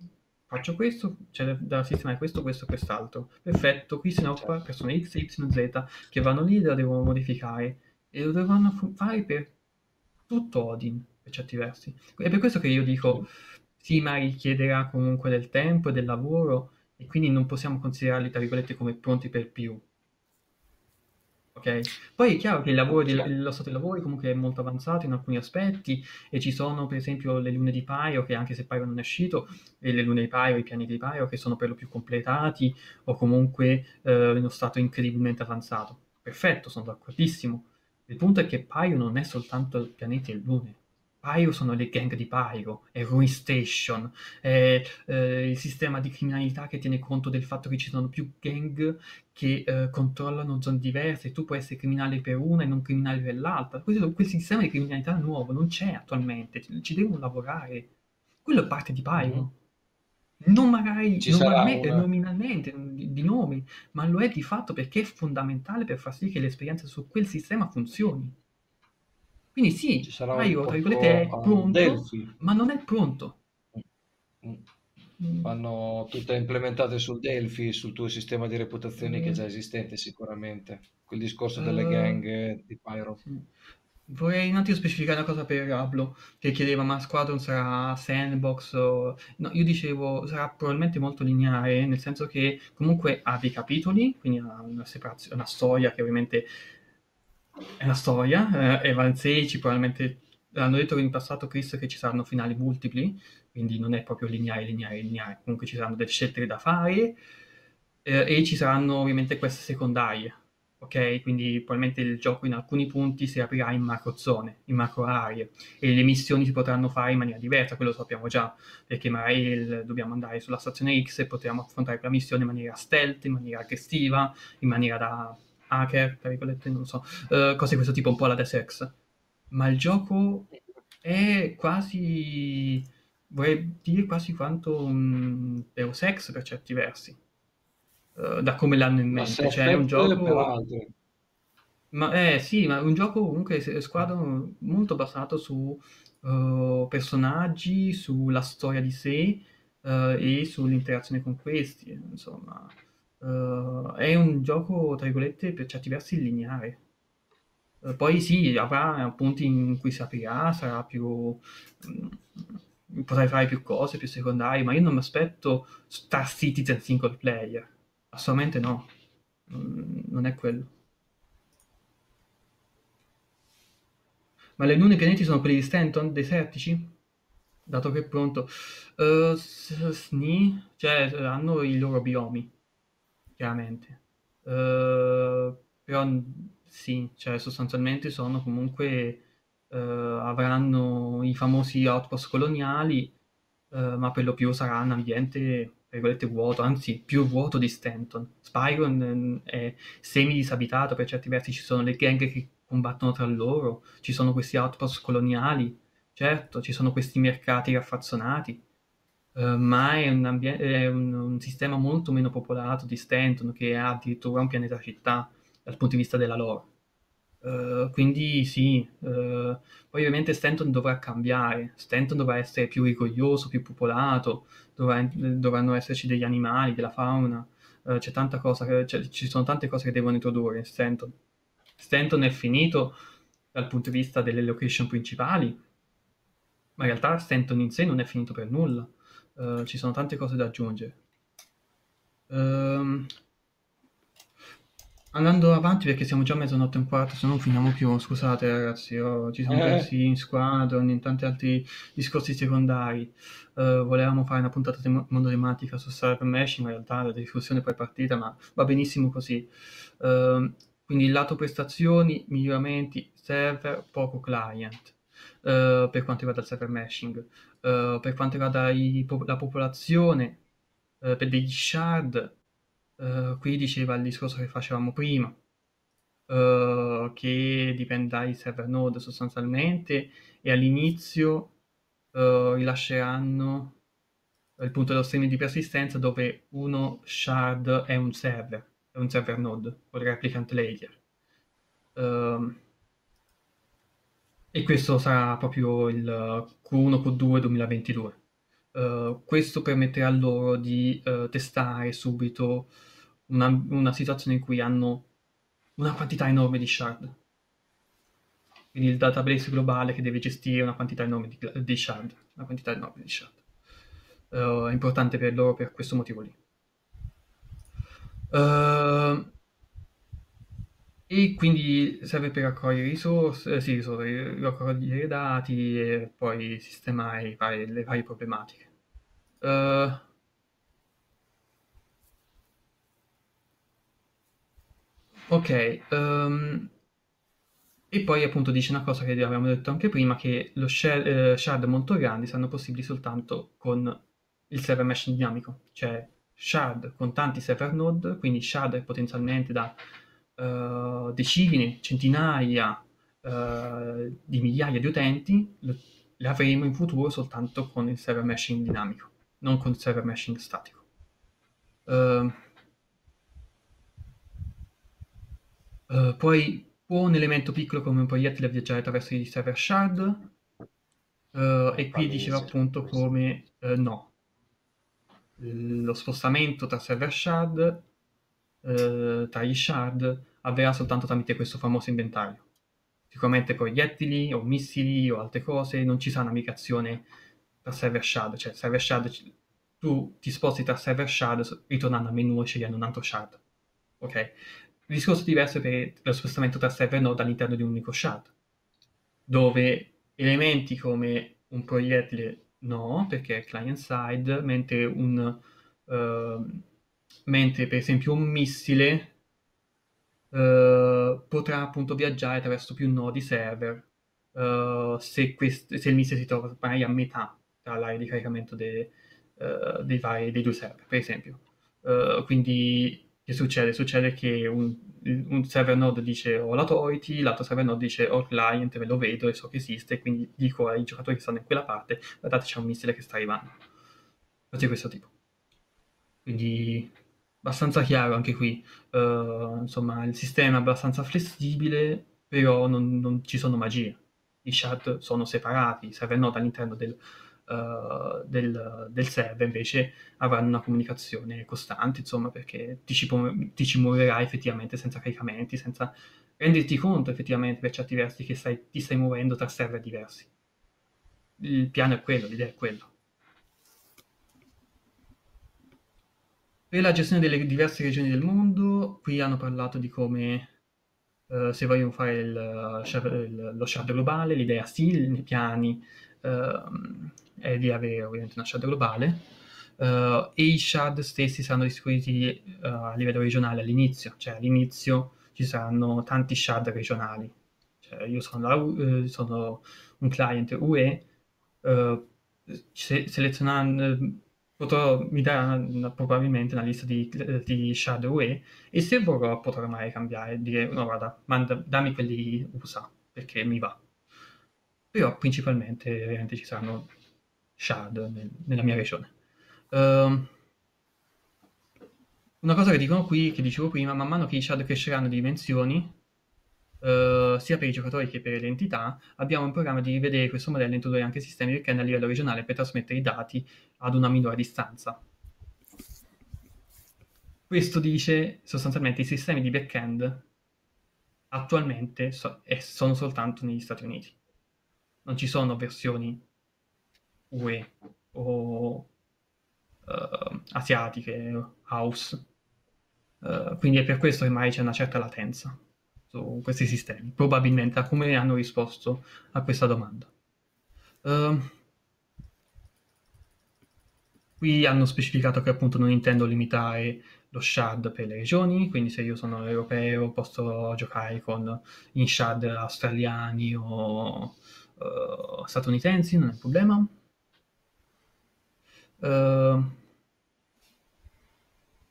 faccio questo, c'è da sistemare questo, questo, quest'altro. Perfetto, qui se ne occupa certo. persone X, Y, Z che vanno lì e la devono modificare e lo dovranno fare per tutto Odin, per certi versi. È per questo che io dico, sì, ma richiederà comunque del tempo e del lavoro e quindi non possiamo considerarli, tra virgolette, come pronti per più. Ok? Poi è chiaro che il lavoro di, lo stato di lavoro comunque è molto avanzato in alcuni aspetti e ci sono per esempio le lune di Pyro che anche se Pyro non è uscito, e le lune di Pyro, i piani di Pyro che sono per lo più completati o comunque eh, in uno stato incredibilmente avanzato. Perfetto, sono d'accordissimo. Il punto è che Pyro non è soltanto pianeti e lune, Pyro sono le gang di Pyro, è Ruin Station, è eh, il sistema di criminalità che tiene conto del fatto che ci sono più gang che eh, controllano zone diverse, tu puoi essere criminale per una e non criminale per l'altra. Questo, quel sistema di criminalità nuovo non c'è attualmente, ci devono lavorare. Quello è parte di Pyro. Mm-hmm. Non magari normalmente, una... nominalmente di, di nomi, ma lo è di fatto perché è fondamentale per far sì che l'esperienza su quel sistema funzioni. Quindi sì, Ci sarà Mario, tra virgolette, è pronto, Delphi. ma non è pronto. Mm. mm. Vanno tutte implementate sul Delphi, sul tuo sistema di reputazioni mm. che è già esistente sicuramente. Quel discorso delle uh, gang di Pyro. Sì. Vorrei un attimo specificare una cosa per Rablo, che chiedeva ma Squadron sarà sandbox o... No, io dicevo sarà probabilmente molto lineare, nel senso che comunque ha dei capitoli, quindi ha una, una storia che ovviamente è la storia. Eh, Evan 16 probabilmente hanno detto in passato Chris che ci saranno finali multipli, quindi non è proprio lineare, lineare, lineare. Comunque ci saranno delle scelte da fare eh, e ci saranno ovviamente queste secondarie. Ok, quindi probabilmente il gioco in alcuni punti si aprirà in macro zone, in macro aree e le missioni si potranno fare in maniera diversa, quello lo sappiamo già, perché magari il, dobbiamo andare sulla stazione X e potremo affrontare la missione in maniera stealth, in maniera aggressiva, in maniera da hacker, tra virgolette, non so, uh, cose di questo tipo, un po' alla Deus Ex. Ma il gioco è quasi, vorrei dire quasi quanto un Deus Ex per certi versi, uh, da come l'hanno in mente. Cioè, è un gioco... Ma eh, sì, ma è un gioco comunque squadro molto basato su uh, personaggi, sulla storia di sé e sull'interazione con questi. Insomma, uh, è un gioco, tra virgolette, per certi versi lineare. poi sì, avrà punti in cui si aprirà, sarà più... Um, potrai fare più cose, più secondarie, ma io non mi aspetto Star Citizen single player. Assolutamente no. non è quello. Ma le lune e i pianeti sono quelli di Stanton, desertici? Dato che è pronto. Uh, sni, cioè hanno i loro biomi, chiaramente. Uh, però sì, cioè sostanzialmente sono comunque... Uh, avranno i famosi outpost coloniali, uh, ma per lo più sarà un ambiente virgolette vuoto, anzi più vuoto di Stanton. Spyron è semi disabitato, per certi versi ci sono le gang che combattono tra loro, ci sono questi outpost coloniali, certo, ci sono questi mercati raffazzonati, uh, ma è, un, ambien- è un, un, sistema molto meno popolato di Stanton, che ha addirittura un pianeta città dal punto di vista della lore. Uh, quindi sì, uh, poi ovviamente Stanton dovrà cambiare, Stanton dovrà essere più rigoglioso, più popolato, dovrà, dovranno esserci degli animali, della fauna, c'è tanta cosa, cioè, ci sono tante cose che devono introdurre in Stanton. Stanton è finito dal punto di vista delle location principali, ma in realtà Stanton in sé non è finito per nulla. Uh, ci sono tante cose da aggiungere. Um, andando avanti perché siamo già a mezzanotte e un quarto, se non finiamo più. Scusate ragazzi, oh, ci siamo eh. persi in squadron, in tanti altri discorsi secondari. Uh, volevamo fare una puntata tem- monotematica su server mesh, ma in realtà la discussione poi è partita, ma va benissimo così. Uh, quindi il lato prestazioni, miglioramenti, server, poco client. Uh, per quanto riguarda il server meshing, uh, per quanto riguarda i, la popolazione, uh, per degli shard, qui diceva il discorso che facevamo prima, che dipende dai server node sostanzialmente e all'inizio rilasceranno il punto dello streaming di persistenza dove uno shard è un server è un server node o replicant layer. Uh, e questo sarà proprio il Q1, Q2 2022. Uh, questo permetterà loro di uh, testare subito una, una, situazione in cui hanno una quantità enorme di shard. Quindi il database globale che deve gestire una quantità enorme di, di shard. Una quantità enorme di shard. Uh, è importante per loro per questo motivo lì. Uh, e quindi serve per raccogliere risorse, eh, sì, risorse, raccogliere dati e poi sistemare varie, le varie problematiche. Uh, ok, um, e poi appunto dice una cosa che avevamo detto anche prima, che lo shard, eh, shard molto grandi saranno possibili soltanto con il server mesh dinamico, cioè shard con tanti server node, quindi shard potenzialmente da uh, decine, centinaia uh, di migliaia di utenti, le avremo in futuro soltanto con il server meshing dinamico, non con il server meshing statico. Uh, poi può un elemento piccolo come un proiettile viaggiare attraverso i server shard, e qui diceva appunto come no, lo spostamento tra server shard, eh, tra gli shard, avverrà soltanto tramite questo famoso inventario. Sicuramente proiettili o missili o altre cose, non ci sarà una migrazione tra server shard, cioè server shard, tu ti sposti tra server shard ritornando al menu e scegliendo un altro shard. Ok? Il discorso diverso è per lo spostamento tra server node all'interno di un unico shard, dove elementi come un proiettile No, perché è client side, mentre, un, uh, mentre per esempio un missile uh, potrà appunto viaggiare attraverso più nodi server uh, se, quest- se, il missile si trova ormai a metà tra l'area di caricamento de- dei, vari, dei due server, per esempio. quindi che succede? Succede che un, un server node dice ho l'authority, l'altro server node dice ho client, ve lo vedo e so che esiste, quindi dico ai giocatori che stanno in quella parte, guardate c'è un missile che sta arrivando. Cose di questo tipo. Quindi abbastanza chiaro anche qui. Uh, insomma, il sistema è abbastanza flessibile, però non, non ci sono magie. I shard sono separati, i server node all'interno del, uh, del, del, server invece avranno una comunicazione costante, insomma, perché ti ci, ti ci muoverai effettivamente senza caricamenti, senza renderti conto effettivamente per certi versi che stai, ti stai muovendo tra server diversi. Il piano è quello, l'idea è quella. Per la gestione delle diverse regioni del mondo, qui hanno parlato di come uh, se vogliono fare il, il, lo shard globale, l'idea sì, nei piani uh, è di avere ovviamente una shard globale uh, e i shard stessi saranno distribuiti a livello regionale all'inizio, cioè all'inizio ci saranno tanti shard regionali. Cioè, io sono, la, sono, un client UE, se, selezionando potrò, mi darà probabilmente una lista di, di shadow e, e se vorrò potrò mai cambiare dire no guarda, manda, dammi quelli USA perché mi va. Però principalmente ovviamente ci saranno shard nel, nella mia regione. Uh, una cosa che dicono qui, che dicevo prima, man mano che i shard cresceranno di dimensioni, Uh, sia per i giocatori che per le entità, abbiamo in programma di rivedere questo modello e introdurre anche sistemi kernel a livello regionale per trasmettere i dati ad una minore distanza. Questo dice sostanzialmente i sistemi di backend attualmente so- sono soltanto negli Stati Uniti. Non ci sono versioni UE o uh, asiatiche, house. Uh, quindi è per questo che mai c'è una certa latenza su questi sistemi, probabilmente a come hanno risposto a questa domanda. Uh, Qui hanno specificato che appunto non intendo limitare lo shard per le regioni, quindi se io sono europeo posso giocare con in shard australiani o uh, statunitensi, non è un problema. Uh,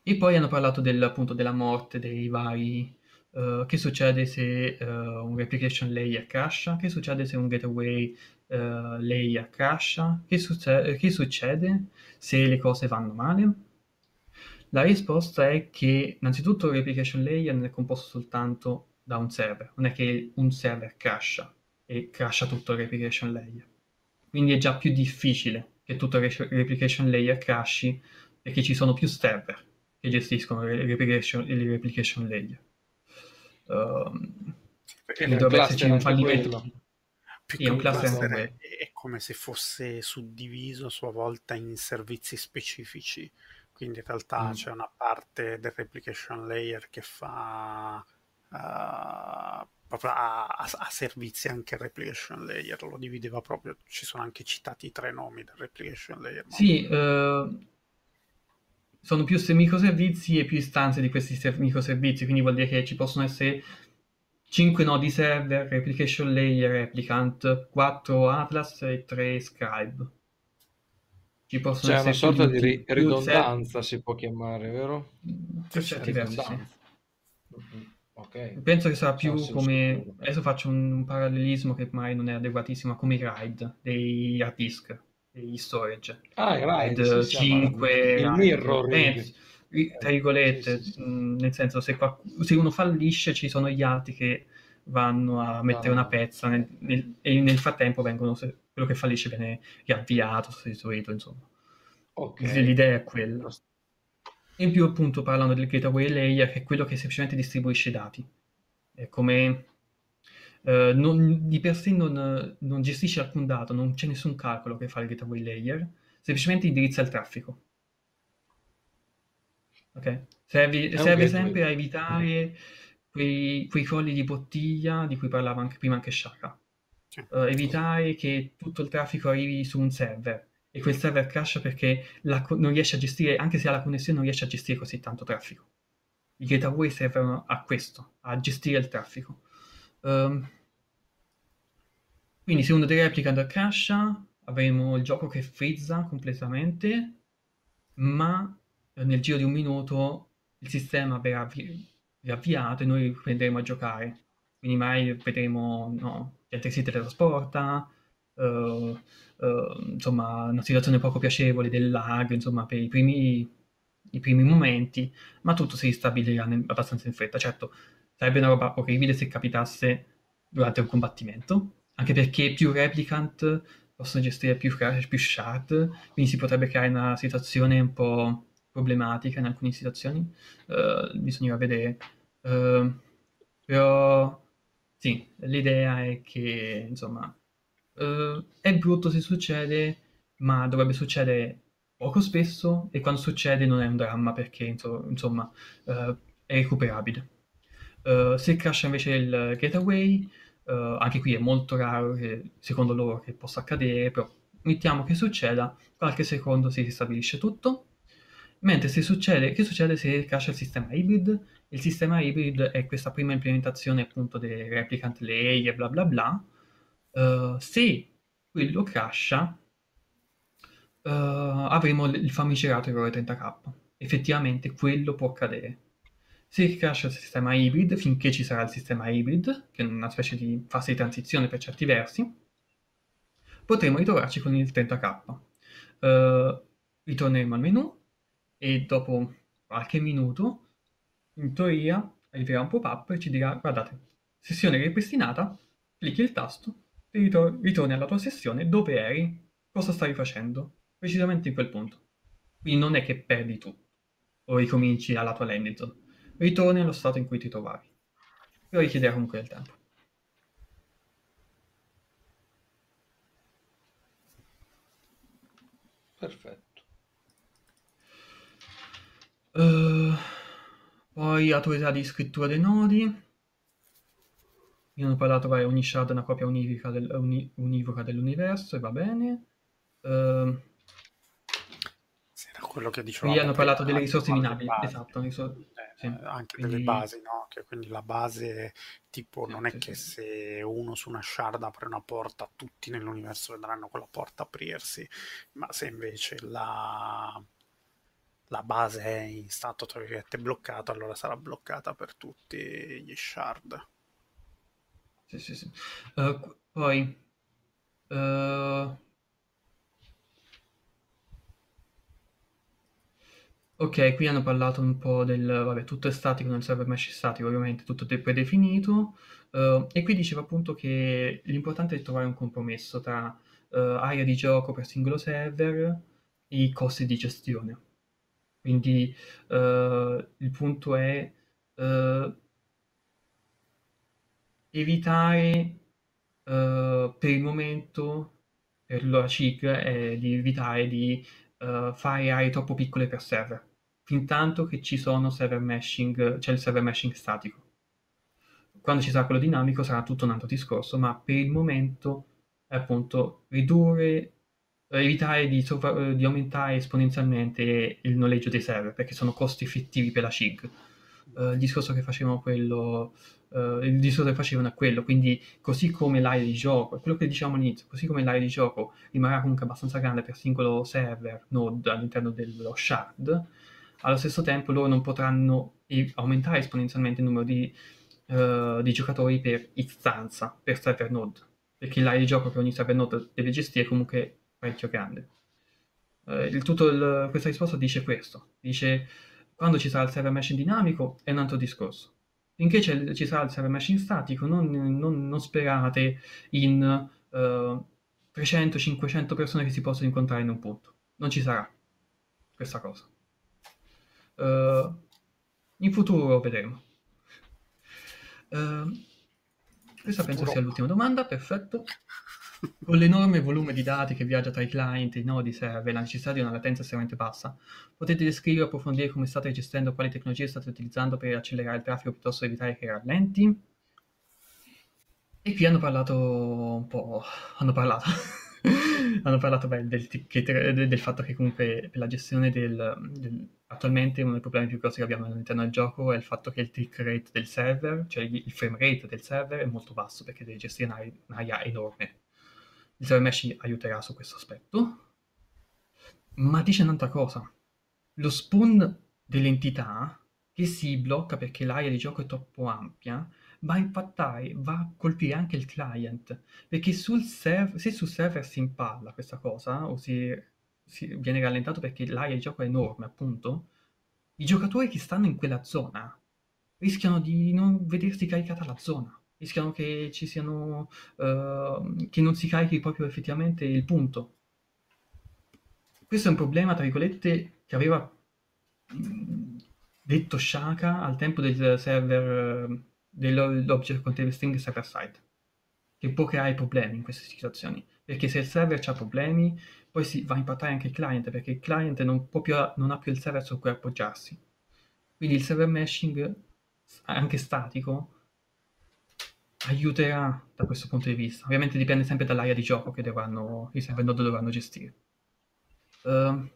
e poi hanno parlato del, appunto della morte dei vari Uh, che succede se uh, un replication layer crasha, che succede se un gateway uh, layer crasha, che, succe- che succede se le cose vanno male? La risposta è che innanzitutto il replication layer non è composto soltanto da un server, non è che un server crasha e crasha tutto il replication layer. Quindi è già più difficile che tutto il replication layer crashi perché ci sono più server che gestiscono il replication, il replication layer. Um, dovrebbe esserci un fallimento. Più che un cluster è, è come se fosse suddiviso a sua volta in servizi specifici. Quindi in realtà mm. c'è una parte del replication layer che fa uh, proprio a, a, a, servizi anche il replication layer, lo divideva proprio, ci sono anche citati i tre nomi del replication layer. Sì, uh, sono più microservizi e più istanze di questi microservizi, quindi vuol dire che ci possono essere 5 nodi server, replication layer, replicant, 4 Atlas e 3 Scribe. Ci possono C'è una sorta di ri- ridondanza, si può chiamare, vero? Per certi versi, sì. Okay. Penso che sarà più come... Adesso faccio un parallelismo che magari non è adeguatissimo, come i RAID dei hard disk, degli storage. Ah, RAID, RAID sì, 5... Il mirror. Penso, tra virgolette, sì, sì, sì. nel senso se, qualc- se, uno fallisce ci sono gli altri che vanno a mettere ah, una pezza nel, nel, e nel frattempo vengono, quello che fallisce viene riavviato, sostituito, insomma. Okay. L'idea è quella. In più appunto parlano del gateway layer che è quello che semplicemente distribuisce i dati. È come Uh, non, di per sé non, non, gestisce alcun dato, non c'è nessun calcolo che fa il gateway layer, semplicemente indirizza il traffico. Okay. Serve, serve sempre a evitare quei, quei crolli di bottiglia di cui parlava anche prima anche Shaka. Uh, evitare che tutto il traffico arrivi su un server e quel server crasha perché la, non riesce a gestire, anche se ha la connessione, non riesce a gestire così tanto traffico. I gateway servono a questo, a gestire il traffico. Um, quindi se uno dei replicant crasha, avremo il gioco che frizza completamente, ma nel giro di un minuto il sistema verrà riavviato e noi prenderemo a giocare. Quindi mai vedremo no, gente che si teletrasporta, uh, uh, insomma una situazione poco piacevole del lag, insomma per i primi, i primi momenti, ma tutto si ristabilirà nel, abbastanza in fretta. Certo, sarebbe una roba orribile se capitasse durante un combattimento, anche perché più replicant possono gestire più, più shard, quindi si potrebbe creare una situazione un po' problematica in alcune situazioni, uh, bisognerà vedere. Uh, però sì, l'idea è che insomma uh, è brutto se succede, ma dovrebbe succedere poco spesso e quando succede non è un dramma perché insomma è recuperabile. se crasha invece il getaway, Uh, anche qui è molto raro che, secondo loro che possa accadere, però mettiamo che succeda, qualche secondo si ristabilisce tutto. Mentre se succede, che succede se crasha il sistema hybrid? Il sistema hybrid è questa prima implementazione appunto dei replicant layer bla bla bla. Uh, se quello crasha, uh, avremo il famigerato errore 30k. Effettivamente quello può accadere si ricascia il sistema hybrid finché ci sarà il sistema hybrid, che è una specie di fase di transizione per certi versi, potremo ritrovarci con il 30k. Uh, eh, ritorneremo al menu e dopo qualche minuto, in teoria, arriverà un pop-up e ci dirà, guardate, sessione ripristinata, clicchi il tasto, ritor- ritorni alla tua sessione, dove eri, cosa stavi facendo, precisamente in quel punto. Quindi non è che perdi tutto o ricominci alla tua landing zone ritorni allo stato in cui ti trovavi. Però richiederà comunque del tempo. Perfetto. Uh, poi autorità di scrittura dei nodi. Io hanno parlato, vai, ogni shard è una copia univoca, del, uni, univoca dell'universo e va bene. Uh, quello che dicevamo. Qui hanno parlato delle risorse minabili, esatto, risor- sì. anche quindi... delle basi, no? Che quindi la base, tipo, non è che se uno su una shard apre una porta, tutti nell'universo vedranno quella porta aprirsi, ma se invece la, la base è in stato, tra virgolette, bloccato, allora sarà bloccata per tutti gli shard. Sì, sì, sì. Uh, poi... Uh Ok, qui hanno parlato un po' del, vabbè, tutto è statico nel server mesh statico, ovviamente tutto è predefinito, uh, e qui diceva appunto che l'importante è trovare un compromesso tra uh, area di gioco per singolo server e i costi di gestione. Quindi uh, il punto è evitare per il momento, per l'ora CIG, è di evitare di fare aree troppo piccole per server fin tanto che ci sono server meshing, c'è il server meshing statico. Quando ci sarà quello dinamico sarà tutto un altro discorso, ma per il momento è appunto ridurre, evitare di, sovra- di aumentare esponenzialmente il noleggio dei server, perché sono costi effettivi per la CIG. Uh, il discorso che facevano quello, uh, il discorso che facevano è quello, quindi così come l'area di gioco, quello che diciamo all'inizio, così come l'area di gioco rimarrà comunque abbastanza grande per singolo server node all'interno dello shard, allo stesso tempo loro non potranno aumentare esponenzialmente il numero di, uh, di giocatori per istanza, per server node, perché l'area di gioco che ogni server node deve gestire è comunque parecchio grande. Uh, il, tutto il, questa risposta dice questo, dice quando ci sarà il server mesh in dinamico è un altro discorso. Finché ci sarà il server mesh in statico, non, non, non sperate in uh, eh, 300-500 persone che si possono incontrare in un punto. Non ci sarà questa cosa. Uh, in futuro vedremo. Uh, questa penso sia l'ultima domanda, perfetto. Con l'enorme volume di dati che viaggia tra i client e i nodi serve la necessità di una latenza estremamente bassa, potete descrivere o approfondire come state gestendo, quali tecnologie state utilizzando per accelerare il traffico piuttosto che evitare che rallenti? E qui hanno parlato un po'... hanno parlato... [laughs] hanno parlato beh, del, del, del, fatto che comunque per la gestione del, del, attualmente uno dei problemi più grossi che abbiamo all'interno del gioco è il fatto che il tick rate del server, cioè il frame rate del server è molto basso perché deve gestire un'area, enorme. Il server mesh aiuterà su questo aspetto, ma dice un'altra cosa. Lo spawn dell'entità che si blocca perché l'area di gioco è troppo ampia, va a impattare, va a colpire anche il client, perché sul server, se sul server si impalla questa cosa, o si, si viene rallentato perché l'area di gioco è enorme, appunto, i giocatori che stanno in quella zona rischiano di non vedersi caricata la zona, rischiano che ci siano, uh, che non si carichi proprio effettivamente il punto. Questo è un problema, tra virgolette, che aveva detto Shaka al tempo del server dell'object container string server side che può creare problemi in queste situazioni perché se il server ha problemi poi si va a impattare anche il client perché il client non, più, non ha più il server su cui appoggiarsi. Quindi il server meshing anche statico aiuterà da questo punto di vista. Ovviamente dipende sempre dall'area di gioco che dovranno, i server node dovranno gestire. Uh,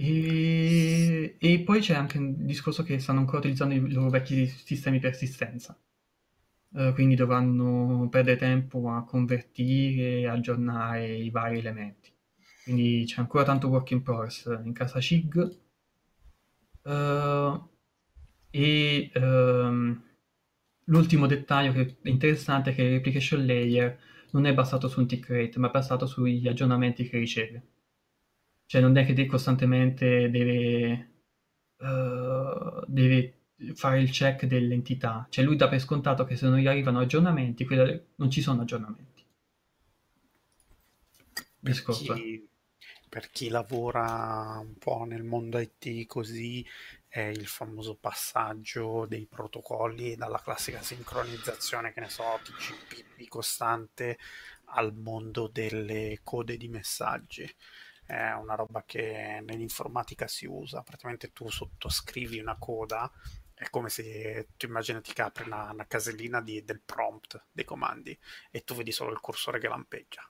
E, e, poi c'è anche il discorso che stanno ancora utilizzando i loro vecchi sistemi persistenza. Uh, quindi dovranno perdere tempo a convertire e aggiornare i vari elementi. Quindi c'è ancora tanto work in progress in casa CIG. Uh, e um, l'ultimo dettaglio che è interessante è che il replication layer non è basato su un tick rate, ma è basato sugli aggiornamenti che riceve cioè non è che costantemente deve, uh, deve fare il check dell'entità, cioè lui dà per scontato che se non gli arrivano aggiornamenti, non ci sono aggiornamenti. Per chi, per chi, lavora un po' nel mondo IT così è il famoso passaggio dei protocolli dalla classica sincronizzazione, che ne so, TCP costante al mondo delle code di messaggi è una roba che nell'informatica si usa, praticamente tu sottoscrivi una coda, è come se tu immaginati che apri una, una casellina di, del prompt dei comandi e tu vedi solo il cursore che lampeggia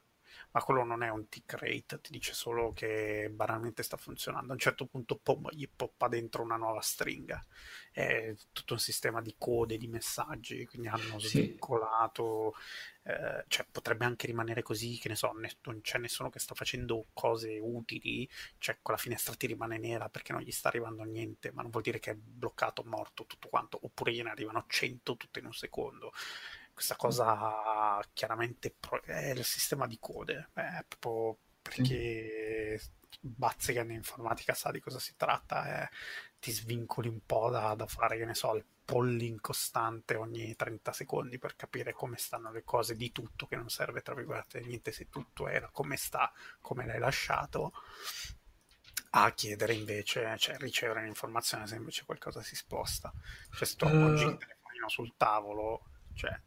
ma quello non è un tick rate, ti dice solo che banalmente sta funzionando. A un certo punto pom, gli poppa dentro una nuova stringa. È tutto un sistema di code, di messaggi, quindi hanno svincolato, sì. eh, cioè potrebbe anche rimanere così, che ne so, non c'è nessuno che sta facendo cose utili, cioè quella finestra ti rimane nera perché non gli sta arrivando niente, ma non vuol dire che è bloccato, morto tutto quanto, oppure gliene arrivano 100 tutte in un secondo questa cosa chiaramente è il sistema di code, è proprio perché bazzica in informatica sa di cosa si tratta e ti svincoli un po' da, da fare, che ne so, il polling costante ogni 30 secondi per capire come stanno le cose di tutto che non serve tra virgolette niente se tutto era come sta, come l'hai lasciato a chiedere invece, cioè ricevere l'informazione se invece qualcosa si sposta. Cioè se tu appoggi uh... il telefonino sul tavolo, cioè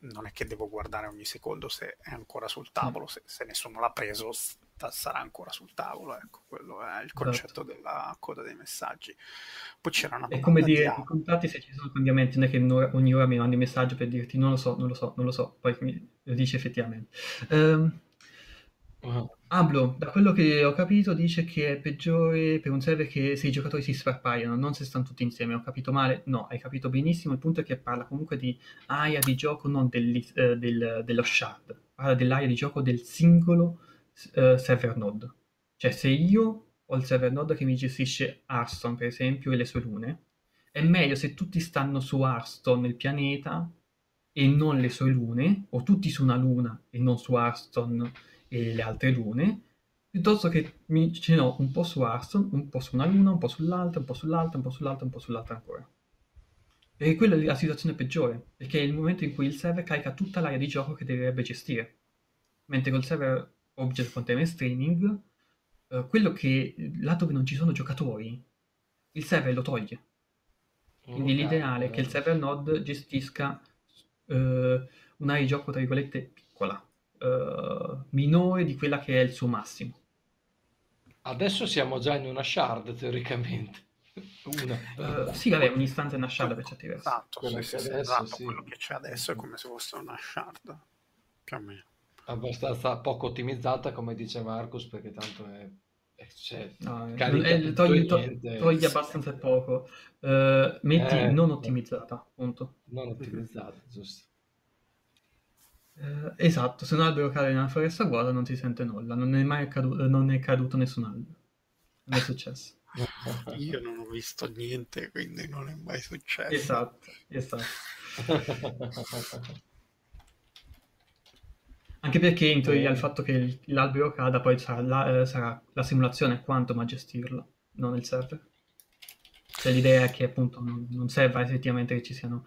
non è che devo guardare ogni secondo se è ancora sul tavolo, se, se nessuno l'ha preso sta, sarà ancora sul tavolo, ecco, quello è il concetto esatto. della coda dei messaggi. Poi c'era una È come dire, i contatti se ci sono cambiamenti, non è che ogni ora mi mandi un messaggio per dirti non lo so, non lo so, non lo so, poi mi lo dice effettivamente. Um, Ablo, da quello che ho capito, dice che è peggiore per un server che se i giocatori si sparpagliano, non se stanno tutti insieme. Ho capito male? No, hai capito benissimo. Il punto è che parla comunque di area di gioco, non del, eh, del, dello shard. Parla dell'area di gioco del singolo eh, server node. Cioè, se io ho il server node che mi gestisce Hearthstone, per esempio, e le sue lune, è meglio se tutti stanno su Hearthstone, il pianeta, e non le sue lune, o tutti su una luna e non su Hearthstone e le altre lune, piuttosto che mi ce n'ho un po' su Hearthstone, un po' su una luna, un po' sull'altra, un po' sull'altra, un po' sull'altra, un po' sull'altra ancora. Perché quella è la situazione peggiore, perché è il momento in cui il server carica tutta l'area di gioco che dovrebbe gestire. Mentre col server Object Container Streaming, eh, quello che là dove non ci sono giocatori, il server lo toglie. Quindi okay, l'ideale è che il server node gestisca eh, un'area di gioco, tra virgolette, piccola uh, minore di quella che è il suo massimo. Adesso siamo già in una shard teoricamente. [laughs] Una. Uh, sì, vabbè, un'istanza è una shard per certi versi. Esatto, sì, sì, adesso, esatto sì. quello che c'è adesso è come se fosse una shard, più o meno. Abbastanza poco ottimizzata, come dice Marcus, perché tanto è cioè, no, togli, togli, togli abbastanza poco uh, metti eh, non ottimizzata appunto non ottimizzata giusto eh, esatto, se un albero cade in una foresta guarda non si sente nulla, non è mai accaduto, non è caduto nessun albero. Non è successo. [laughs] Io non ho visto niente, quindi non è mai successo. Esatto, esatto. Anche perché in teoria il fatto che l'albero cada poi sarà la, eh, sarà la simulazione quantum a gestirlo, non il server. Cioè l'idea è che appunto non, non serva effettivamente che ci siano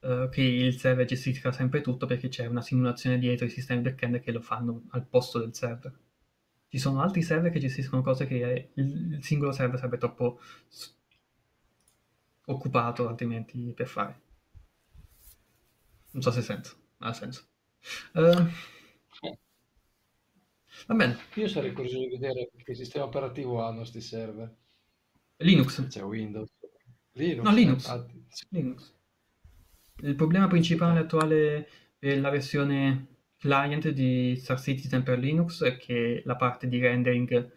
uh, che il server gestisca sempre tutto perché c'è una simulazione dietro i sistemi backend che lo fanno al posto del server. Ci sono altri server che gestiscono cose che il, il singolo server sarebbe troppo occupato altrimenti per fare. Non so se ha senso, ha senso. Uh, Va bene. Io sarei curioso di vedere che sistema operativo hanno questi server. Linux. C'è Windows. Linux. No, Linux. Linux. Il problema principale attuale per la versione client di Star Citizen per Linux è che la parte di rendering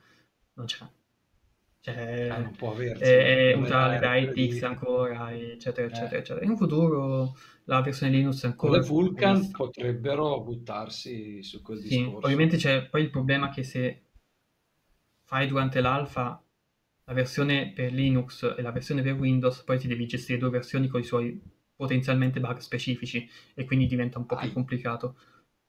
non c'è. Cioè, ah, non può averci, è, usare da IPX ancora, eccetera, eccetera, eh. eccetera. In futuro la versione Linux è ancora... Le Vulkan potrebbero buttarsi su quel sì, discorso. Ovviamente c'è poi il problema che se fai durante l'alfa la versione per Linux e la versione per Windows, poi ti devi gestire due versioni con i suoi potenzialmente bug specifici e quindi diventa un po' più complicato.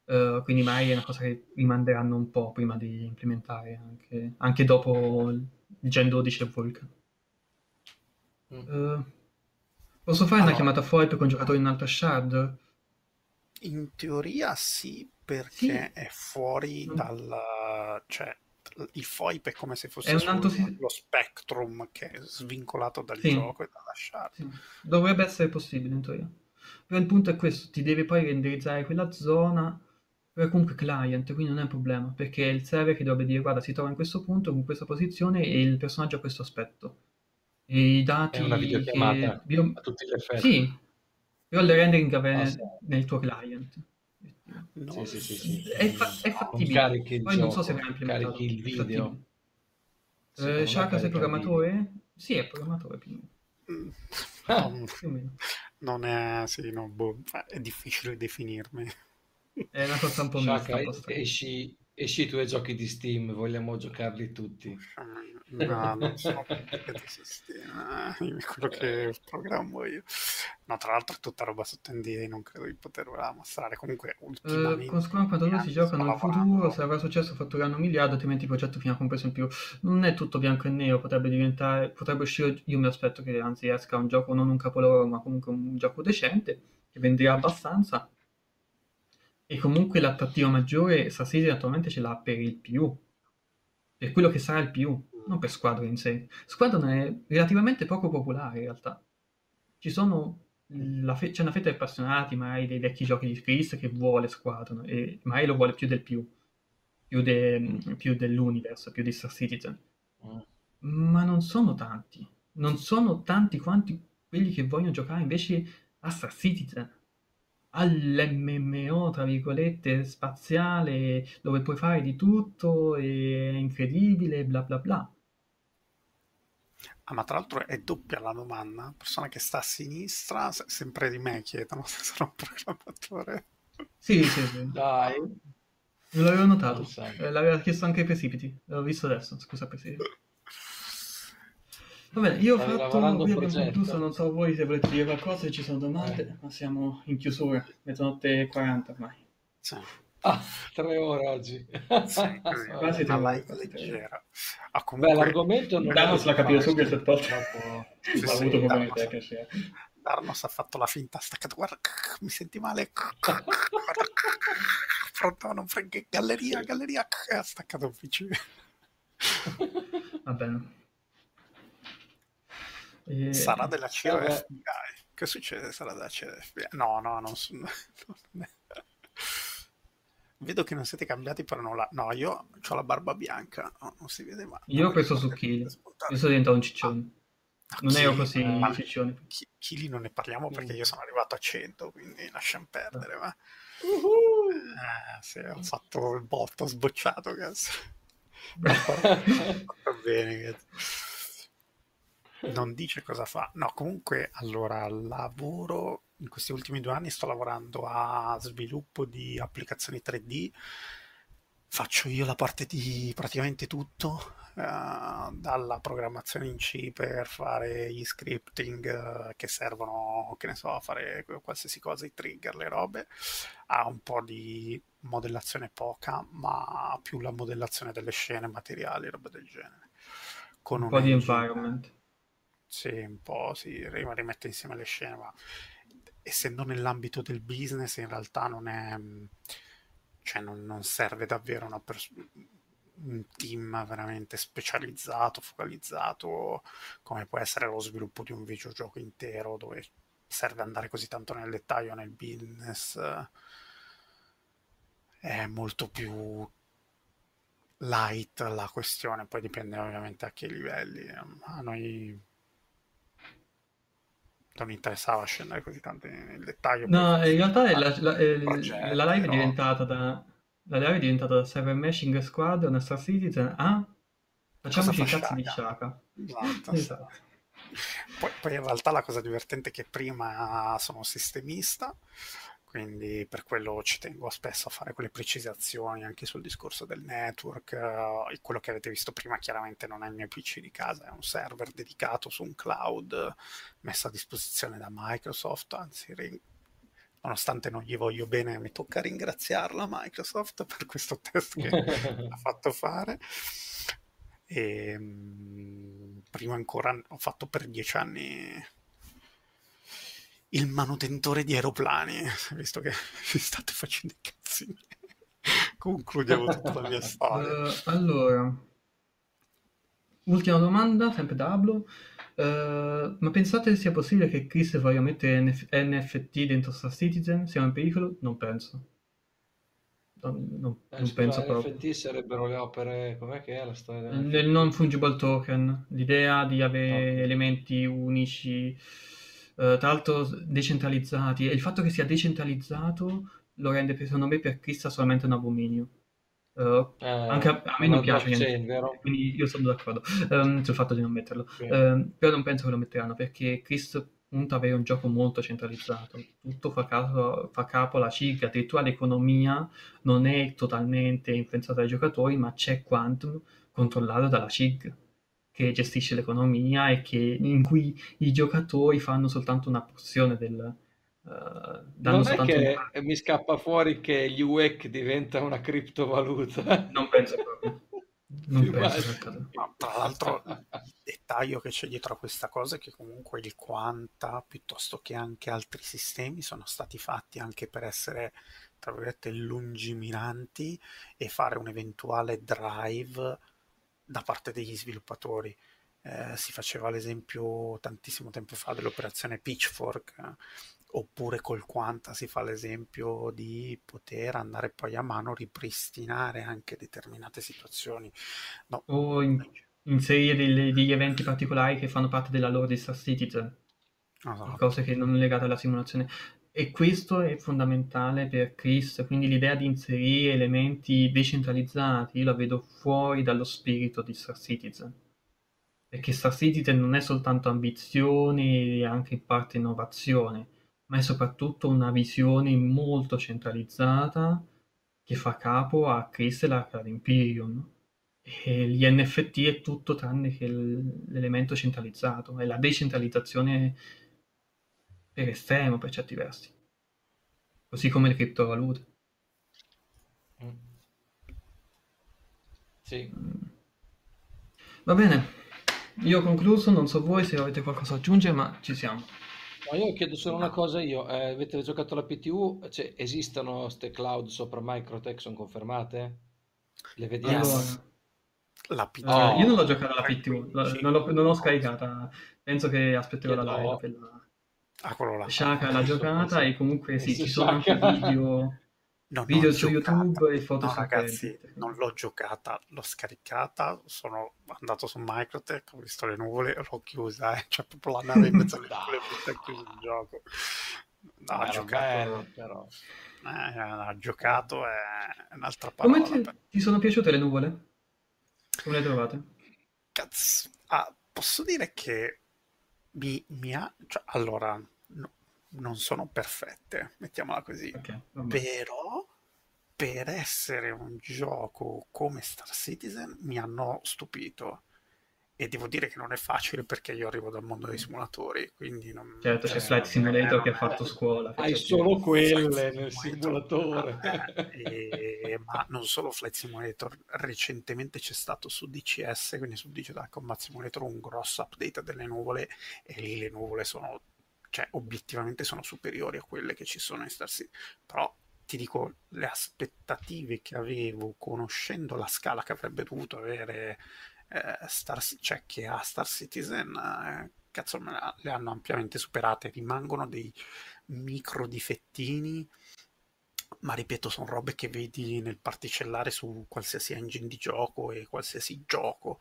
Uh, quindi magari è una cosa che rimanderanno un po' prima di implementare anche, anche dopo il Gen 12 e Vulkan. Mm. Uh, posso fare allora, una chiamata FOIP con giocatori in alta shard? In teoria sì, perché sì. è fuori mm. dal... cioè il FOIP è come se fosse sul, lo Spectrum che è svincolato dal sì. gioco e dalla shard. Sì. Dovrebbe essere possibile in teoria. Però il punto è questo, ti devi poi renderizzare quella zona però comunque client, quindi non è un problema, perché è il server che dovrebbe dire guarda si trova in questo punto, in questa posizione e il personaggio ha questo aspetto. E i dati... È una videochiamata che... a tutti gli effetti. Sì, però il rendering avviene ah, nel tuo client. No, sì, sì, sì, sì. È, fa- è fattibile. Poi gioco, non so se verrà implementato. Carichi il video. Eh, Shaka sei programmatore? Sì, è programmatore più o meno. Ah. più o [laughs] meno. Non è, sì, no, boh, è difficile definirmi. È una cosa un po' Shaka, mista. Esci, esci tu ai giochi di Steam, vogliamo giocarli tutti. No, non sono di sistema, quello che programmo io. No, tra l'altro è tutta roba sotto NDA, non credo di poterla mostrare. Comunque, ultimamente... Uh, con Scrum quando loro si giocano nel futuro, se avrà successo fattureranno un miliardo, altrimenti il progetto finirà compreso in più. Non è tutto bianco e nero, potrebbe diventare... Potrebbe uscire... Io mi aspetto che anzi esca un gioco, non un capolavoro, ma comunque un gioco decente, che venderà abbastanza e comunque l'attrattiva maggiore Citizen attualmente ce l'ha per il più, per quello che sarà il più, non per Squadron in sé. Squadron è relativamente poco popolare in realtà. Fe- c'è una fetta di appassionati, magari dei vecchi giochi di Chris che vuole Squadron e magari lo vuole più del più, più, de- più dell'universo, più di Star Citizen. Ma non sono tanti, non sono tanti quanti quelli che vogliono giocare invece a Star Citizen all'MMO, tra virgolette, spaziale, dove puoi fare di tutto, è incredibile, bla bla bla. Ah, ma tra l'altro è doppia la domanda. Persona che sta a sinistra, sempre di me chiedono [laughs] se sono un programmatore. Sì, sì, sì. Dai. Non l'avevo notato. Eh, l'aveva chiesto anche Precipiti. L'ho visto adesso, scusa Precipiti. Va bene, io ho Stai fatto, qui abbiamo concluso, non so voi se volete dire qualcosa, se ci sono domande, eh. ma siamo in chiusura, mezzanotte e 40 ormai. Sì. Ah, [laughs] tre ore oggi. Sì, [laughs] quasi tre ore. leggera. Ah, comunque... Beh, l'argomento non Darnos la capire subito posto. Dopo... Sì, ha avuto problemi tecnici. Darnos ha fatto la finta, ha staccato, guarda, mi senti male. [laughs] Pronto, non frega, galleria, galleria, ha staccato un PC. Va bene. E... Sarà della CIA Che succede? Sarà della CIA No, no, non sono... Vedo che non siete cambiati, però non la... No, io ho la barba bianca, no, non si vede mai. Io ho preso su Kili, io sono diventato un ciccione. Ah, non ero così ma ciccione. Chili non ne parliamo perché io sono arrivato a 100, quindi lasciamo perdere, ma... Uh-huh. Eh, sì, ho fatto il botto, ho sbocciato, cazzo. [laughs] Va bene, cazzo non dice cosa fa. No, comunque, allora, lavoro in questi ultimi due anni sto lavorando a sviluppo di applicazioni 3D faccio io la parte di praticamente tutto, uh, dalla programmazione in C per fare gli scripting uh, che servono, che ne so, a fare qualsiasi cosa, i trigger, le robe, a un po' di modellazione poca, ma più la modellazione delle scene, materiali, roba del genere. Con un po' di environment. Sì, un po', sì, rimette insieme le scene, ma essendo nell'ambito del business in realtà non è cioè non, non serve davvero una pers- un team veramente specializzato, focalizzato, come può essere lo sviluppo di un videogioco intero dove serve andare così tanto nel dettaglio nel business. È molto più light la questione, poi dipende ovviamente a che livelli. A noi non interessava scendere così tanto nel dettaglio. No, in realtà la, la, la, la live è diventata da la live è diventata da Cyber Mashing Squad, una Star Citizen a facciamoci i cazzi di Shaka. Esatto. [laughs] esatto. Poi, poi, in realtà la cosa divertente è che prima sono sistemista, quindi per quello ci tengo spesso a fare quelle precisazioni anche sul discorso del network. Uh, quello che avete visto prima chiaramente non è il mio PC di casa, è un server dedicato su un cloud messo a disposizione da Microsoft, anzi nonostante non gli voglio bene, mi tocca ringraziarla Microsoft [laughs] per questo test che ha [laughs] fatto fare. E, ehm, prima ancora ho fatto per dieci anni il manutentore di aeroplani, [laughs] visto che [laughs] vi state facendo i cazzi. [laughs] Concludiamo tutta la mia storia. Uh, allora, ultima domanda, sempre da Ablo. Uh, ma pensate sia possibile che Chris voglia mettere NF- NFT dentro Star Citizen? Siamo in pericolo? Non penso. Non, non, eh, non penso proprio. NFT sarebbero le opere, com'è che è la storia? Nel non fungible token, l'idea di avere no. elementi unici, uh, tra l'altro decentralizzati, e il fatto che sia decentralizzato lo rende secondo me per Chris solamente un abominio. Uh, eh, anche a, a me non piace niente, quindi io sono d'accordo um, sul fatto di non metterlo. Um, però non penso che lo metteranno perché Chris punta a avere un gioco molto centralizzato. Tutto fa, capo, fa capo alla CIG, addirittura l'economia non è totalmente influenzata dai giocatori, ma c'è Quantum controllato dalla CIG che gestisce l'economia e che, in cui i giocatori fanno soltanto una porzione del, Uh, non è che un... mi scappa fuori che gli UEC diventa una criptovaluta. Non penso proprio. Non penso no, tra l'altro, il dettaglio che c'è dietro a questa cosa è che comunque il Quanta, piuttosto che anche altri sistemi, sono stati fatti anche per essere, tra virgolette, lungimiranti e fare un eventuale drive da parte degli sviluppatori. Eh, si faceva l'esempio tantissimo tempo fa dell'operazione Pitchfork, oppure col Quanta si fa l'esempio di poter andare poi a mano ripristinare anche determinate situazioni. No. O in, inserire degli, degli, eventi particolari che fanno parte della lore di Star Citizen, esatto. cose che non legate alla simulazione. E questo è fondamentale per Chris, quindi l'idea di inserire elementi decentralizzati, io la vedo fuori dallo spirito di Star Citizen. Perché Star Citizen non è soltanto ambizione e anche in parte innovazione ma è soprattutto una visione molto centralizzata che fa capo a Crystal e Imperium. E gli NFT è tutto tranne che l'elemento centralizzato, è la decentralizzazione per estremo per certi versi, così come le criptovalute. Mm. Sì. Mm. Va bene, io ho concluso, non so voi se avete qualcosa da aggiungere, ma ci siamo. Ma io chiedo solo una cosa io, eh, avete giocato la PTU? Cioè, esistono queste cloud sopra Microtech, sono confermate? Le vediamo? Allora, la PTU. Uh, io non l'ho giocata la PTU, non, l'ho, non l'ho scaricata, penso che aspetterò la live per la... Ah, quello là. Shaka l'ha giocata e comunque sì, ci sono anche video No, video su giocata. YouTube e foto no, ragazzi, non l'ho giocata, l'ho scaricata, sono andato su Microtech, ho visto le nuvole, l'ho chiusa, eh. c'è proprio la nave in mezzo alle [laughs] nuvole e chiuso il gioco. No, ha giocato, bello, però. Eh, ha giocato è un'altra parola. Come ti, per... ti sono piaciute le nuvole? Come le trovate? Cazzo, ah, posso dire che mi, mi ha... Cioè, allora, non sono perfette, mettiamola così, okay, però, per essere un gioco come Star Citizen mi hanno stupito e devo dire che non è facile perché io arrivo dal mondo dei simulatori, quindi non... Certo, c'è Flight Simulator eh, che ha fatto scuola. Hai solo quelle nel simulatore. e, ma non solo Flight Simulator, recentemente c'è stato su DCS, quindi su Digital Combat Simulator, un grosso update delle nuvole e lì le nuvole sono, cioè obiettivamente sono superiori a quelle che ci sono in Star Citizen, però ti dico, le aspettative che avevo conoscendo la scala che avrebbe dovuto avere eh, Star, cioè che ha Star Citizen, eh, cazzo, la, le hanno ampiamente superate. Rimangono dei micro difettini, ma ripeto, sono robe che vedi nel particellare su qualsiasi engine di gioco e qualsiasi gioco.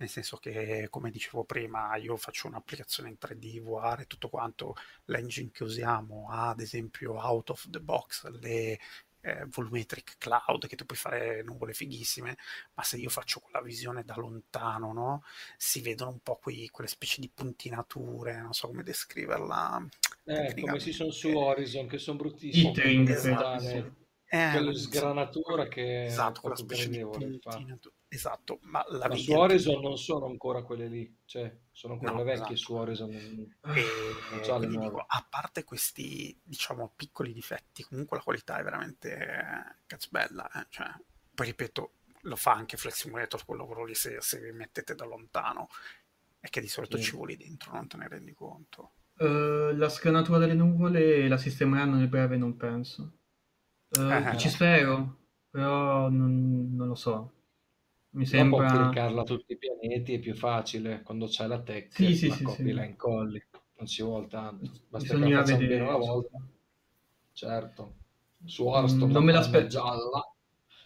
Nel senso che, come dicevo prima, io faccio un'applicazione in 3D, VR e tutto quanto. L'engine che usiamo ha, ad esempio, out of the box le eh, volumetric cloud che tu puoi fare nuvole fighissime, ma se io faccio quella visione da lontano, no? Si vedono un po' quei, quelle specie di puntinature, non so come descriverla. Eh, come si sono su Horizon, che sono bruttissime. Esatto, eh, quella sgranatura che esatto, quella specie di puntinatura. Esatto, ma, la ma su Horizon non sono ancora quelle lì, cioè sono quelle no, vecchie esatto. su Horizon. E, e dico, a parte questi, diciamo, piccoli difetti, comunque la qualità è veramente cazzo bella, eh? cioè, poi ripeto, lo fa anche Flex Simulator quel lavoro lì se, se vi mettete da lontano è che di solito mm. ci voli dentro, non te ne rendi conto. Uh, la scanatura delle nuvole la sistemeranno nel breve, non penso. Uh, eh. Ci spero, però non, non lo so. Mi sembra... Dopo applicarla a tutti i pianeti è più facile, quando c'è la tech, sì, sì, la sì, copri, sì. la incolli, non ci vuole tanto, basta Bisogna che vedere. una volta. Certo, su Hearthstone mm, non me l'aspetto. gialla,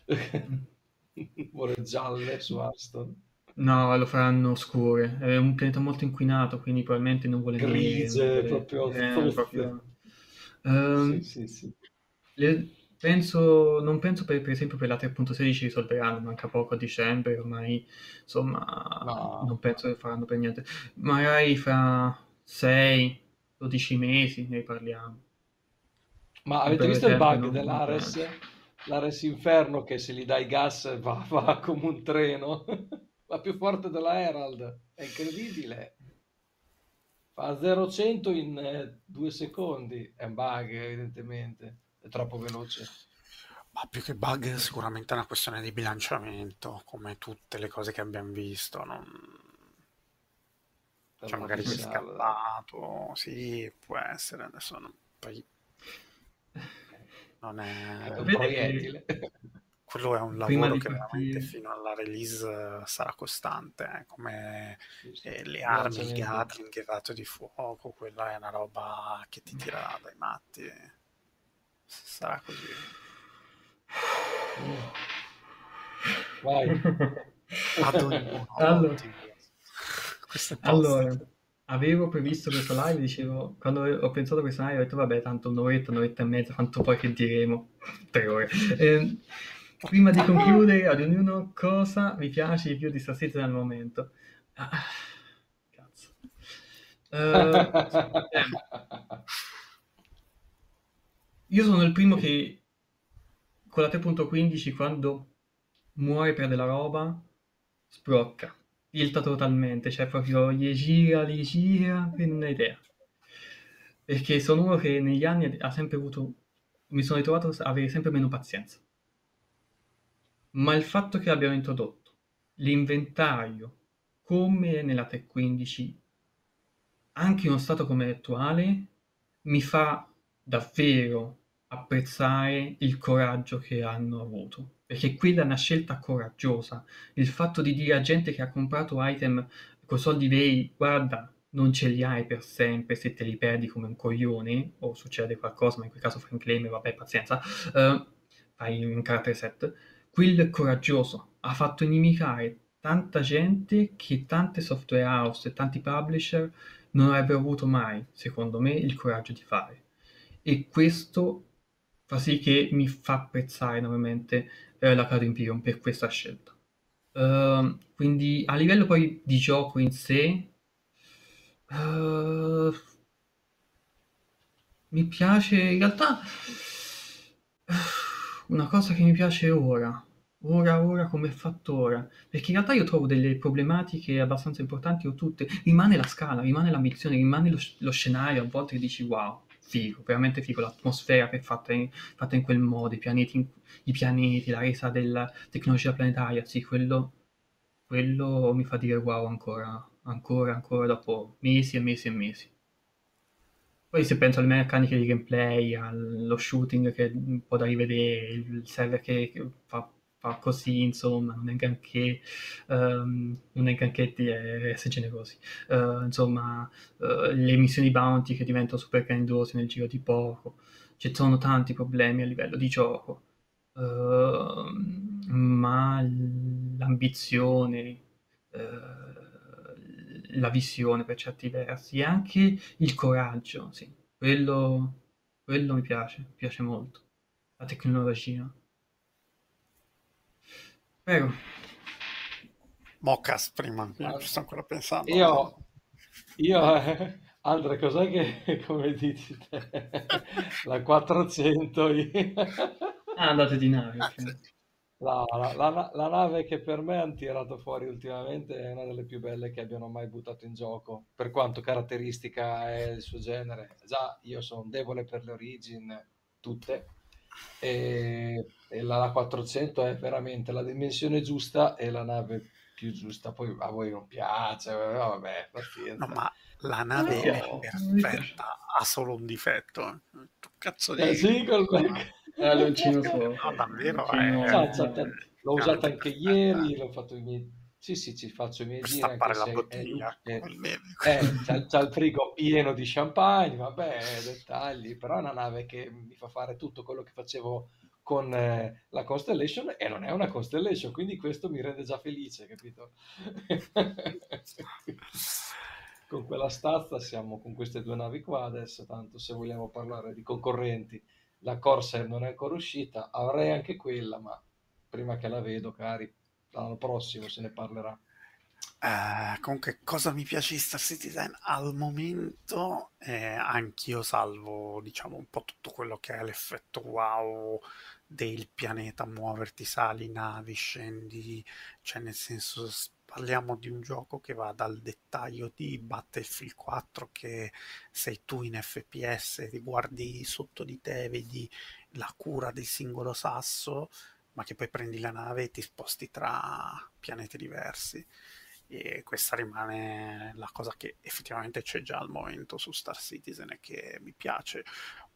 [laughs] vuole gialle su Hearthstone. No, lo faranno scure, è un pianeta molto inquinato, quindi probabilmente non vuole Grigie, dire, proprio, eh, proprio... Um, sì, sì, sì. Le Penso, non penso per, per esempio per la 3.16 risolveranno, manca poco a dicembre, ormai insomma no. non penso che faranno per niente. Magari fra 6-12 mesi ne parliamo. Ma avete visto il bug dell'Ares? L'Ares Inferno che se gli dai gas va, va come un treno, [laughs] va più forte della Herald, è incredibile. Fa 0-100 in eh, due secondi, è un bug evidentemente è troppo veloce. Ma più che bug sicuramente è una questione di bilanciamento, come tutte le cose che abbiamo visto. Non... Cioè magari si è scappato, sì, può essere, adesso non... poi non è... è un proiettile. Quello è un lavoro che veramente fino alla release sarà costante, eh? come eh, le armi, il Gatling, il rato di fuoco, quella è una roba che ti tira dai matti sarà così. Vai. Ad ognuno. [laughs] Allora, allora, avevo previsto questa live, dicevo, quando ho pensato a questa live ho detto vabbè, tanto un'oretta, un'oretta e mezza, quanto poi che diremo? [laughs] Tre ore. Eh, prima di concludere, ad ognuno cosa vi piace di più di Citizen al momento? Ah, cazzo. Uh, [laughs] io sono il primo che con la 3.15 quando muore per della roba sbrocca, tilta totalmente, cioè proprio gli gira, gli gira e non hai idea. Perché sono uno che negli anni ha sempre avuto, mi sono ritrovato ad avere sempre meno pazienza. Ma il fatto che abbiano introdotto l'inventario come nella 3.15 anche in uno stato come l'attuale mi fa davvero apprezzare il coraggio che hanno avuto, perché quella è una scelta coraggiosa. Il fatto di dire a gente che ha comprato item con soldi veri, guarda, non ce li hai per sempre se te li perdi come un coglione, o succede qualcosa, ma in quel caso fai un claim, vabbè, pazienza, uh, fai un character set. Quel coraggioso ha fatto inimicare tanta gente che tante software house e tanti publisher non avrebbero avuto mai, secondo me, il coraggio di fare. E questo fa sì che mi fa apprezzare enormemente eh, la Cloud Imperium per questa scelta. Uh, quindi a livello poi di gioco in sé, uh, mi piace in realtà. Uh, una cosa che mi piace ora, ora, ora come è fatto ora, perché in realtà io trovo delle problematiche abbastanza importanti o tutte, rimane la scala, rimane l'ambizione, rimane lo, lo scenario, a volte dici wow, figo, veramente figo, l'atmosfera che è fatta in, fatta in quel modo, i pianeti, i pianeti, la resa della tecnologia planetaria, sì, quello, quello mi fa dire wow ancora, ancora, ancora dopo mesi e mesi e mesi. Poi se penso alle meccaniche di gameplay, allo shooting che è un po' da rivedere, il server che fa fa così, insomma, non è granché, um, non è granché di essere generosi. Uh, insomma, uh, le missioni bounty che diventano super grandiose nel giro di poco. Ci sono tanti problemi a livello di gioco, uh, ma l'ambizione, la visione per certi versi e anche il coraggio, sì, quello, quello mi piace, mi piace molto. La tecnologia. Prego. Mocas prima, io ci sto ancora pensando. Io, io eh, Andre, cos'è che, [laughs] come dici te? [laughs] La 400. ah, andate di nave. La, la, la, la, nave che per me hanno tirato fuori ultimamente è una delle più belle che abbiano mai buttato in gioco, per quanto caratteristica è il suo genere. Già, io sono debole per le origini, tutte, e, e la 400 è veramente la dimensione giusta e la nave più giusta. Poi a voi non piace, vabbè, pazienza. No, ma la nave no, è perfetta, ha solo un difetto. Tu cazzo di... Eh sì, col [laughs] eh, l'uncino solo. No, davvero, è... L'ho usata anche ieri, l'ho fatto i miei sì, sì, ci faccio i miei giri. Stappare la bottiglia. È, è, eh, c'ha, c'ha, il frigo pieno di champagne, vabbè, dettagli, però è una nave che mi fa fare tutto quello che facevo con eh, la Constellation e non è una Constellation, quindi questo mi rende già felice, capito? [laughs] con quella stazza siamo con queste due navi qua adesso, tanto se vogliamo parlare di concorrenti, la Corsair non è ancora uscita, avrei anche quella, ma prima che la vedo, cari, l'anno prossimo se ne parlerà. Uh, comunque, cosa mi piace di Star Citizen al momento? Eh, anch'io salvo, diciamo, un po' tutto quello che è l'effetto wow del pianeta, muoverti, sali, navi, scendi, cioè nel senso parliamo di un gioco che va dal dettaglio di Battlefield 4 che sei tu in FPS, ti guardi sotto di te, vedi la cura del singolo sasso ma che poi prendi la nave e ti sposti tra pianeti diversi. E questa rimane la cosa che effettivamente c'è già al momento su Star Citizen e che mi piace.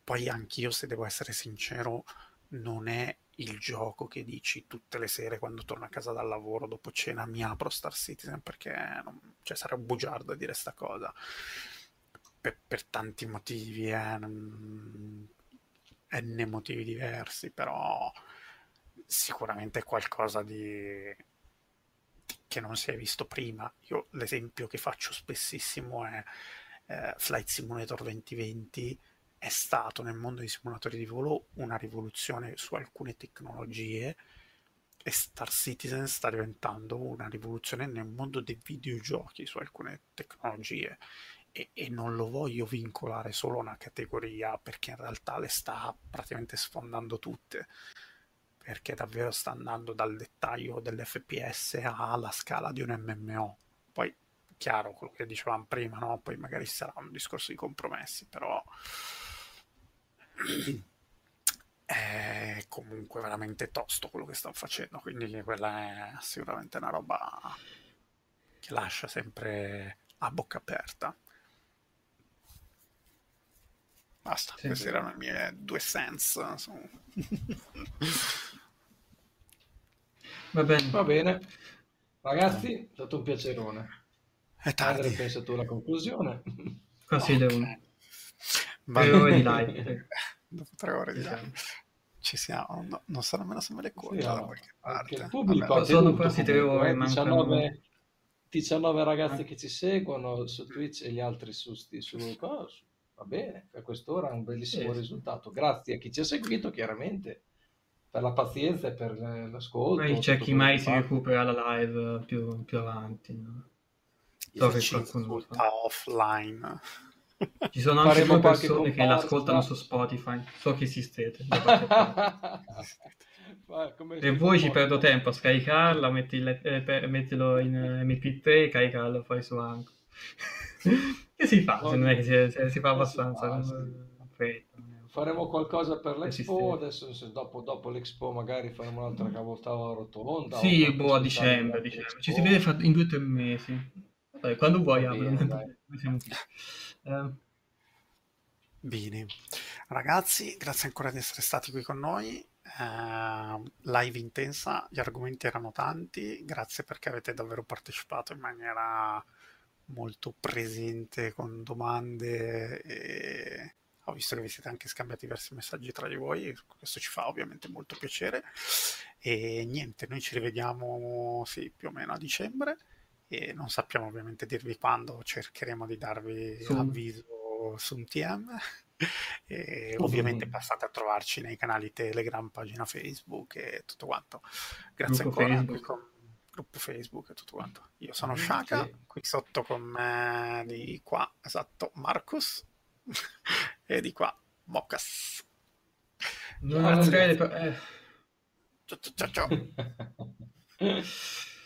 Poi anch'io, se devo essere sincero, non è il gioco che dici tutte le sere quando torno a casa dal lavoro dopo cena mi apro Star Citizen perché non, cioè, sarebbe bugiardo a dire sta cosa per, per tanti motivi eh, n motivi diversi però sicuramente è qualcosa di che non si è visto prima. Io l'esempio che faccio spessissimo è eh, Flight Simulator 2020 è stato nel mondo dei simulatori di volo una rivoluzione su alcune tecnologie e Star Citizen sta diventando una rivoluzione nel mondo dei videogiochi su alcune tecnologie. E, e non lo voglio vincolare solo a una categoria perché in realtà le sta praticamente sfondando tutte perché davvero sta andando dal dettaglio dell'FPS alla scala di un MMO. Poi, chiaro, quello che dicevamo prima, no? poi magari sarà un discorso di compromessi, però [clears throat] è comunque veramente tosto quello che stanno facendo, quindi quella è sicuramente una roba che lascia sempre a bocca aperta. Basta, sì, queste sì. erano le mie due cents. [laughs] Va bene. Va bene. Ragazzi, è stato un piacerone. È tardi. Andre, pensa tu alla conclusione. Consiglio okay. Tre ore di live. Dopo tre ore di live. Ci siamo, no, non so nemmeno se me le conto sì, da qualche parte. Il pubblico Vabbè, sono quasi tre ore. 19, 19 ragazzi che ci seguono su Twitch e gli altri su, su, su va bene, a quest'ora è un bellissimo sì. risultato. Grazie a chi ci ha seguito, chiaramente per la pazienza e per l'ascolto. Poi c'è chi mai si recupera la live più, più avanti. No? So che qualcuno offline. [laughs] Ci sono anche due persone che l'ascoltano su Spotify. So che esistete. [laughs] e voi ci perdo tempo a scaricarla, metti le, eh, mettilo in eh, MP3 caricarlo poi su Anchor. [laughs] che si fa? No, se non è che si, si fa abbastanza. Si fa, sì. Faremo qualcosa per l'Expo, adesso dopo, dopo, l'Expo magari faremo un'altra cavotava rotonda. Sì, boh, a dicembre, dicembre. Ci si vede in due o tre mesi. Vabbè, quando vuoi, bene, eh. Bene, ragazzi, grazie ancora di essere stati qui con noi. Uh, live intensa, gli argomenti erano tanti, grazie perché avete davvero partecipato in maniera molto presente con domande e ho visto che vi siete anche scambiati diversi messaggi tra di voi, questo ci fa ovviamente molto piacere e niente, noi ci rivediamo sì, più o meno a dicembre e non sappiamo ovviamente dirvi quando, cercheremo di darvi sì. avviso su un TM e ovviamente passate a trovarci nei canali Telegram, pagina Facebook e tutto quanto. Grazie gruppo ancora. Facebook. Gruppo Facebook e tutto quanto. Io sono Shaka, qui sotto con me di qua, esatto, Marcus [laughs] e di qua Mocas. Grazie. Ciao ciao ciao. [laughs]